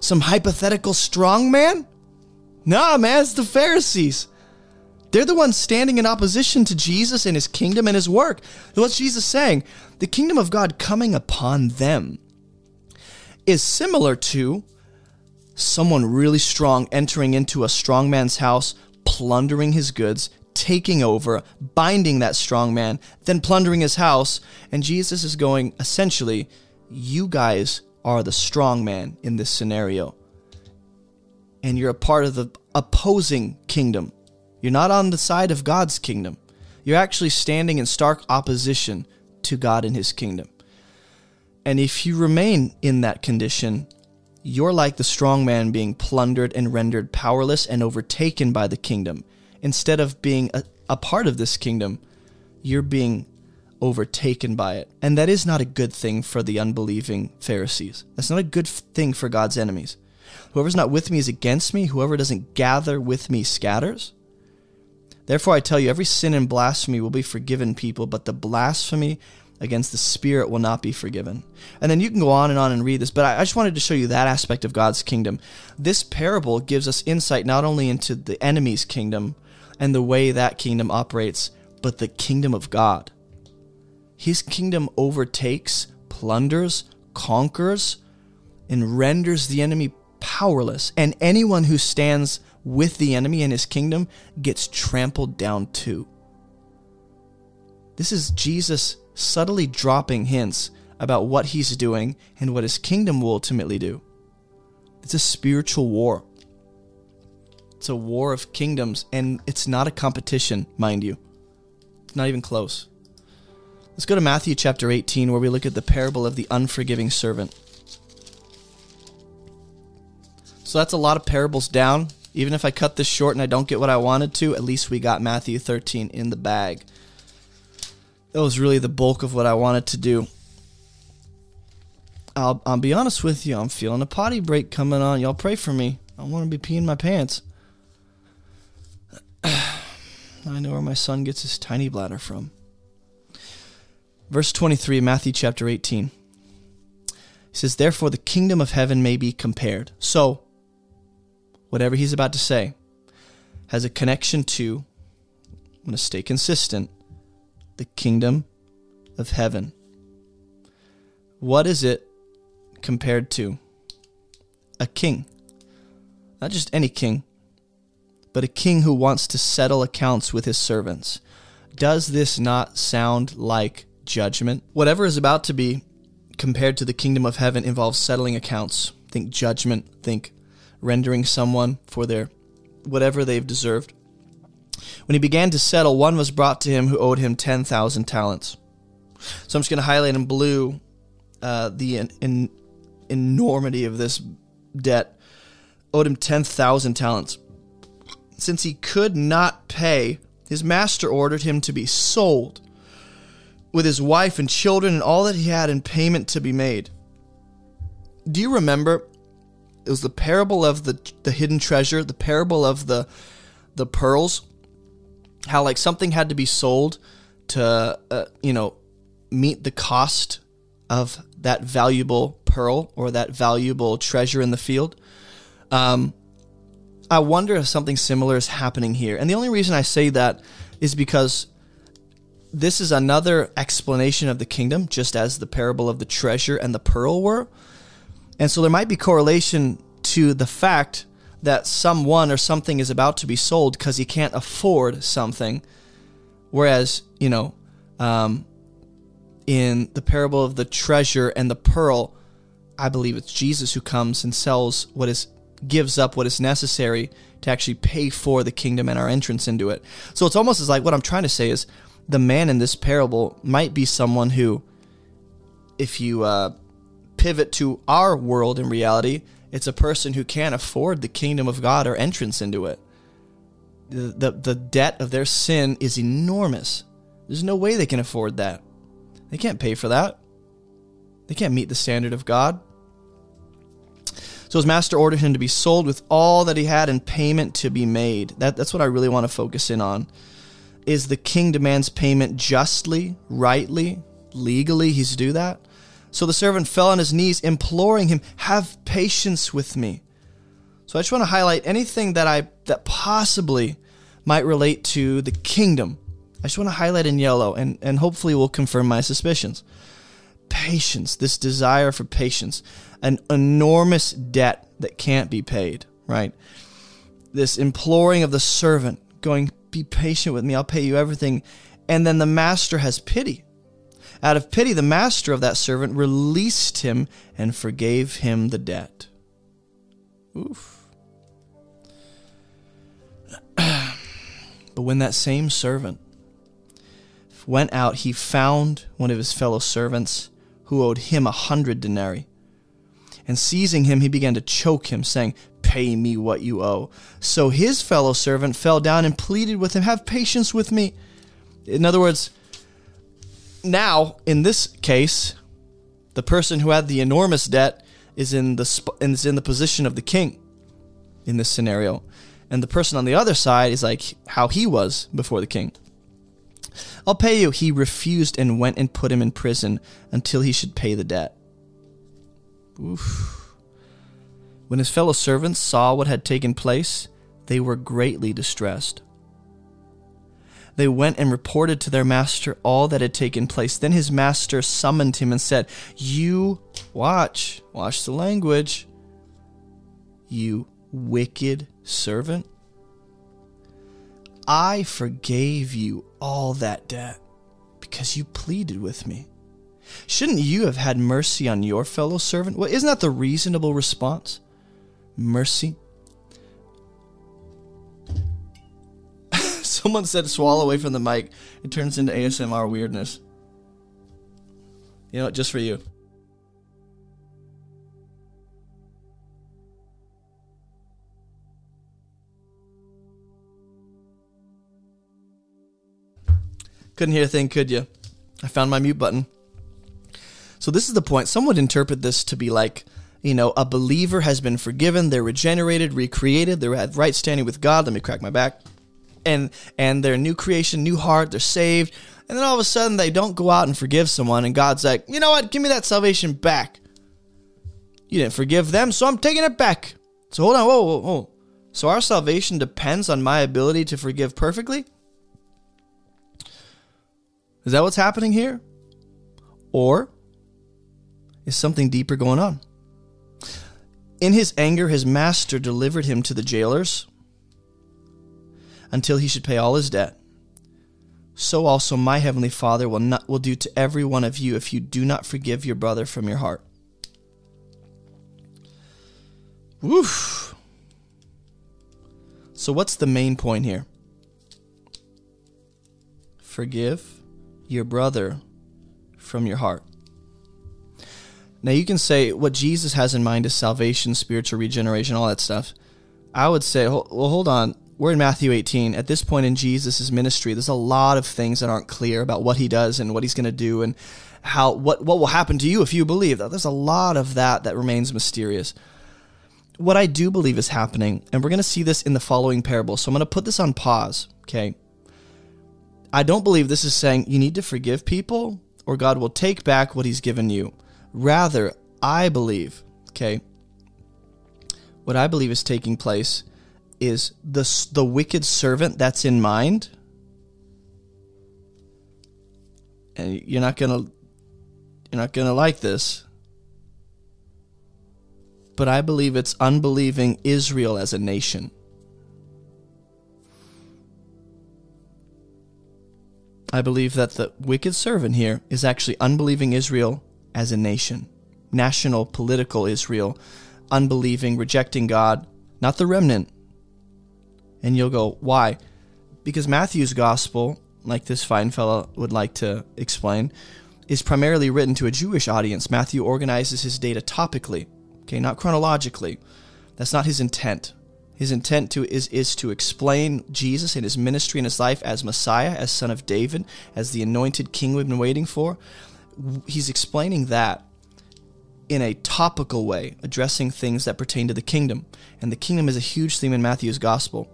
Speaker 1: Some hypothetical strong man? Nah, man, it's the Pharisees. They're the ones standing in opposition to Jesus and his kingdom and his work. What's Jesus saying? The kingdom of God coming upon them is similar to someone really strong entering into a strong man's house, plundering his goods, taking over, binding that strong man, then plundering his house. And Jesus is going, essentially, you guys are the strong man in this scenario. And you're a part of the opposing kingdom you're not on the side of God's kingdom. You're actually standing in stark opposition to God and his kingdom. And if you remain in that condition, you're like the strong man being plundered and rendered powerless and overtaken by the kingdom. Instead of being a, a part of this kingdom, you're being overtaken by it. And that is not a good thing for the unbelieving Pharisees. That's not a good thing for God's enemies. Whoever's not with me is against me. Whoever doesn't gather with me scatters. Therefore, I tell you, every sin and blasphemy will be forgiven people, but the blasphemy against the Spirit will not be forgiven. And then you can go on and on and read this, but I, just wanted to show you that aspect of God's kingdom. This parable gives us insight not only into the enemy's kingdom and the way that kingdom operates, but the kingdom of God. His kingdom overtakes, plunders, conquers, and renders the enemy powerless. And anyone who stands with the enemy in his kingdom gets trampled down too. This is Jesus subtly dropping hints about what he's doing and what his kingdom will ultimately do. It's a spiritual war. It's a war of kingdoms, and it's not a competition, mind you. It's not even close. Let's go to Matthew chapter 18, where we look at the parable of the unforgiving servant. So that's a lot of parables down. Even if I cut this short and I don't get what I wanted to, at least we got Matthew 13 in the bag. That was really the bulk of what I wanted to do. I'll, I'll be honest with you, I'm feeling a potty break coming on. Y'all pray for me. I want to be peeing my pants. I know where my son gets his tiny bladder from. Verse 23, Matthew chapter 18. He says, Therefore the kingdom of heaven may be compared. So, whatever he's about to say has a connection to, I'm going to stay consistent, the kingdom of heaven. What is it compared to? A king. Not just any king, but a king who wants to settle accounts with his servants. Does this not sound like judgment? Whatever is about to be compared to the kingdom of heaven involves settling accounts. Think judgment, think rendering someone for their whatever they've deserved. When he began to settle, one was brought to him who owed him 10,000 talents. So I'm just going to highlight in blue uh, the in, in, enormity of this debt. Owed him 10,000 talents. Since he could not pay, his master ordered him to be sold with his wife and children and all that he had in payment to be made. Do you remember it was the parable of the the hidden treasure, the parable of the the pearls. How like something had to be sold to uh, you know meet the cost of that valuable pearl or that valuable treasure in the field. Um, I wonder if something similar is happening here. And the only reason I say that is because this is another explanation of the kingdom, just as the parable of the treasure and the pearl were. And so there might be correlation to the fact that someone or something is about to be sold because he can't afford something. Whereas, you know, um, in the parable of the treasure and the pearl, I believe it's Jesus who comes and sells what is, gives up what is necessary to actually pay for the kingdom and our entrance into it. So it's almost as like what I'm trying to say is the man in this parable might be someone who, if you uh, pivot to our world in reality, it's a person who can't afford the kingdom of God or entrance into it. The, the, the debt of their sin is enormous. There's no way they can afford that. They can't pay for that. They can't meet the standard of God. So his master ordered him to be sold with all that he had and payment to be made. That, that's what I really want to focus in on. Is the king demands payment justly, rightly, legally? He's to do that. So the servant fell on his knees, imploring him, Have patience with me. So I just want to highlight anything that I that possibly might relate to the kingdom. I just want to highlight in yellow and, and hopefully will confirm my suspicions. Patience, this desire for patience, an enormous debt that can't be paid, right? This imploring of the servant, going, Be patient with me, I'll pay you everything. And then the master has pity out of pity, the master of that servant released him and forgave him the debt. Oof. but when that same servant went out, he found one of his fellow servants who owed him a hundred denarii. And seizing him, he began to choke him, saying, Pay me what you owe. So his fellow servant fell down and pleaded with him, Have patience with me. In other words, now, in this case, the person who had the enormous debt is in the sp- is in the position of the king in this scenario, and the person on the other side is like how he was before the king. I'll pay you. He refused and went and put him in prison until he should pay the debt. Oof. When his fellow servants saw what had taken place, they were greatly distressed. They went and reported to their master all that had taken place. Then his master summoned him and said, You watch, watch the language, you wicked servant. I forgave you all that debt because you pleaded with me. Shouldn't you have had mercy on your fellow servant? Well, isn't that the reasonable response? Mercy. Someone said swallow away from the mic. It turns into ASMR weirdness. You know? Just for you. Couldn't hear a thing, could you? I found my mute button. So this is the point. Some would interpret this to be like, you know, a believer has been forgiven, they're regenerated, recreated, they're at right standing with God. Let me crack my back. And and they're new creation, new heart, they're saved. And then all of a sudden they don't go out and forgive someone, and God's like, you know what, give me that salvation back. You didn't forgive them, so I'm taking it back. So hold on, whoa, whoa, whoa. So our salvation depends on my ability to forgive perfectly? Is that what's happening here? Or is something deeper going on? In his anger, his master delivered him to the jailers until he should pay all his debt. So also my heavenly Father will not will do to every one of you if you do not forgive your brother from your heart. Woof. So what's the main point here? Forgive your brother from your heart. Now, you can say what Jesus has in mind is salvation, spiritual regeneration, all that stuff. I would say, well, hold on. We're in Matthew 18. At this point in Jesus' ministry, there's a lot of things that aren't clear about what he does and what he's going to do and how what, what will happen to you if you believe. There's a lot of that that remains mysterious. What I do believe is happening, and we're going to see this in the following parable. So I'm going to put this on pause, okay? I don't believe this is saying you need to forgive people or God will take back what he's given you. Rather, I believe, okay, what I believe is taking place is the, the wicked servant that's in mind. And you're not going to you're not going to like this. But I believe it's unbelieving Israel as a nation. I believe that the wicked servant here is actually unbelieving Israel as a nation, national political Israel, unbelieving, rejecting God, not the remnant. And you'll go, why? Because Matthew's gospel, like this fine fellow would like to explain, is primarily written to a Jewish audience. Matthew organizes his data topically, okay, not chronologically. That's not his intent. His intent to is is to explain Jesus and his ministry and his life as Messiah, as son of David, as the anointed king we've been waiting for. He's explaining that in a topical way, addressing things that pertain to the kingdom. And the kingdom is a huge theme in Matthew's gospel.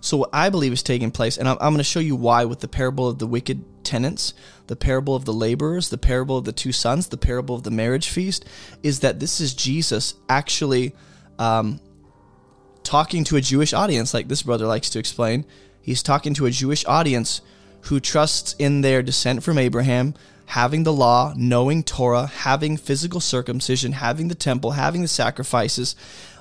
Speaker 1: So, what I believe is taking place, and I'm, I'm going to show you why with the parable of the wicked tenants, the parable of the laborers, the parable of the two sons, the parable of the marriage feast, is that this is Jesus actually um, talking to a Jewish audience, like this brother likes to explain. He's talking to a Jewish audience who trusts in their descent from Abraham, having the law, knowing Torah, having physical circumcision, having the temple, having the sacrifices.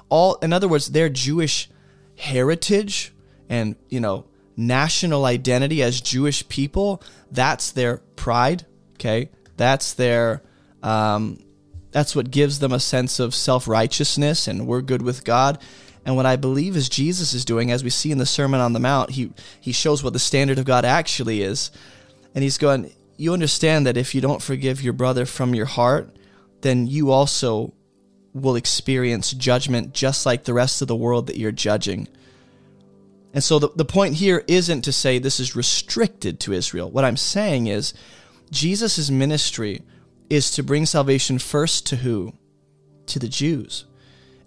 Speaker 1: All, in other words, their Jewish heritage and, you know, national identity as Jewish people, that's their pride, okay? That's their, um, that's what gives them a sense of self righteousness and we're good with God. And what I believe is Jesus is doing, as we see in the Sermon on the Mount, he, he shows what the standard of God actually is. And he's going, You understand that if you don't forgive your brother from your heart, then you also will experience judgment just like the rest of the world that you're judging. And so the, the point here isn't to say this is restricted to Israel. What I'm saying is Jesus' ministry is to bring salvation first to who? To the Jews.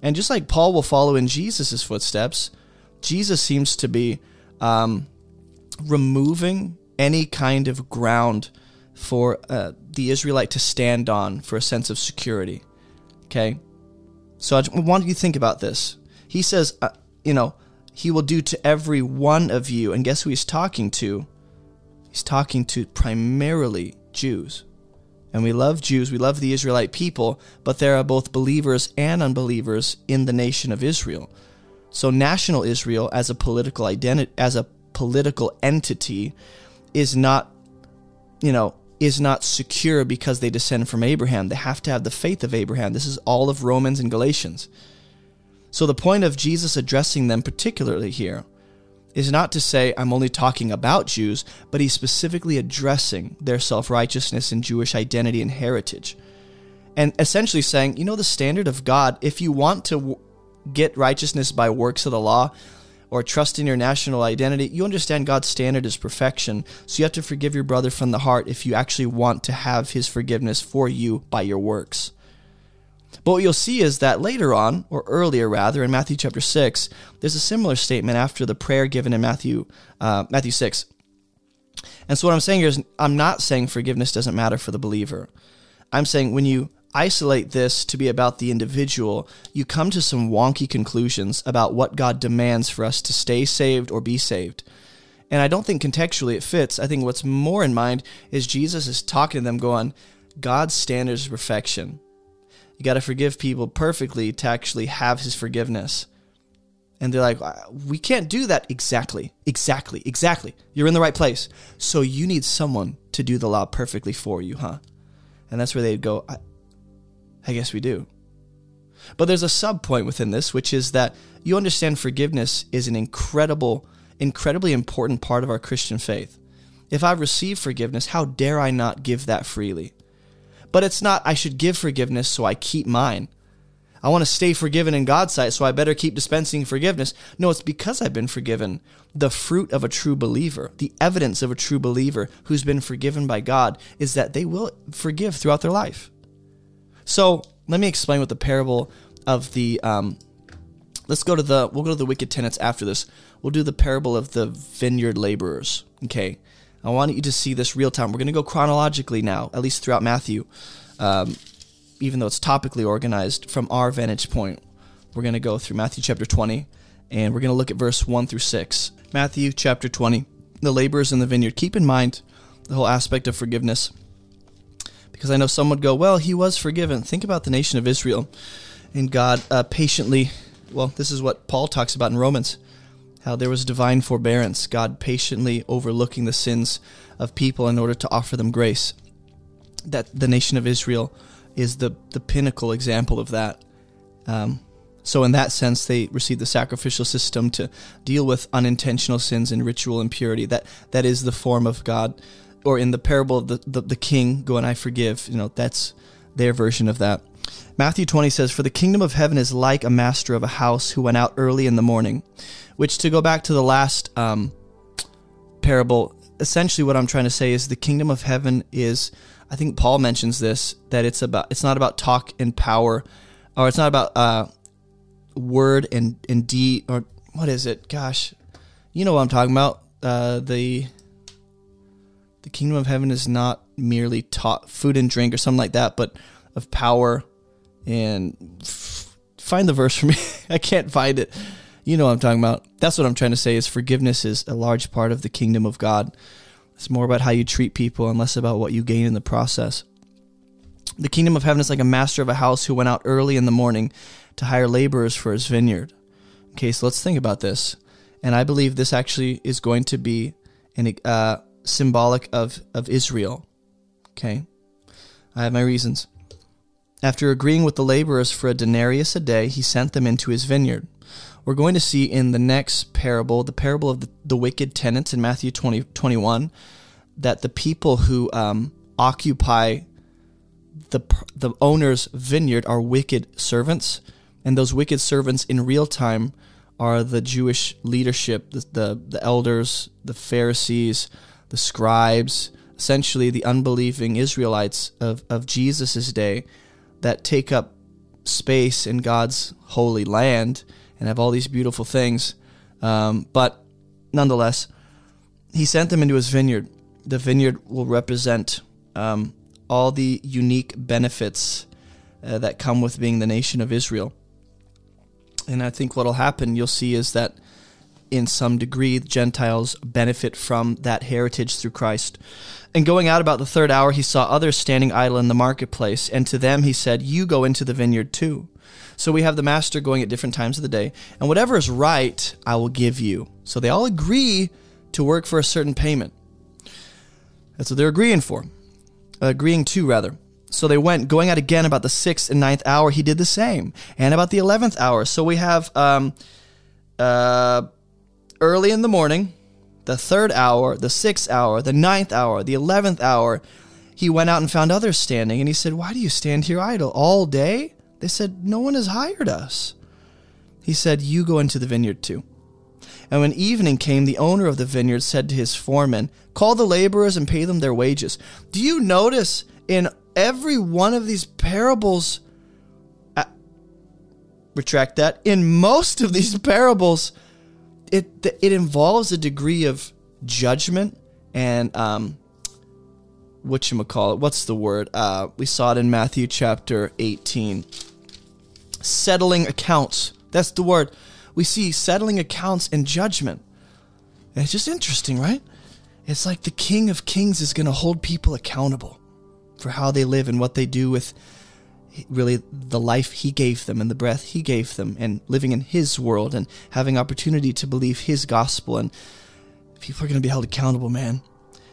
Speaker 1: And just like Paul will follow in Jesus' footsteps, Jesus seems to be um, removing any kind of ground for uh, the Israelite to stand on for a sense of security. Okay? So I want you to think about this. He says, uh, you know, he will do to every one of you. And guess who he's talking to? He's talking to primarily Jews. And we love Jews, we love the Israelite people, but there are both believers and unbelievers in the nation of Israel. So national Israel as a political identity as a political entity is not you know, is not secure because they descend from Abraham. They have to have the faith of Abraham. This is all of Romans and Galatians. So the point of Jesus addressing them particularly here is not to say I'm only talking about Jews, but he's specifically addressing their self righteousness and Jewish identity and heritage. And essentially saying, you know, the standard of God, if you want to w- get righteousness by works of the law or trust in your national identity, you understand God's standard is perfection. So you have to forgive your brother from the heart if you actually want to have his forgiveness for you by your works. But what you'll see is that later on, or earlier rather, in Matthew chapter 6, there's a similar statement after the prayer given in Matthew, uh, Matthew 6. And so what I'm saying here is, I'm not saying forgiveness doesn't matter for the believer. I'm saying when you isolate this to be about the individual, you come to some wonky conclusions about what God demands for us to stay saved or be saved. And I don't think contextually it fits. I think what's more in mind is Jesus is talking to them, going, God's standards of perfection. You got to forgive people perfectly to actually have his forgiveness. And they're like, uh, we can't do that exactly, exactly, exactly. You're in the right place. So you need someone to do the law perfectly for you, huh? And that's where they'd go, I, I guess we do. But there's a sub point within this, which is that you understand forgiveness is an incredible, incredibly important part of our Christian faith. If I receive forgiveness, how dare I not give that freely? But it's not, I should give forgiveness so I keep mine. I want to stay forgiven in God's sight, so I better keep dispensing forgiveness. No, it's because I've been forgiven. The fruit of a true believer, the evidence of a true believer who's been forgiven by God, is that they will forgive throughout their life. So let me explain what the parable of the. Um, let's go to the. We'll go to the wicked tenants after this. We'll do the parable of the vineyard laborers. Okay. I want you to see this real time. We're going to go chronologically now, at least throughout Matthew, um, even though it's topically organized from our vantage point. We're going to go through Matthew chapter 20, and we're going to look at verse 1 through 6. Matthew chapter 20, the laborers in the vineyard. Keep in mind the whole aspect of forgiveness, because I know some would go, well, he was forgiven. Think about the nation of Israel, and God uh, patiently, well, this is what Paul talks about in Romans how there was divine forbearance, God patiently overlooking the sins of people in order to offer them grace. That the nation of Israel is the, the pinnacle example of that. Um, so, in that sense, they received the sacrificial system to deal with unintentional sins and ritual impurity. That that is the form of God, or in the parable of the, the, the king, go and I forgive. You know, that's their version of that. Matthew 20 says, For the kingdom of heaven is like a master of a house who went out early in the morning which, to go back to the last um, parable, essentially what I'm trying to say is the kingdom of heaven is. I think Paul mentions this that it's about. It's not about talk and power, or it's not about uh, word and and deed, or what is it? Gosh, you know what I'm talking about. Uh, the the kingdom of heaven is not merely taught food and drink or something like that, but of power and f- find the verse for me. I can't find it. You know what I'm talking about. That's what I'm trying to say is forgiveness is a large part of the kingdom of God. It's more about how you treat people and less about what you gain in the process. The kingdom of heaven is like a master of a house who went out early in the morning to hire laborers for his vineyard. Okay, so let's think about this. And I believe this actually is going to be an uh, symbolic of, of Israel. Okay, I have my reasons. After agreeing with the laborers for a denarius a day, he sent them into his vineyard we're going to see in the next parable, the parable of the, the wicked tenants in Matthew 20, 21, that the people who um, occupy the, the owner's vineyard are wicked servants. And those wicked servants in real time are the Jewish leadership, the, the, the elders, the Pharisees, the scribes, essentially the unbelieving Israelites of, of Jesus' day that take up space in God's holy land and have all these beautiful things. Um, but nonetheless, he sent them into his vineyard. the vineyard will represent um, all the unique benefits uh, that come with being the nation of Israel. And I think what'll happen, you'll see, is that in some degree, The Gentiles benefit from that heritage through Christ. And going out about the third hour, he saw others standing idle in the marketplace, and to them he said, You go into the vineyard too. So we have the master going at different times of the day, and whatever is right, I will give you. So they all agree to work for a certain payment. That's what they're agreeing for, uh, agreeing to, rather. So they went, going out again about the sixth and ninth hour, he did the same, and about the eleventh hour. So we have um, uh, early in the morning, the third hour, the sixth hour, the ninth hour, the eleventh hour. He went out and found others standing, and he said, Why do you stand here idle all day? They said, No one has hired us. He said, You go into the vineyard too. And when evening came, the owner of the vineyard said to his foreman, Call the laborers and pay them their wages. Do you notice in every one of these parables, uh, retract that, in most of these parables, it, it involves a degree of judgment and um, what you call it? What's the word? Uh, we saw it in Matthew chapter 18. Settling accounts. That's the word. We see settling accounts and judgment. And it's just interesting, right? It's like the King of Kings is going to hold people accountable for how they live and what they do with really the life he gave them and the breath he gave them and living in his world and having opportunity to believe his gospel. And people are going to be held accountable man.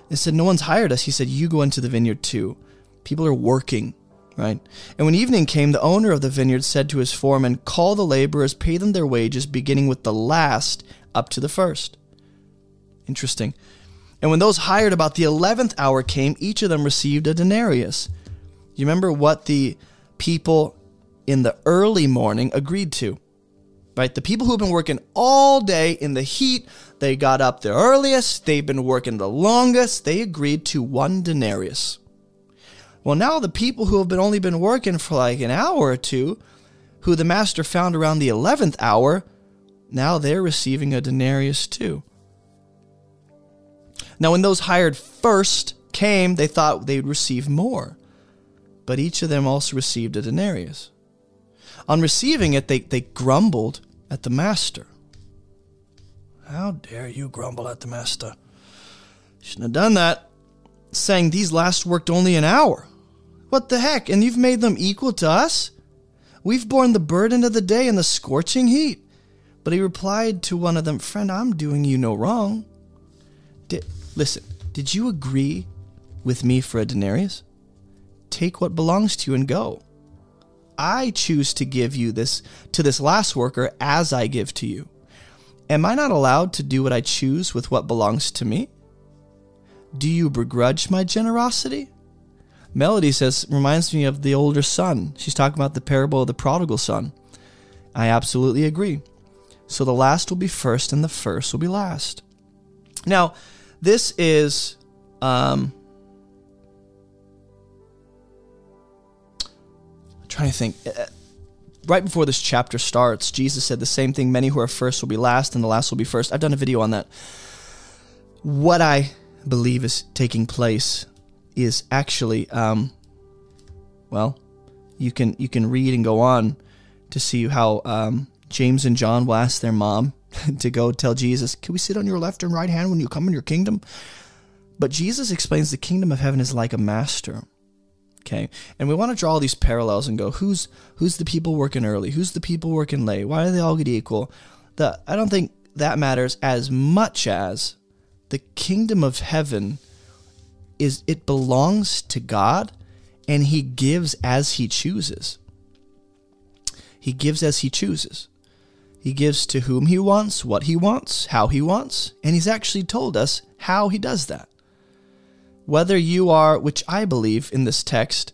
Speaker 1: They said no one's hired us. He said you go into the vineyard too. People are working right? And when evening came the owner of the vineyard said to his foreman call the laborers pay them their wages beginning with the last up to the first. Interesting. And when those hired about the 11th hour came, each of them received a denarius. You remember what the people in the early morning agreed to? Right? The people who've been working all day in the heat, they got up the earliest, they've been working the longest, they agreed to one denarius. Well, now the people who have been only been working for like an hour or two, who the master found around the 11th hour, now they're receiving a denarius too. Now, when those hired first came, they thought they would receive more, but each of them also received a denarius. On receiving it, they, they grumbled at the master. How dare you grumble at the master? Shouldn't have done that. Saying these last worked only an hour. What the heck? And you've made them equal to us? We've borne the burden of the day in the scorching heat. But he replied to one of them, Friend, I'm doing you no wrong. Did, Listen, did you agree with me for a denarius? Take what belongs to you and go. I choose to give you this to this last worker as I give to you. Am I not allowed to do what I choose with what belongs to me? Do you begrudge my generosity? Melody says, reminds me of the older son. She's talking about the parable of the prodigal son. I absolutely agree. So the last will be first and the first will be last. Now, this is um trying to think uh, right before this chapter starts, Jesus said the same thing many who are first will be last and the last will be first. I've done a video on that. What I believe is taking place is actually um well, you can you can read and go on to see how um, James and John will ask their mom to go tell Jesus, Can we sit on your left and right hand when you come in your kingdom? But Jesus explains the kingdom of heaven is like a master. Okay. And we want to draw all these parallels and go, who's who's the people working early? Who's the people working late? Why do they all get equal? The I don't think that matters as much as the kingdom of heaven is it belongs to God and he gives as he chooses. He gives as he chooses. He gives to whom he wants, what he wants, how he wants, and he's actually told us how he does that. Whether you are, which I believe in this text,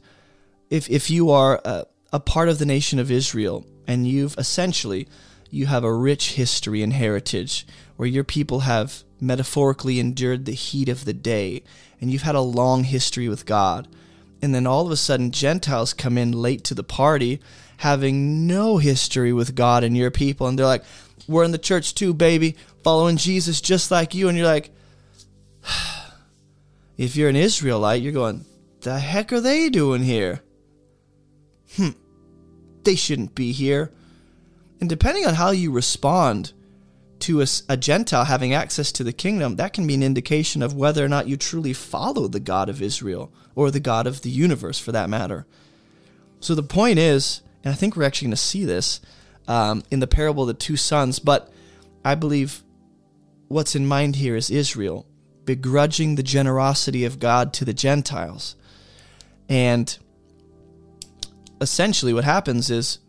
Speaker 1: if, if you are a, a part of the nation of Israel and you've essentially you have a rich history and heritage where your people have metaphorically endured the heat of the day and you've had a long history with God and then all of a sudden Gentiles come in late to the party having no history with God and your people. And they're like, we're in the church too, baby, following Jesus just like you. And you're like, If you're an Israelite, you're going, the heck are they doing here? Hmm, they shouldn't be here. And depending on how you respond to a, a, Gentile having access to the kingdom, that can be an indication of whether or not you truly follow the God of Israel or the God of the universe for that matter. So the point is, and I think we're actually going to see this um, in the parable of the two sons, but I believe what's in mind here is Israel begrudging the generosity of God to the Gentiles. And essentially, what happens is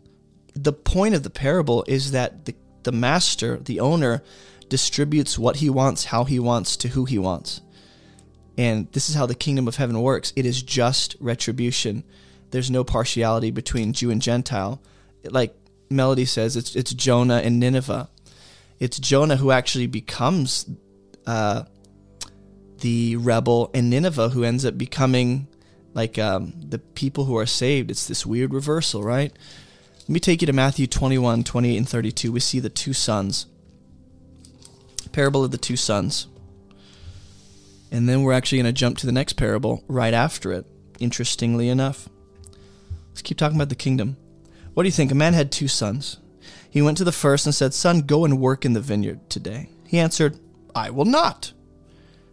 Speaker 1: the point of the parable is that the, the master, the owner, distributes what he wants, how he wants, to who he wants. And this is how the kingdom of heaven works it is just retribution. There's no partiality between Jew and Gentile. Like Melody says, it's, it's Jonah and Nineveh. It's Jonah who actually becomes uh, the rebel, and Nineveh who ends up becoming like um, the people who are saved. It's this weird reversal, right? Let me take you to Matthew 21, 28, and 32. We see the two sons. Parable of the two sons. And then we're actually going to jump to the next parable right after it, interestingly enough. Let's keep talking about the kingdom. What do you think? A man had two sons. He went to the first and said, Son, go and work in the vineyard today. He answered, I will not.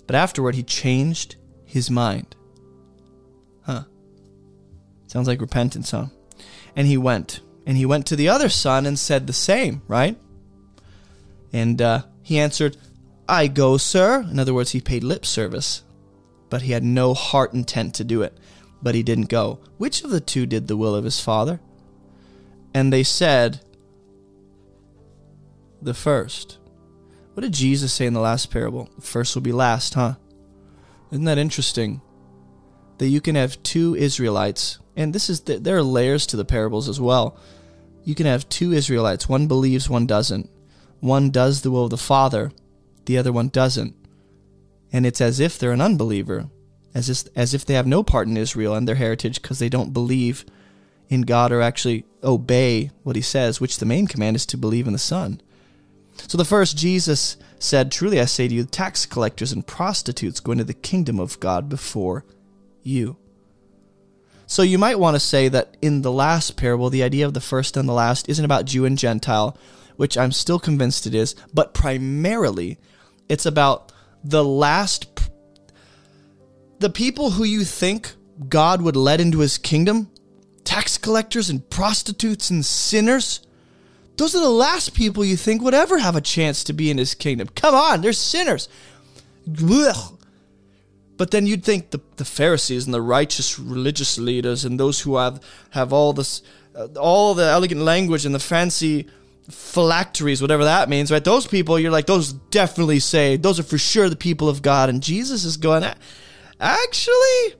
Speaker 1: But afterward, he changed his mind. Huh. Sounds like repentance, huh? And he went. And he went to the other son and said the same, right? And uh, he answered, I go, sir. In other words, he paid lip service, but he had no heart intent to do it. But he didn't go. Which of the two did the will of his father? And they said, The first. What did Jesus say in the last parable? First will be last, huh? Isn't that interesting? That you can have two Israelites, and this is the, there are layers to the parables as well. You can have two Israelites. One believes, one doesn't. One does the will of the Father, the other one doesn't. And it's as if they're an unbeliever, as if, as if they have no part in Israel and their heritage because they don't believe in God or actually obey what he says, which the main command is to believe in the Son. So the first, Jesus said, Truly I say to you, tax collectors and prostitutes go into the kingdom of God before you. So you might want to say that in the last parable, the idea of the first and the last isn't about Jew and Gentile, which I'm still convinced it is, but primarily it's about the last. The people who you think God would let into his kingdom, tax collectors and prostitutes and sinners, those are the last people you think would ever have a chance to be in his kingdom. Come on, they're sinners. Ugh. But then you'd think the, the Pharisees and the righteous religious leaders and those who have, have all this, uh, all the elegant language and the fancy phylacteries, whatever that means, right? Those people, you're like, those definitely say, those are for sure the people of God. And Jesus is going, actually,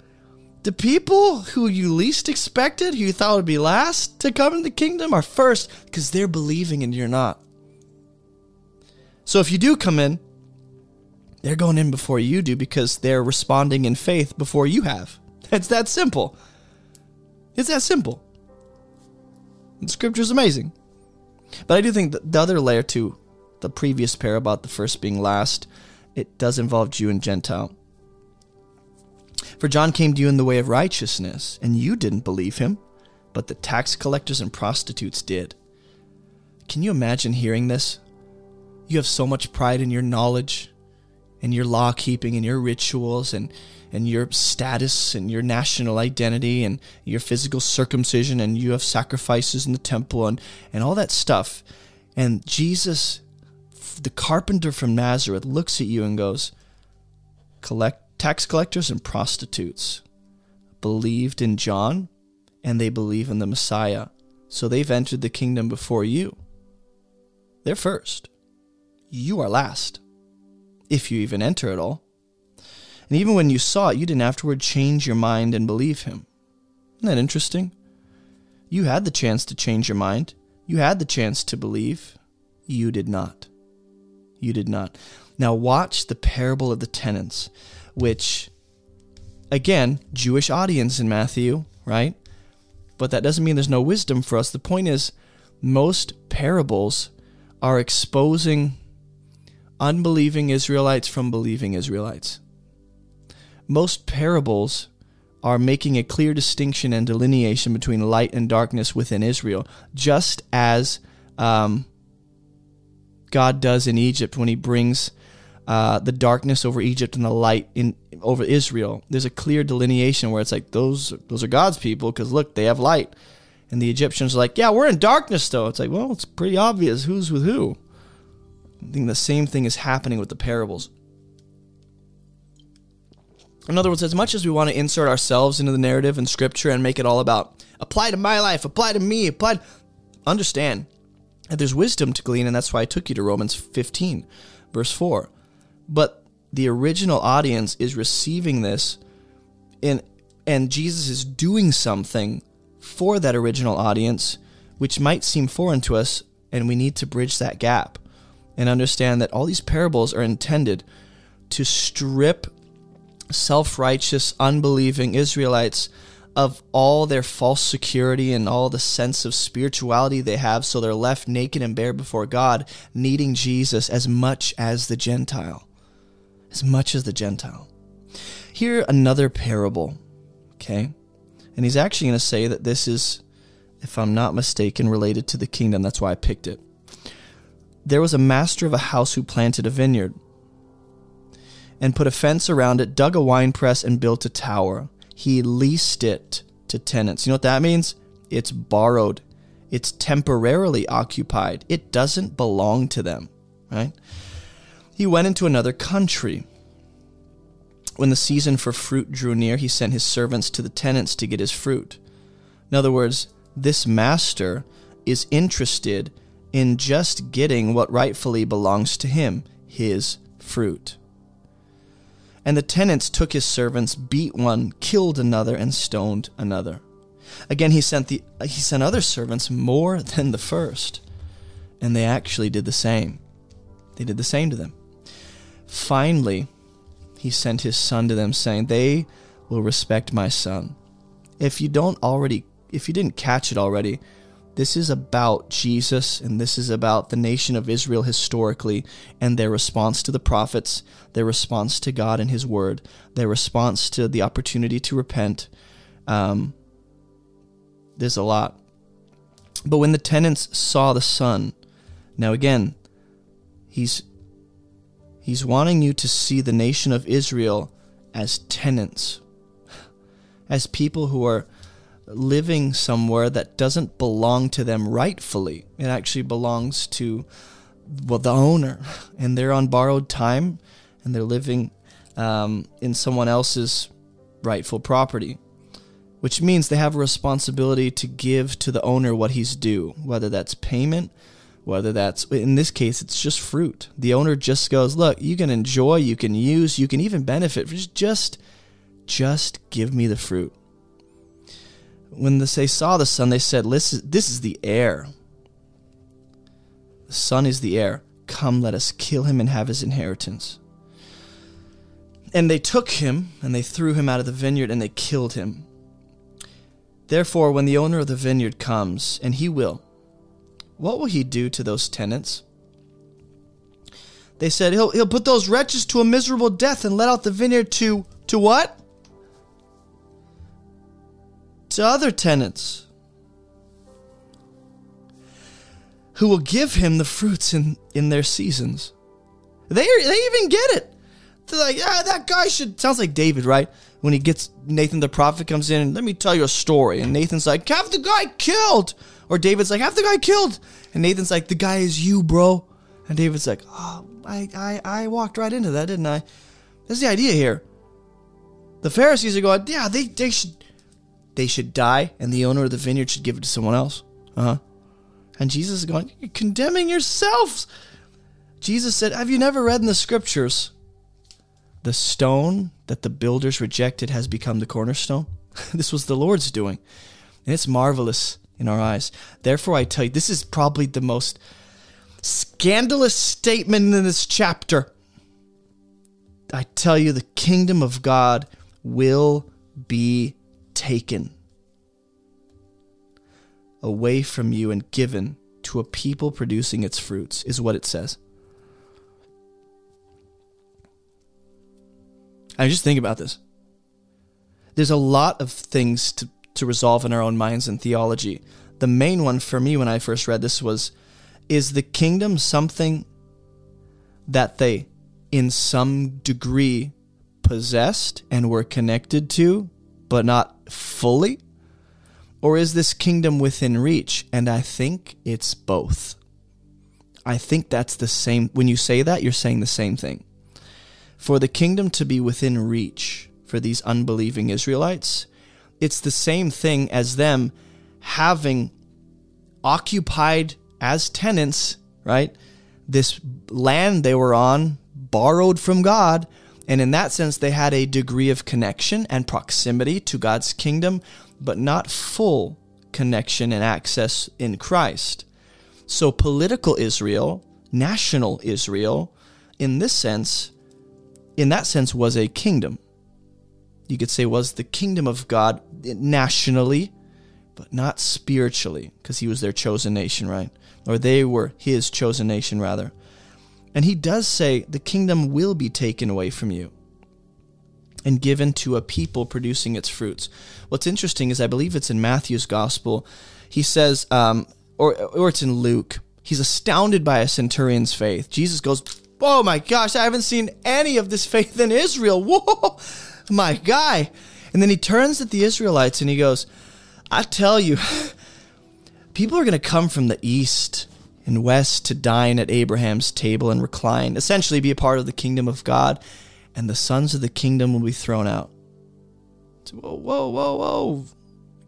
Speaker 1: the people who you least expected, who you thought would be last to come in the kingdom, are first because they're believing and you're not. So if you do come in, they're going in before you do because they're responding in faith before you have. It's that simple. It's that simple. The scripture's amazing. But I do think that the other layer to the previous pair about the first being last, it does involve Jew and Gentile. For John came to you in the way of righteousness, and you didn't believe him, but the tax collectors and prostitutes did. Can you imagine hearing this? You have so much pride in your knowledge and your law keeping and your rituals and, and your status and your national identity and your physical circumcision and you have sacrifices in the temple and, and all that stuff. And Jesus, the carpenter from Nazareth, looks at you and goes, Collect tax collectors and prostitutes believed in John and they believe in the Messiah. So they've entered the kingdom before you. They're first. You are last, if you even enter at all. And even when you saw it, you didn't afterward change your mind and believe him. Isn't that interesting? You had the chance to change your mind. You had the chance to believe. You did not. You did not. Now watch the parable of the tenants which, again, Jewish audience in Matthew, right? But that doesn't mean there's no wisdom for us. The point is, most parables are exposing unbelieving Israelites from believing Israelites. most parables are making a clear distinction and delineation between light and darkness within Israel, just as um, God does in Egypt when He brings uh, the darkness over Egypt and the light in over Israel. There's a clear delineation where it's like those those are God's people because look, they have light, and the Egyptians are like, yeah, we're in darkness though. It's like, well, it's pretty obvious who's with who. I think the same thing is happening with the parables. In other words, as much as we want to insert ourselves into the narrative and scripture and make it all about apply to my life, apply to me, apply, understand that there's wisdom to glean, and that's why I took you to Romans 15, verse 4. But the original audience is receiving this, and and Jesus is doing something for that original audience, which might seem foreign to us, and we need to bridge that gap and understand that all these parables are intended to strip self righteous, unbelieving Israelites of all their false security and all the sense of spirituality they have, so they're left naked and bare before God, needing Jesus as much as the Gentile. As much as the Gentile. Here, another parable, okay? And he's actually going to say that this is, if I'm not mistaken, related to the kingdom. That's why I picked it. There was a master of a house who planted a vineyard and put a fence around it, dug a wine press, and built a tower. He leased it to tenants. You know what that means? It's borrowed. It's temporarily occupied. It doesn't belong to them, right? He went into another country. When the season for fruit drew near, he sent his servants to the tenants to get his fruit. In other words, this master is interested in just getting what rightfully belongs to him, his fruit. And the tenants took his servants, beat one, killed another, and stoned another. Again, he sent, the, he sent other servants more than the first, and they actually did the same. They did the same to them. Finally, he sent his son to them, saying, They will respect my son. If you don't already, if you didn't catch it already, this is about Jesus and this is about the nation of Israel historically and their response to the prophets, their response to God and His Word, their response to the opportunity to repent. Um, there's a lot. But when the tenants saw the son, now again, he's he's wanting you to see the nation of Israel as tenants, as people who are living somewhere that doesn't belong to them rightfully. It actually belongs to well the owner, and they're on borrowed time, and they're living um, in someone else's rightful property. Which means they have a responsibility to give to the owner what he's due, whether that's payment, whether that's in this case it's just fruit. The owner just goes, "Look, you can enjoy, you can use, you can even benefit. Just just just give me the fruit." when they saw the son, they said, This is the heir. The son is the heir. Come, let us kill him and have his inheritance. And they took him, and they threw him out of the vineyard, and they killed him. Therefore, when the owner of the vineyard comes, and he will, what will he do to those tenants? They said, He'll, he'll put those wretches to a miserable death and let out the vineyard to, to what? to other tenants who will give him the fruits in, in their seasons. They, they even get it. They're like, yeah, that guy should. Sounds like David, right? When he gets Nathan the prophet comes in and let me tell you a story. And Nathan's like, have the guy killed. Or David's like, have the guy killed. And Nathan's like, the guy is you, bro. And David's like, oh, I, I, I walked right into that, didn't I? That's the idea here. The Pharisees are going, yeah, they, they should they should die and the owner of the vineyard should give it to someone else. Uh huh. And Jesus is going, You're condemning yourselves. Jesus said, Have you never read in the scriptures? The stone that the builders rejected has become the cornerstone. this was the Lord's doing. And it's marvelous in our eyes. Therefore, I tell you, this is probably the most scandalous statement in this chapter. I tell you, the kingdom of God will be taken away from you and given to a people producing its fruits, is what it says. I just think about this. there's a lot of things to, to resolve in our own minds and theology. The main one for me when I first read this was is the kingdom something that they, in some degree, possessed and were connected to, but not fully? Or is this kingdom within reach? And I think it's both. I think that's the same. When you say that, you're saying the same thing. For the kingdom to be within reach for these unbelieving Israelites, it's the same thing as them having occupied as tenants, right? This land they were on, borrowed from God, and in that sense, they had a degree of connection and proximity to God's kingdom, but not full connection and access in Christ. So, political Israel, national Israel, in this sense, in that sense, was a kingdom. You could say was the kingdom of God nationally, but not spiritually, because he was their chosen nation, right? Or they were his chosen nation, rather. And he does say the kingdom will be taken away from you and given to a people producing its fruits. What's interesting is I believe it's in Matthew's gospel. He says, um, or, or it's in Luke, he's astounded by a centurion's faith. Jesus goes, Oh my gosh, I haven't seen any of this faith in Israel. Whoa, my guy. And then he turns to the Israelites and he goes, I tell you, people are going to come from the east and west to dine at Abraham's table and recline, essentially be a part of the kingdom of God, and the sons of the kingdom will be thrown out. Whoa, whoa, whoa, whoa.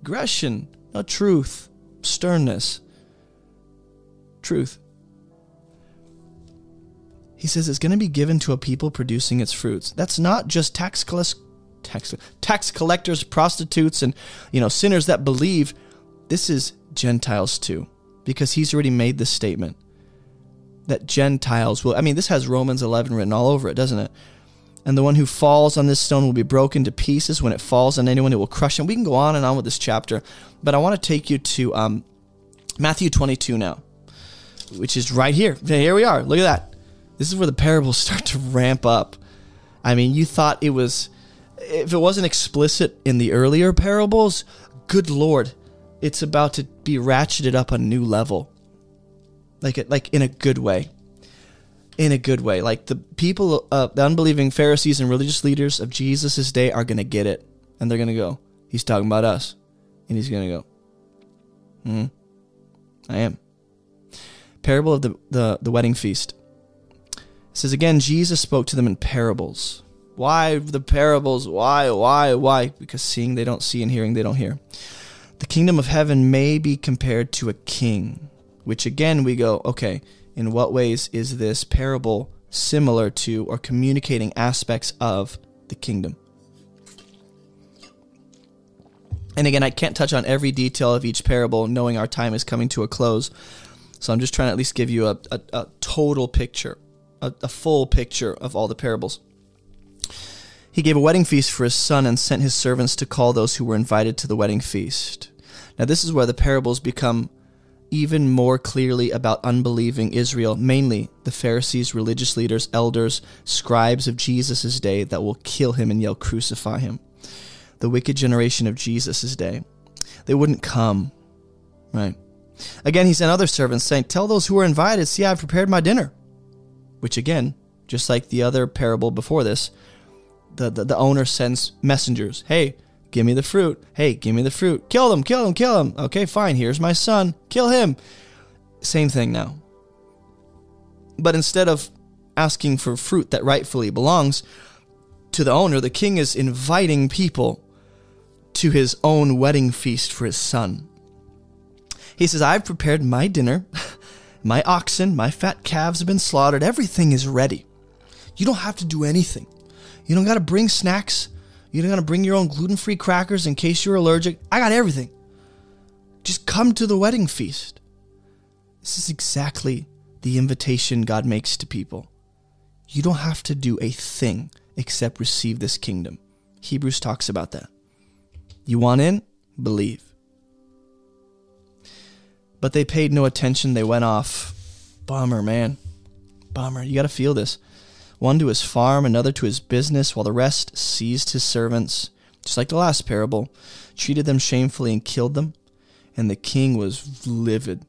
Speaker 1: Aggression, no truth, sternness. Truth. He says it's going to be given to a people producing its fruits. That's not just tax collectors, tax, tax collectors, prostitutes, and you know sinners that believe. This is Gentiles too because he's already made this statement that Gentiles will. I mean, this has Romans 11 written all over it, doesn't it? And the one who falls on this stone will be broken to pieces. When it falls on anyone, it will crush him. We can go on and on with this chapter, but I want to take you to um, Matthew 22 now, which is right here. Here we are. Look at that. This is where the parables start to ramp up. I mean, you thought it was, if it wasn't explicit in the earlier parables, good Lord, it's about to be ratcheted up a new level. Like it, like in a good way. In a good way. Like the people, uh, the unbelieving Pharisees and religious leaders of Jesus' day are going to get it. And they're going to go, He's talking about us. And he's going to go, Hmm, I am. Parable of the, the, the wedding feast. It says again, Jesus spoke to them in parables. Why the parables? Why, why, why? Because seeing they don't see and hearing they don't hear. The kingdom of heaven may be compared to a king, which again we go, okay, in what ways is this parable similar to or communicating aspects of the kingdom? And again, I can't touch on every detail of each parable, knowing our time is coming to a close. So I'm just trying to at least give you a, a, a total picture, a, a full picture of all the parables. He gave a wedding feast for his son and sent his servants to call those who were invited to the wedding feast. Now, this is where the parables become even more clearly about unbelieving Israel, mainly the Pharisees, religious leaders, elders, scribes of Jesus' day that will kill him and yell, Crucify him. The wicked generation of Jesus' day. They wouldn't come, right? Again, he sent other servants saying, Tell those who are invited, see, I've prepared my dinner. Which, again, just like the other parable before this, the, the, the owner sends messengers. Hey, give me the fruit. Hey, give me the fruit. Kill them, kill them, kill them. Okay, fine. Here's my son. Kill him. Same thing now. But instead of asking for fruit that rightfully belongs to the owner, the king is inviting people to his own wedding feast for his son. He says, I've prepared my dinner. My oxen, my fat calves have been slaughtered. Everything is ready. You don't have to do anything. You don't got to bring snacks. You don't got to bring your own gluten free crackers in case you're allergic. I got everything. Just come to the wedding feast. This is exactly the invitation God makes to people. You don't have to do a thing except receive this kingdom. Hebrews talks about that. You want in? Believe. But they paid no attention. They went off. Bummer, man. Bummer. You got to feel this one to his farm, another to his business, while the rest seized his servants, just like the last parable, treated them shamefully and killed them. And the king was livid.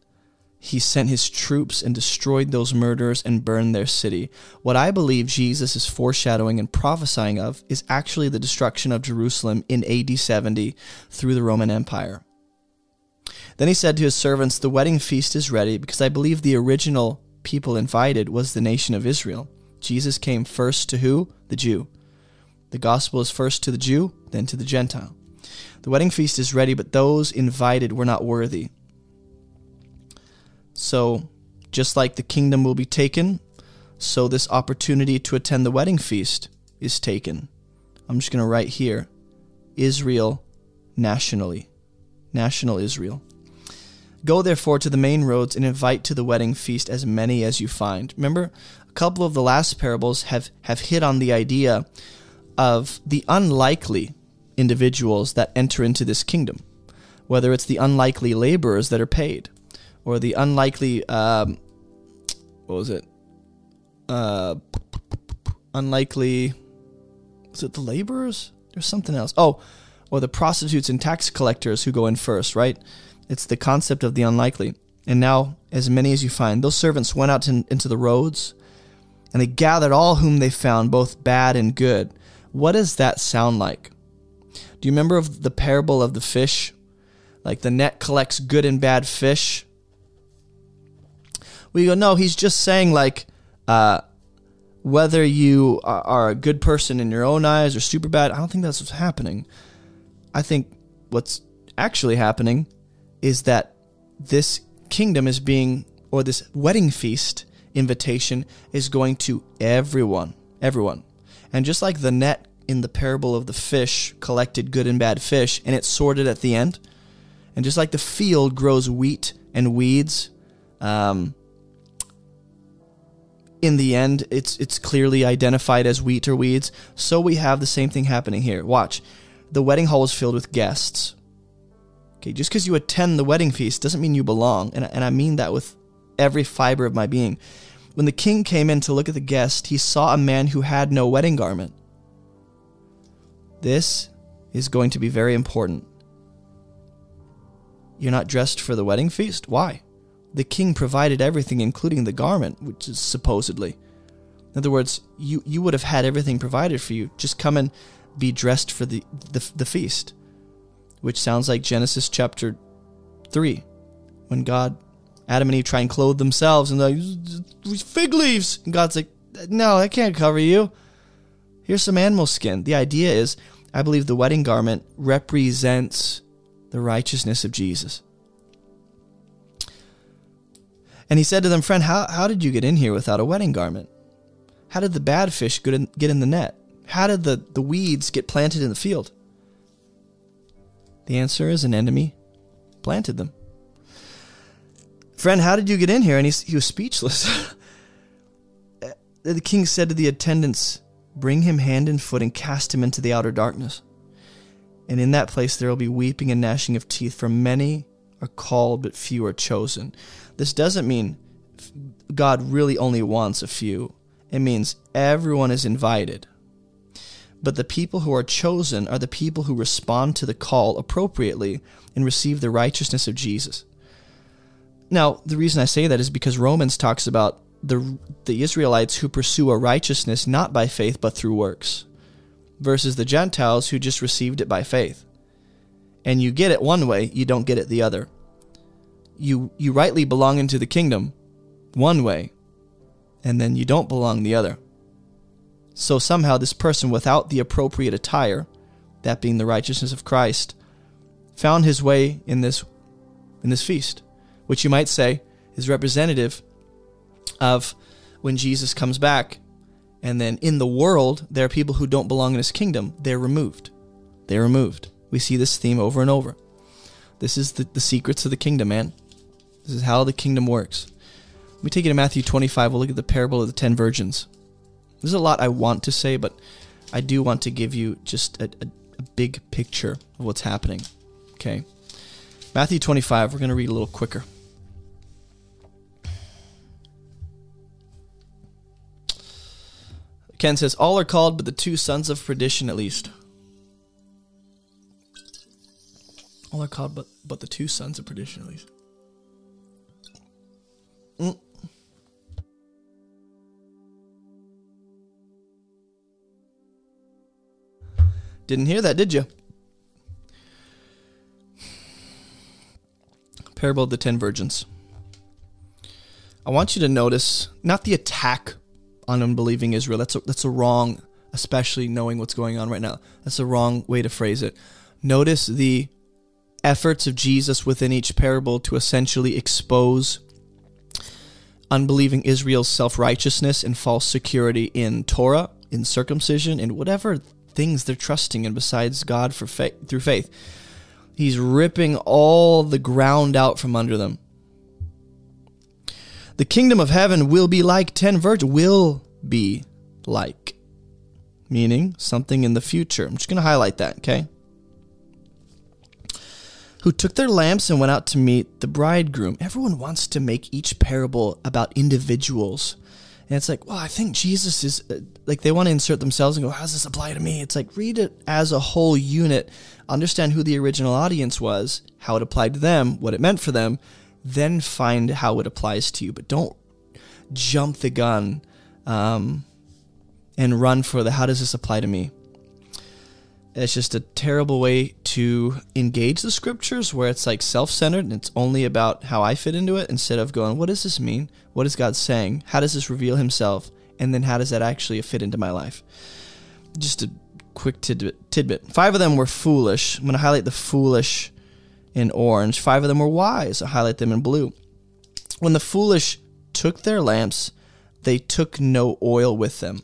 Speaker 1: He sent his troops and destroyed those murderers and burned their city. What I believe Jesus is foreshadowing and prophesying of is actually the destruction of Jerusalem in AD 70 through the Roman Empire. Then he said to his servants, The wedding feast is ready, because I believe the original people invited was the nation of Israel. Jesus came first to who? The Jew. The gospel is first to the Jew, then to the Gentile. The wedding feast is ready, but those invited were not worthy. So, just like the kingdom will be taken, so this opportunity to attend the wedding feast is taken. I'm just going to write here Israel nationally. National Israel. Go therefore to the main roads and invite to the wedding feast as many as you find. Remember, a couple of the last parables have, have hit on the idea of the unlikely individuals that enter into this kingdom, whether it's the unlikely laborers that are paid, or the unlikely, um, what was it? Uh, unlikely, is it the laborers? There's something else. Oh, or the prostitutes and tax collectors who go in first, right? It's the concept of the unlikely. And now, as many as you find, those servants went out to, into the roads, and they gathered all whom they found, both bad and good. What does that sound like? Do you remember of the parable of the fish? Like the net collects good and bad fish. We go, no, he's just saying like uh, whether you are a good person in your own eyes or super bad. I don't think that's what's happening. I think what's actually happening is that this kingdom is being, or this wedding feast invitation is going to everyone. Everyone. And just like the net in the parable of the fish collected good and bad fish and it's sorted at the end, and just like the field grows wheat and weeds, um, in the end, it's it's clearly identified as wheat or weeds. So we have the same thing happening here. Watch, the wedding hall is filled with guests. Okay, just because you attend the wedding feast doesn't mean you belong, and and I mean that with every fiber of my being. When the king came in to look at the guest, he saw a man who had no wedding garment. This is going to be very important. You're not dressed for the wedding feast? Why? The king provided everything, including the garment, which is supposedly. In other words, you, you would have had everything provided for you. Just come and be dressed for the, the, the feast, which sounds like Genesis chapter 3, when God, Adam and Eve try and clothe themselves, and like, fig leaves. And God's like, no, I can't cover you. Here's some animal skin. The idea is, I believe the wedding garment represents the righteousness of Jesus. And he said to them, Friend, how, how did you get in here without a wedding garment? How did the bad fish get in, get in the net? How did the, the weeds get planted in the field? The answer is an enemy planted them. Friend, how did you get in here? And he, he was speechless. the king said to the attendants, Bring him hand and foot and cast him into the outer darkness. And in that place there will be weeping and gnashing of teeth, for many are called, but few are chosen. This doesn't mean God really only wants a few, it means everyone is invited. But the people who are chosen are the people who respond to the call appropriately and receive the righteousness of Jesus. Now, the reason I say that is because Romans talks about the, the Israelites who pursue a righteousness not by faith but through works, versus the Gentiles who just received it by faith. And you get it one way, you don't get it the other. You, you rightly belong into the kingdom one way, and then you don't belong the other. So somehow, this person without the appropriate attire, that being the righteousness of Christ, found his way in this, in this feast, which you might say is representative of when Jesus comes back, and then in the world, there are people who don't belong in his kingdom. They're removed. They're removed. We see this theme over and over. This is the, the secrets of the kingdom, man. This is how the kingdom works. Let me take you to Matthew 25. We'll look at the parable of the ten virgins. There's a lot I want to say, but I do want to give you just a, a, a big picture of what's happening. Okay. Matthew 25, we're going to read a little quicker. Ken says, All are called, but the two sons of perdition at least. All are called but but the two sons of perdition at least. Mm. Didn't hear that, did you? Parable of the Ten Virgins. I want you to notice not the attack on unbelieving Israel. That's a, that's a wrong, especially knowing what's going on right now. That's a wrong way to phrase it. Notice the efforts of Jesus within each parable to essentially expose unbelieving Israel's self righteousness and false security in Torah, in circumcision, in whatever things they're trusting in besides God for faith, through faith. He's ripping all the ground out from under them. The kingdom of heaven will be like ten virgins. Will be like. Meaning something in the future. I'm just going to highlight that, okay? Who took their lamps and went out to meet the bridegroom. Everyone wants to make each parable about individuals and it's like, well, I think Jesus is uh, like they want to insert themselves and go, how does this apply to me? It's like read it as a whole unit, understand who the original audience was, how it applied to them, what it meant for them, then find how it applies to you. But don't jump the gun um, and run for the how does this apply to me? It's just a terrible way to engage the scriptures where it's like self centered and it's only about how I fit into it instead of going, what does this mean? What is God saying? How does this reveal Himself? And then how does that actually fit into my life? Just a quick tidbit. tidbit. Five of them were foolish. I'm going to highlight the foolish in orange. Five of them were wise. I highlight them in blue. When the foolish took their lamps, they took no oil with them.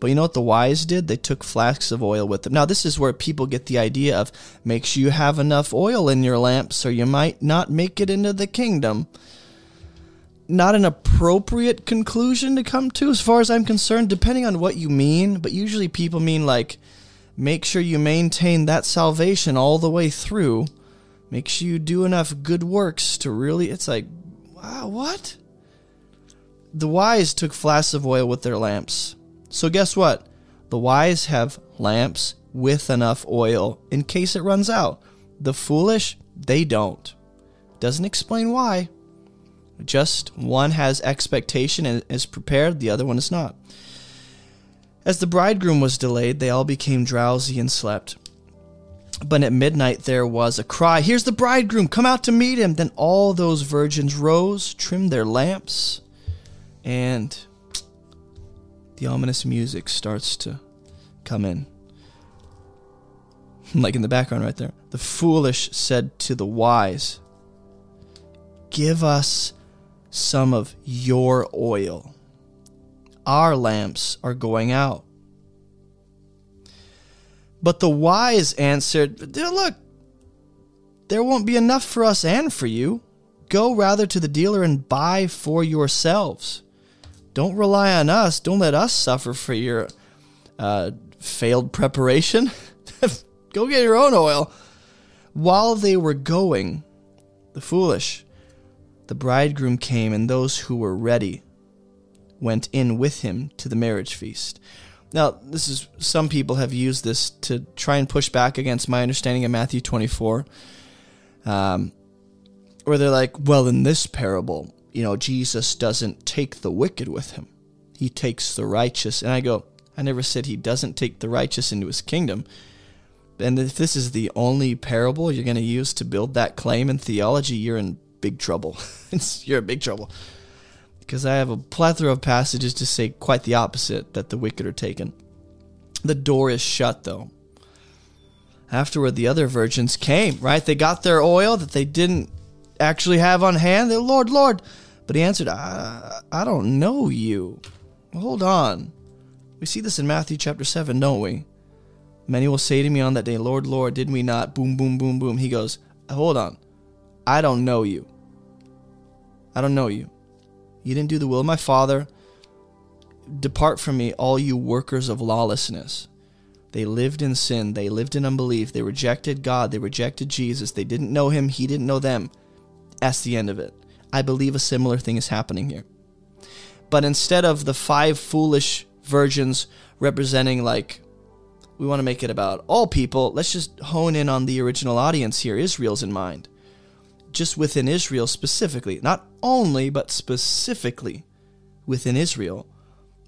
Speaker 1: But you know what the wise did? They took flasks of oil with them. Now, this is where people get the idea of make sure you have enough oil in your lamps or you might not make it into the kingdom. Not an appropriate conclusion to come to, as far as I'm concerned, depending on what you mean. But usually people mean like, make sure you maintain that salvation all the way through. Make sure you do enough good works to really. It's like, wow, what? The wise took flasks of oil with their lamps. So, guess what? The wise have lamps with enough oil in case it runs out. The foolish, they don't. Doesn't explain why. Just one has expectation and is prepared, the other one is not. As the bridegroom was delayed, they all became drowsy and slept. But at midnight there was a cry, Here's the bridegroom, come out to meet him. Then all those virgins rose, trimmed their lamps, and the ominous music starts to come in. like in the background right there. The foolish said to the wise, Give us some of your oil. Our lamps are going out. But the wise answered, Look, there won't be enough for us and for you. Go rather to the dealer and buy for yourselves. Don't rely on us. Don't let us suffer for your uh, failed preparation. Go get your own oil. While they were going, the foolish, the bridegroom came, and those who were ready went in with him to the marriage feast. Now, this is some people have used this to try and push back against my understanding of Matthew 24, um, where they're like, well, in this parable, you know, Jesus doesn't take the wicked with him. He takes the righteous. And I go, I never said he doesn't take the righteous into his kingdom. And if this is the only parable you're going to use to build that claim in theology, you're in big trouble. you're in big trouble. Because I have a plethora of passages to say quite the opposite that the wicked are taken. The door is shut, though. Afterward, the other virgins came, right? They got their oil that they didn't actually have on hand. They, Lord, Lord, but he answered, I, I don't know you. Hold on. We see this in Matthew chapter 7, don't we? Many will say to me on that day, Lord, Lord, did we not? Boom, boom, boom, boom. He goes, Hold on. I don't know you. I don't know you. You didn't do the will of my Father. Depart from me, all you workers of lawlessness. They lived in sin. They lived in unbelief. They rejected God. They rejected Jesus. They didn't know Him. He didn't know them. That's the end of it. I believe a similar thing is happening here. But instead of the five foolish virgins representing like we want to make it about all people, let's just hone in on the original audience here. Israel's in mind. Just within Israel specifically, not only, but specifically within Israel,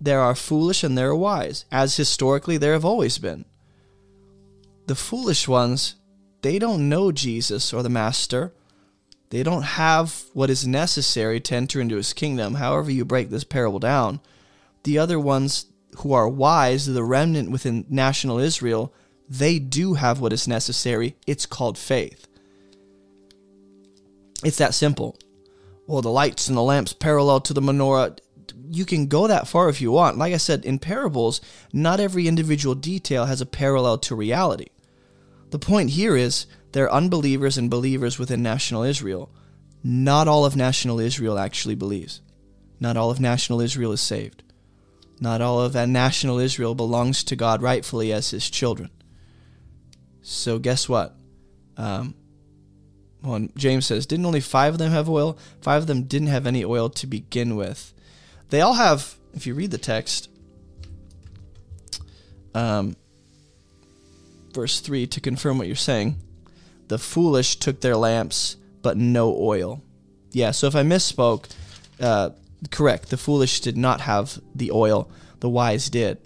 Speaker 1: there are foolish and there are wise, as historically there have always been. The foolish ones, they don't know Jesus or the Master. They don't have what is necessary to enter into his kingdom, however you break this parable down. The other ones who are wise, the remnant within national Israel, they do have what is necessary. It's called faith. It's that simple. Well, the lights and the lamps parallel to the menorah. You can go that far if you want. Like I said, in parables, not every individual detail has a parallel to reality. The point here is there are unbelievers and believers within national Israel. Not all of national Israel actually believes. Not all of national Israel is saved. Not all of national Israel belongs to God rightfully as his children. So, guess what? Um, well, James says, didn't only five of them have oil? Five of them didn't have any oil to begin with. They all have, if you read the text, um, verse 3 to confirm what you're saying. The foolish took their lamps, but no oil. Yeah, so if I misspoke, uh, correct. The foolish did not have the oil, the wise did.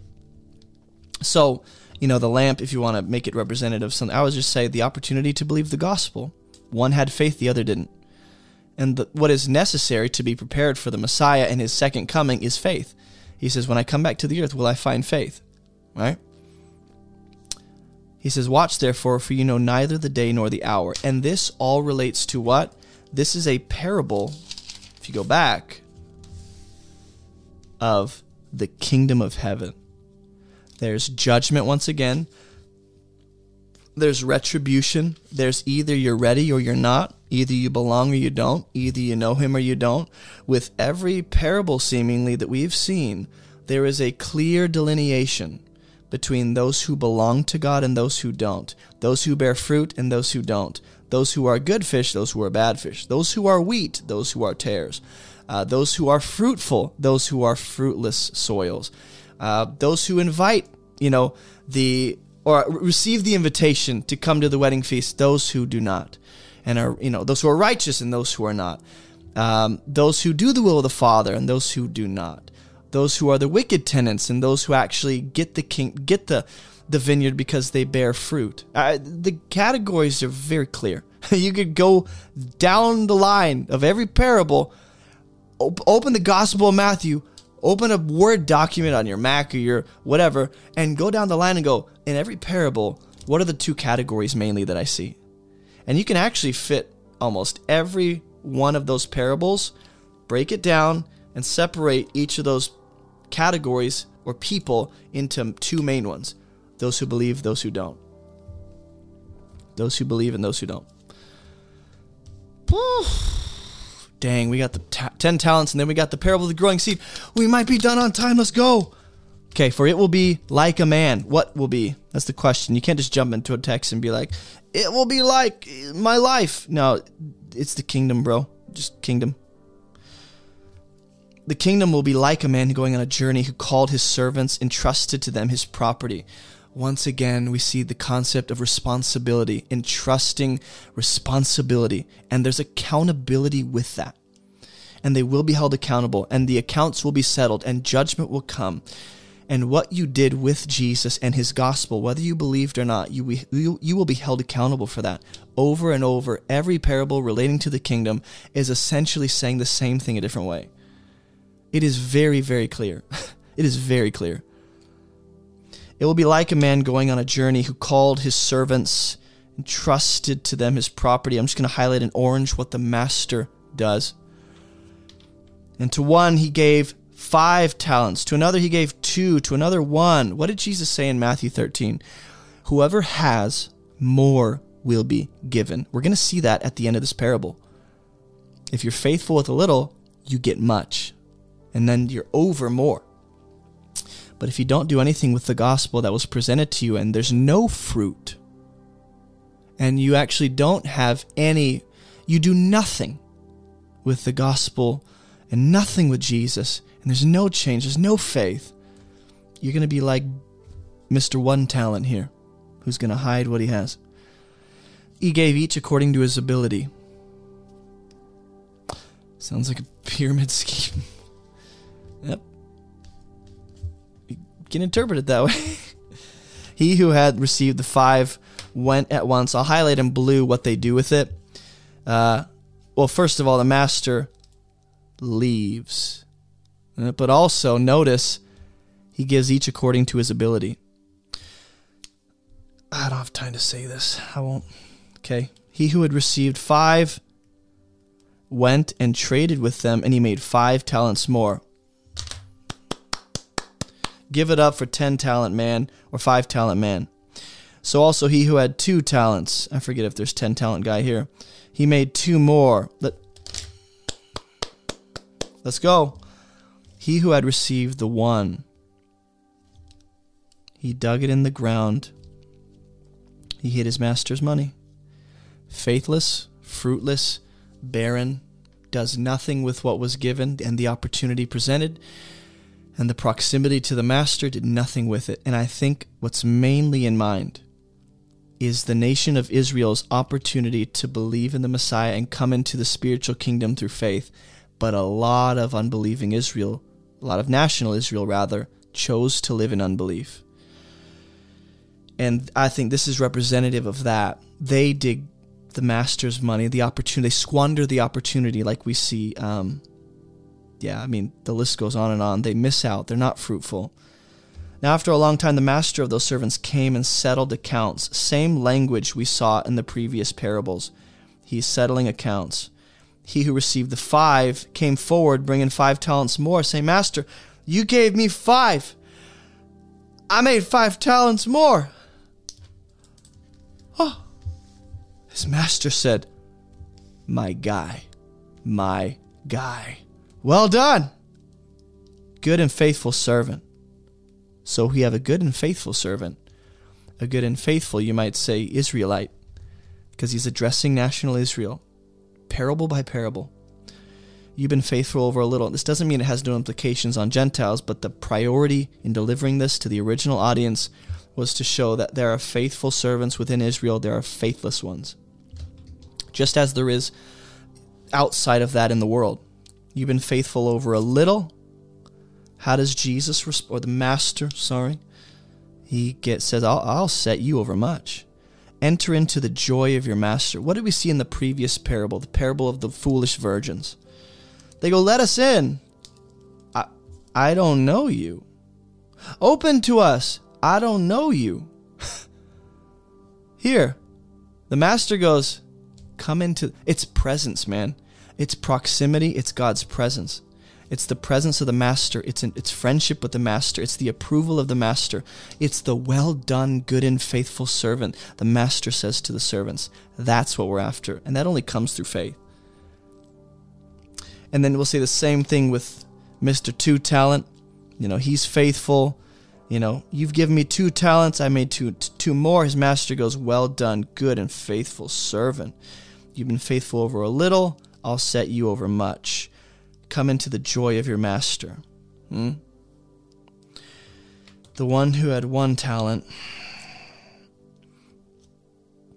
Speaker 1: So, you know, the lamp, if you want to make it representative something, I would just say the opportunity to believe the gospel. One had faith, the other didn't. And the, what is necessary to be prepared for the Messiah and his second coming is faith. He says, When I come back to the earth, will I find faith? Right? He says, Watch therefore, for you know neither the day nor the hour. And this all relates to what? This is a parable, if you go back, of the kingdom of heaven. There's judgment once again. There's retribution. There's either you're ready or you're not. Either you belong or you don't. Either you know him or you don't. With every parable, seemingly, that we've seen, there is a clear delineation between those who belong to God and those who don't, those who bear fruit and those who don't, those who are good fish, those who are bad fish, those who are wheat, those who are tares, uh, those who are fruitful, those who are fruitless soils, uh, those who invite, you know, the or receive the invitation to come to the wedding feast, those who do not, and are you know those who are righteous and those who are not, um, those who do the will of the Father and those who do not those who are the wicked tenants and those who actually get the king get the the vineyard because they bear fruit. Uh, the categories are very clear. you could go down the line of every parable, op- open the Gospel of Matthew, open a Word document on your Mac or your whatever, and go down the line and go, in every parable, what are the two categories mainly that I see? And you can actually fit almost every one of those parables, break it down, and separate each of those categories or people into two main ones those who believe, those who don't. Those who believe and those who don't. Dang, we got the ta- 10 talents and then we got the parable of the growing seed. We might be done on time. Let's go. Okay, for it will be like a man. What will be? That's the question. You can't just jump into a text and be like, it will be like my life. No, it's the kingdom, bro. Just kingdom. The kingdom will be like a man going on a journey who called his servants, entrusted to them his property. Once again, we see the concept of responsibility, entrusting responsibility, and there's accountability with that. And they will be held accountable, and the accounts will be settled, and judgment will come. And what you did with Jesus and his gospel, whether you believed or not, you, you, you will be held accountable for that. Over and over, every parable relating to the kingdom is essentially saying the same thing a different way. It is very, very clear. it is very clear. It will be like a man going on a journey who called his servants, and trusted to them his property. I'm just going to highlight in orange what the master does. And to one he gave five talents, to another he gave two, to another one. What did Jesus say in Matthew 13? Whoever has, more will be given. We're going to see that at the end of this parable. If you're faithful with a little, you get much and then you're over more. But if you don't do anything with the gospel that was presented to you and there's no fruit, and you actually don't have any, you do nothing with the gospel and nothing with Jesus, and there's no change, there's no faith, you're going to be like Mr. One Talent here, who's going to hide what he has. He gave each according to his ability. Sounds like a pyramid scheme. yep. Can interpret it that way. he who had received the five went at once. I'll highlight in blue what they do with it. Uh, well, first of all, the master leaves. Uh, but also, notice he gives each according to his ability. I don't have time to say this. I won't. Okay. He who had received five went and traded with them, and he made five talents more. Give it up for ten talent man or five talent man. So also he who had two talents, I forget if there's ten talent guy here, he made two more. Let, let's go. He who had received the one, he dug it in the ground. He hid his master's money. Faithless, fruitless, barren, does nothing with what was given and the opportunity presented, and the proximity to the master did nothing with it. And I think what's mainly in mind is the nation of Israel's opportunity to believe in the Messiah and come into the spiritual kingdom through faith. But a lot of unbelieving Israel, a lot of national Israel rather, chose to live in unbelief. And I think this is representative of that. They dig the master's money, the opportunity, they squander the opportunity, like we see. Um, yeah, I mean, the list goes on and on. They miss out, they're not fruitful. Now, after a long time, the master of those servants came and settled accounts. Same language we saw in the previous parables. He's settling accounts. He who received the five came forward, bringing five talents more, saying, Master, you gave me five. I made five talents more. Oh. His master said, My guy, my guy. Well done, good and faithful servant. So we have a good and faithful servant, a good and faithful, you might say, Israelite, because he's addressing national Israel, parable by parable. You've been faithful over a little. This doesn't mean it has no implications on Gentiles, but the priority in delivering this to the original audience was to show that there are faithful servants within Israel, there are faithless ones. Just as there is outside of that in the world. You've been faithful over a little, how does Jesus respond? or the master, sorry, he get says, I'll, I'll set you over much. Enter into the joy of your master. What did we see in the previous parable, the parable of the foolish virgins? They go, Let us in. I, I don't know you. Open to us. I don't know you. Here, the master goes, Come into its presence, man. It's proximity, it's God's presence. It's the presence of the master. It's an, it's friendship with the master. It's the approval of the master. It's the well done, good and faithful servant. The master says to the servants, that's what we're after, and that only comes through faith. And then we'll say the same thing with Mr. Two Talent. You know, he's faithful. You know, you've given me two talents, I made two two more. His master goes, "Well done, good and faithful servant. You've been faithful over a little, I'll set you over much." come into the joy of your master. Hmm? The one who had one talent.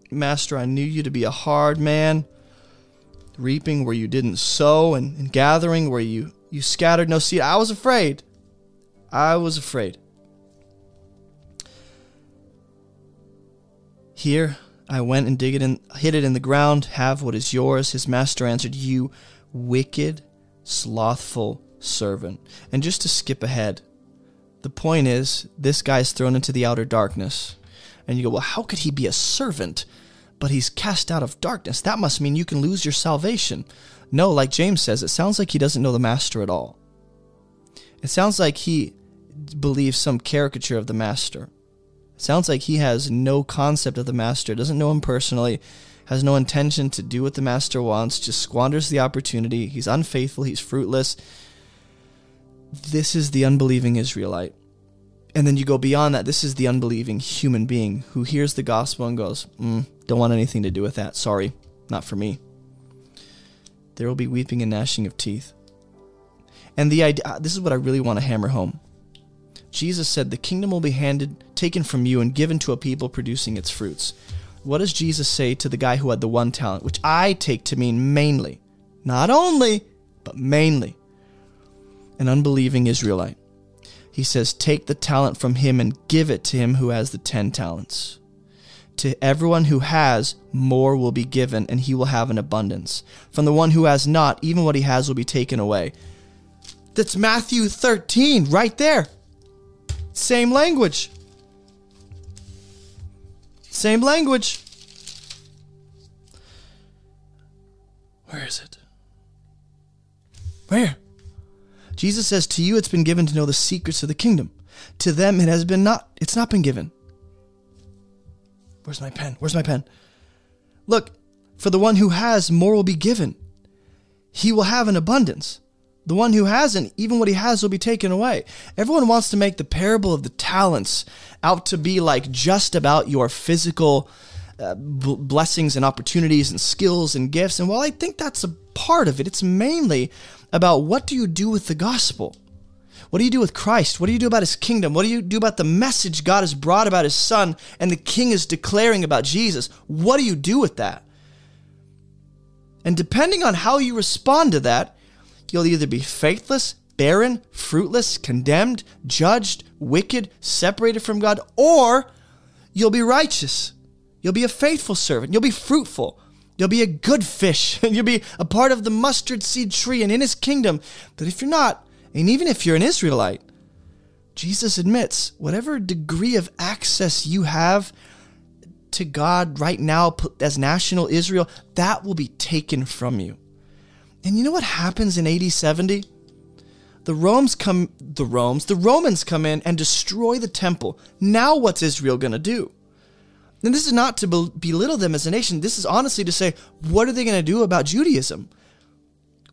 Speaker 1: Master, I knew you to be a hard man, reaping where you didn't sow, and, and gathering where you, you scattered no seed. I was afraid. I was afraid. Here I went and dig it in, hid it in the ground. Have what is yours. His master answered, You wicked slothful servant. And just to skip ahead, the point is this guy's thrown into the outer darkness. And you go, well, how could he be a servant? But he's cast out of darkness. That must mean you can lose your salvation. No, like James says, it sounds like he doesn't know the master at all. It sounds like he believes some caricature of the master. Sounds like he has no concept of the master, doesn't know him personally, has no intention to do what the master wants, just squanders the opportunity. He's unfaithful, he's fruitless. This is the unbelieving Israelite. And then you go beyond that. This is the unbelieving human being who hears the gospel and goes, mm, Don't want anything to do with that. Sorry, not for me. There will be weeping and gnashing of teeth. And the idea, this is what I really want to hammer home. Jesus said, The kingdom will be handed, taken from you, and given to a people producing its fruits. What does Jesus say to the guy who had the one talent, which I take to mean mainly, not only, but mainly, an unbelieving Israelite? He says, Take the talent from him and give it to him who has the ten talents. To everyone who has, more will be given, and he will have an abundance. From the one who has not, even what he has will be taken away. That's Matthew 13, right there. Same language. Same language. Where is it? Where? Jesus says, To you it's been given to know the secrets of the kingdom. To them it has been not, it's not been given. Where's my pen? Where's my pen? Look, for the one who has, more will be given. He will have an abundance. The one who hasn't, even what he has will be taken away. Everyone wants to make the parable of the talents out to be like just about your physical uh, b- blessings and opportunities and skills and gifts. And while I think that's a part of it, it's mainly about what do you do with the gospel? What do you do with Christ? What do you do about his kingdom? What do you do about the message God has brought about his son and the king is declaring about Jesus? What do you do with that? And depending on how you respond to that, you'll either be faithless, barren, fruitless, condemned, judged, wicked, separated from God, or you'll be righteous. You'll be a faithful servant. You'll be fruitful. You'll be a good fish. You'll be a part of the mustard seed tree and in his kingdom. But if you're not, and even if you're an Israelite, Jesus admits whatever degree of access you have to God right now as national Israel, that will be taken from you. And you know what happens in AD 70? The Romans come the Romans, the Romans come in and destroy the temple. Now what's Israel going to do? And this is not to belittle them as a nation. This is honestly to say, what are they going to do about Judaism?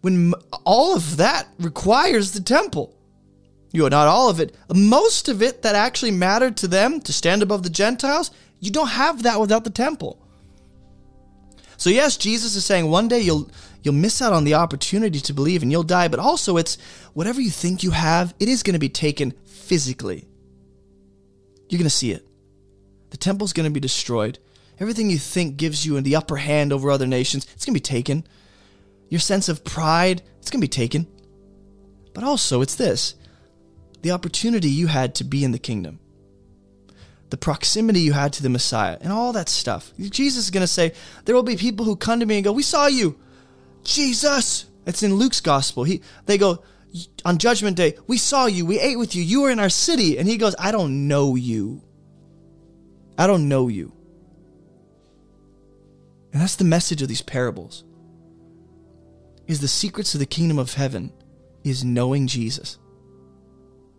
Speaker 1: When all of that requires the temple. You know, not all of it. Most of it that actually mattered to them to stand above the Gentiles, you don't have that without the temple. So yes, Jesus is saying one day you'll you'll miss out on the opportunity to believe and you'll die, but also it's whatever you think you have, it is going to be taken physically. You're going to see it. The temple's going to be destroyed. Everything you think gives you the upper hand over other nations, it's going to be taken. Your sense of pride, it's going to be taken. But also, it's this the opportunity you had to be in the kingdom, the proximity you had to the Messiah, and all that stuff. Jesus is going to say, There will be people who come to me and go, We saw you. Jesus. It's in Luke's gospel. He, they go, on judgment day, we saw you, we ate with you, you were in our city. And he goes, I don't know you. I don't know you. And that's the message of these parables. Is the secrets of the kingdom of heaven is knowing Jesus.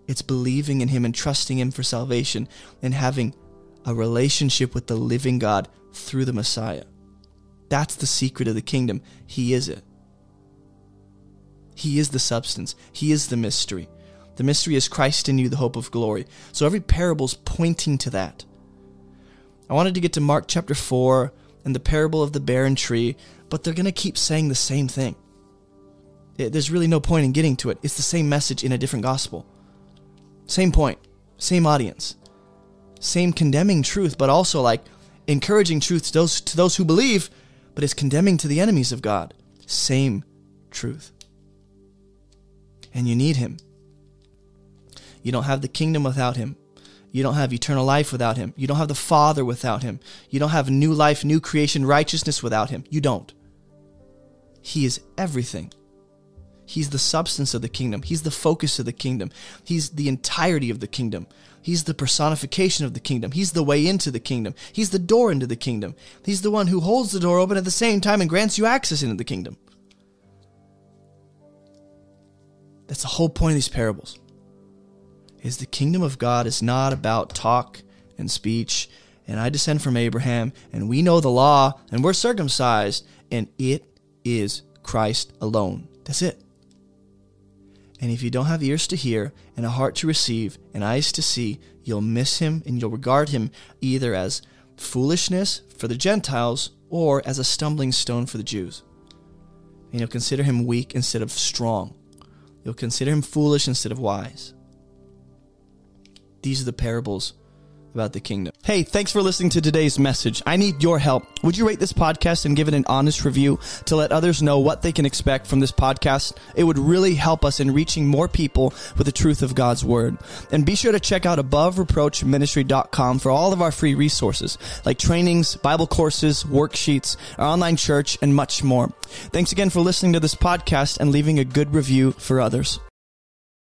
Speaker 1: It's believing in him and trusting him for salvation and having a relationship with the living God through the Messiah. That's the secret of the kingdom. He is it. He is the substance. He is the mystery. The mystery is Christ in you, the hope of glory. So every parable is pointing to that. I wanted to get to Mark chapter 4 and the parable of the barren tree, but they're going to keep saying the same thing. there's really no point in getting to it. It's the same message in a different gospel. Same point, same audience, same condemning truth, but also like encouraging truth to those, to those who believe, but it's condemning to the enemies of God. Same truth. And you need Him. You don't have the kingdom without Him. You don't have eternal life without Him. You don't have the Father without Him. You don't have new life, new creation, righteousness without Him. You don't. He is everything. He's the substance of the kingdom. He's the focus of the kingdom. He's the entirety of the kingdom. He's the personification of the kingdom. He's the way into the kingdom. He's the door into the kingdom. He's the one who holds the door open at the same time and grants you access into the kingdom. That's the whole point of these parables. Is the kingdom of God is not about talk and speech and I descend from Abraham and we know the law and we're circumcised and it is Christ alone. That's it. And if you don't have ears to hear, and a heart to receive, and eyes to see, you'll miss him and you'll regard him either as foolishness for the Gentiles or as a stumbling stone for the Jews. And you'll consider him weak instead of strong. You'll consider him foolish instead of wise. These are the parables about the kingdom. Hey, thanks for listening to today's message. I need your help. Would you rate this podcast and give it an honest review to let others know what they can expect from this podcast? It would really help us in reaching more people with the truth of God's word. And be sure to check out abovereproachministry.com for all of our free resources like trainings, Bible courses, worksheets, our online church, and much more. Thanks again for listening to this podcast and leaving a good review for others.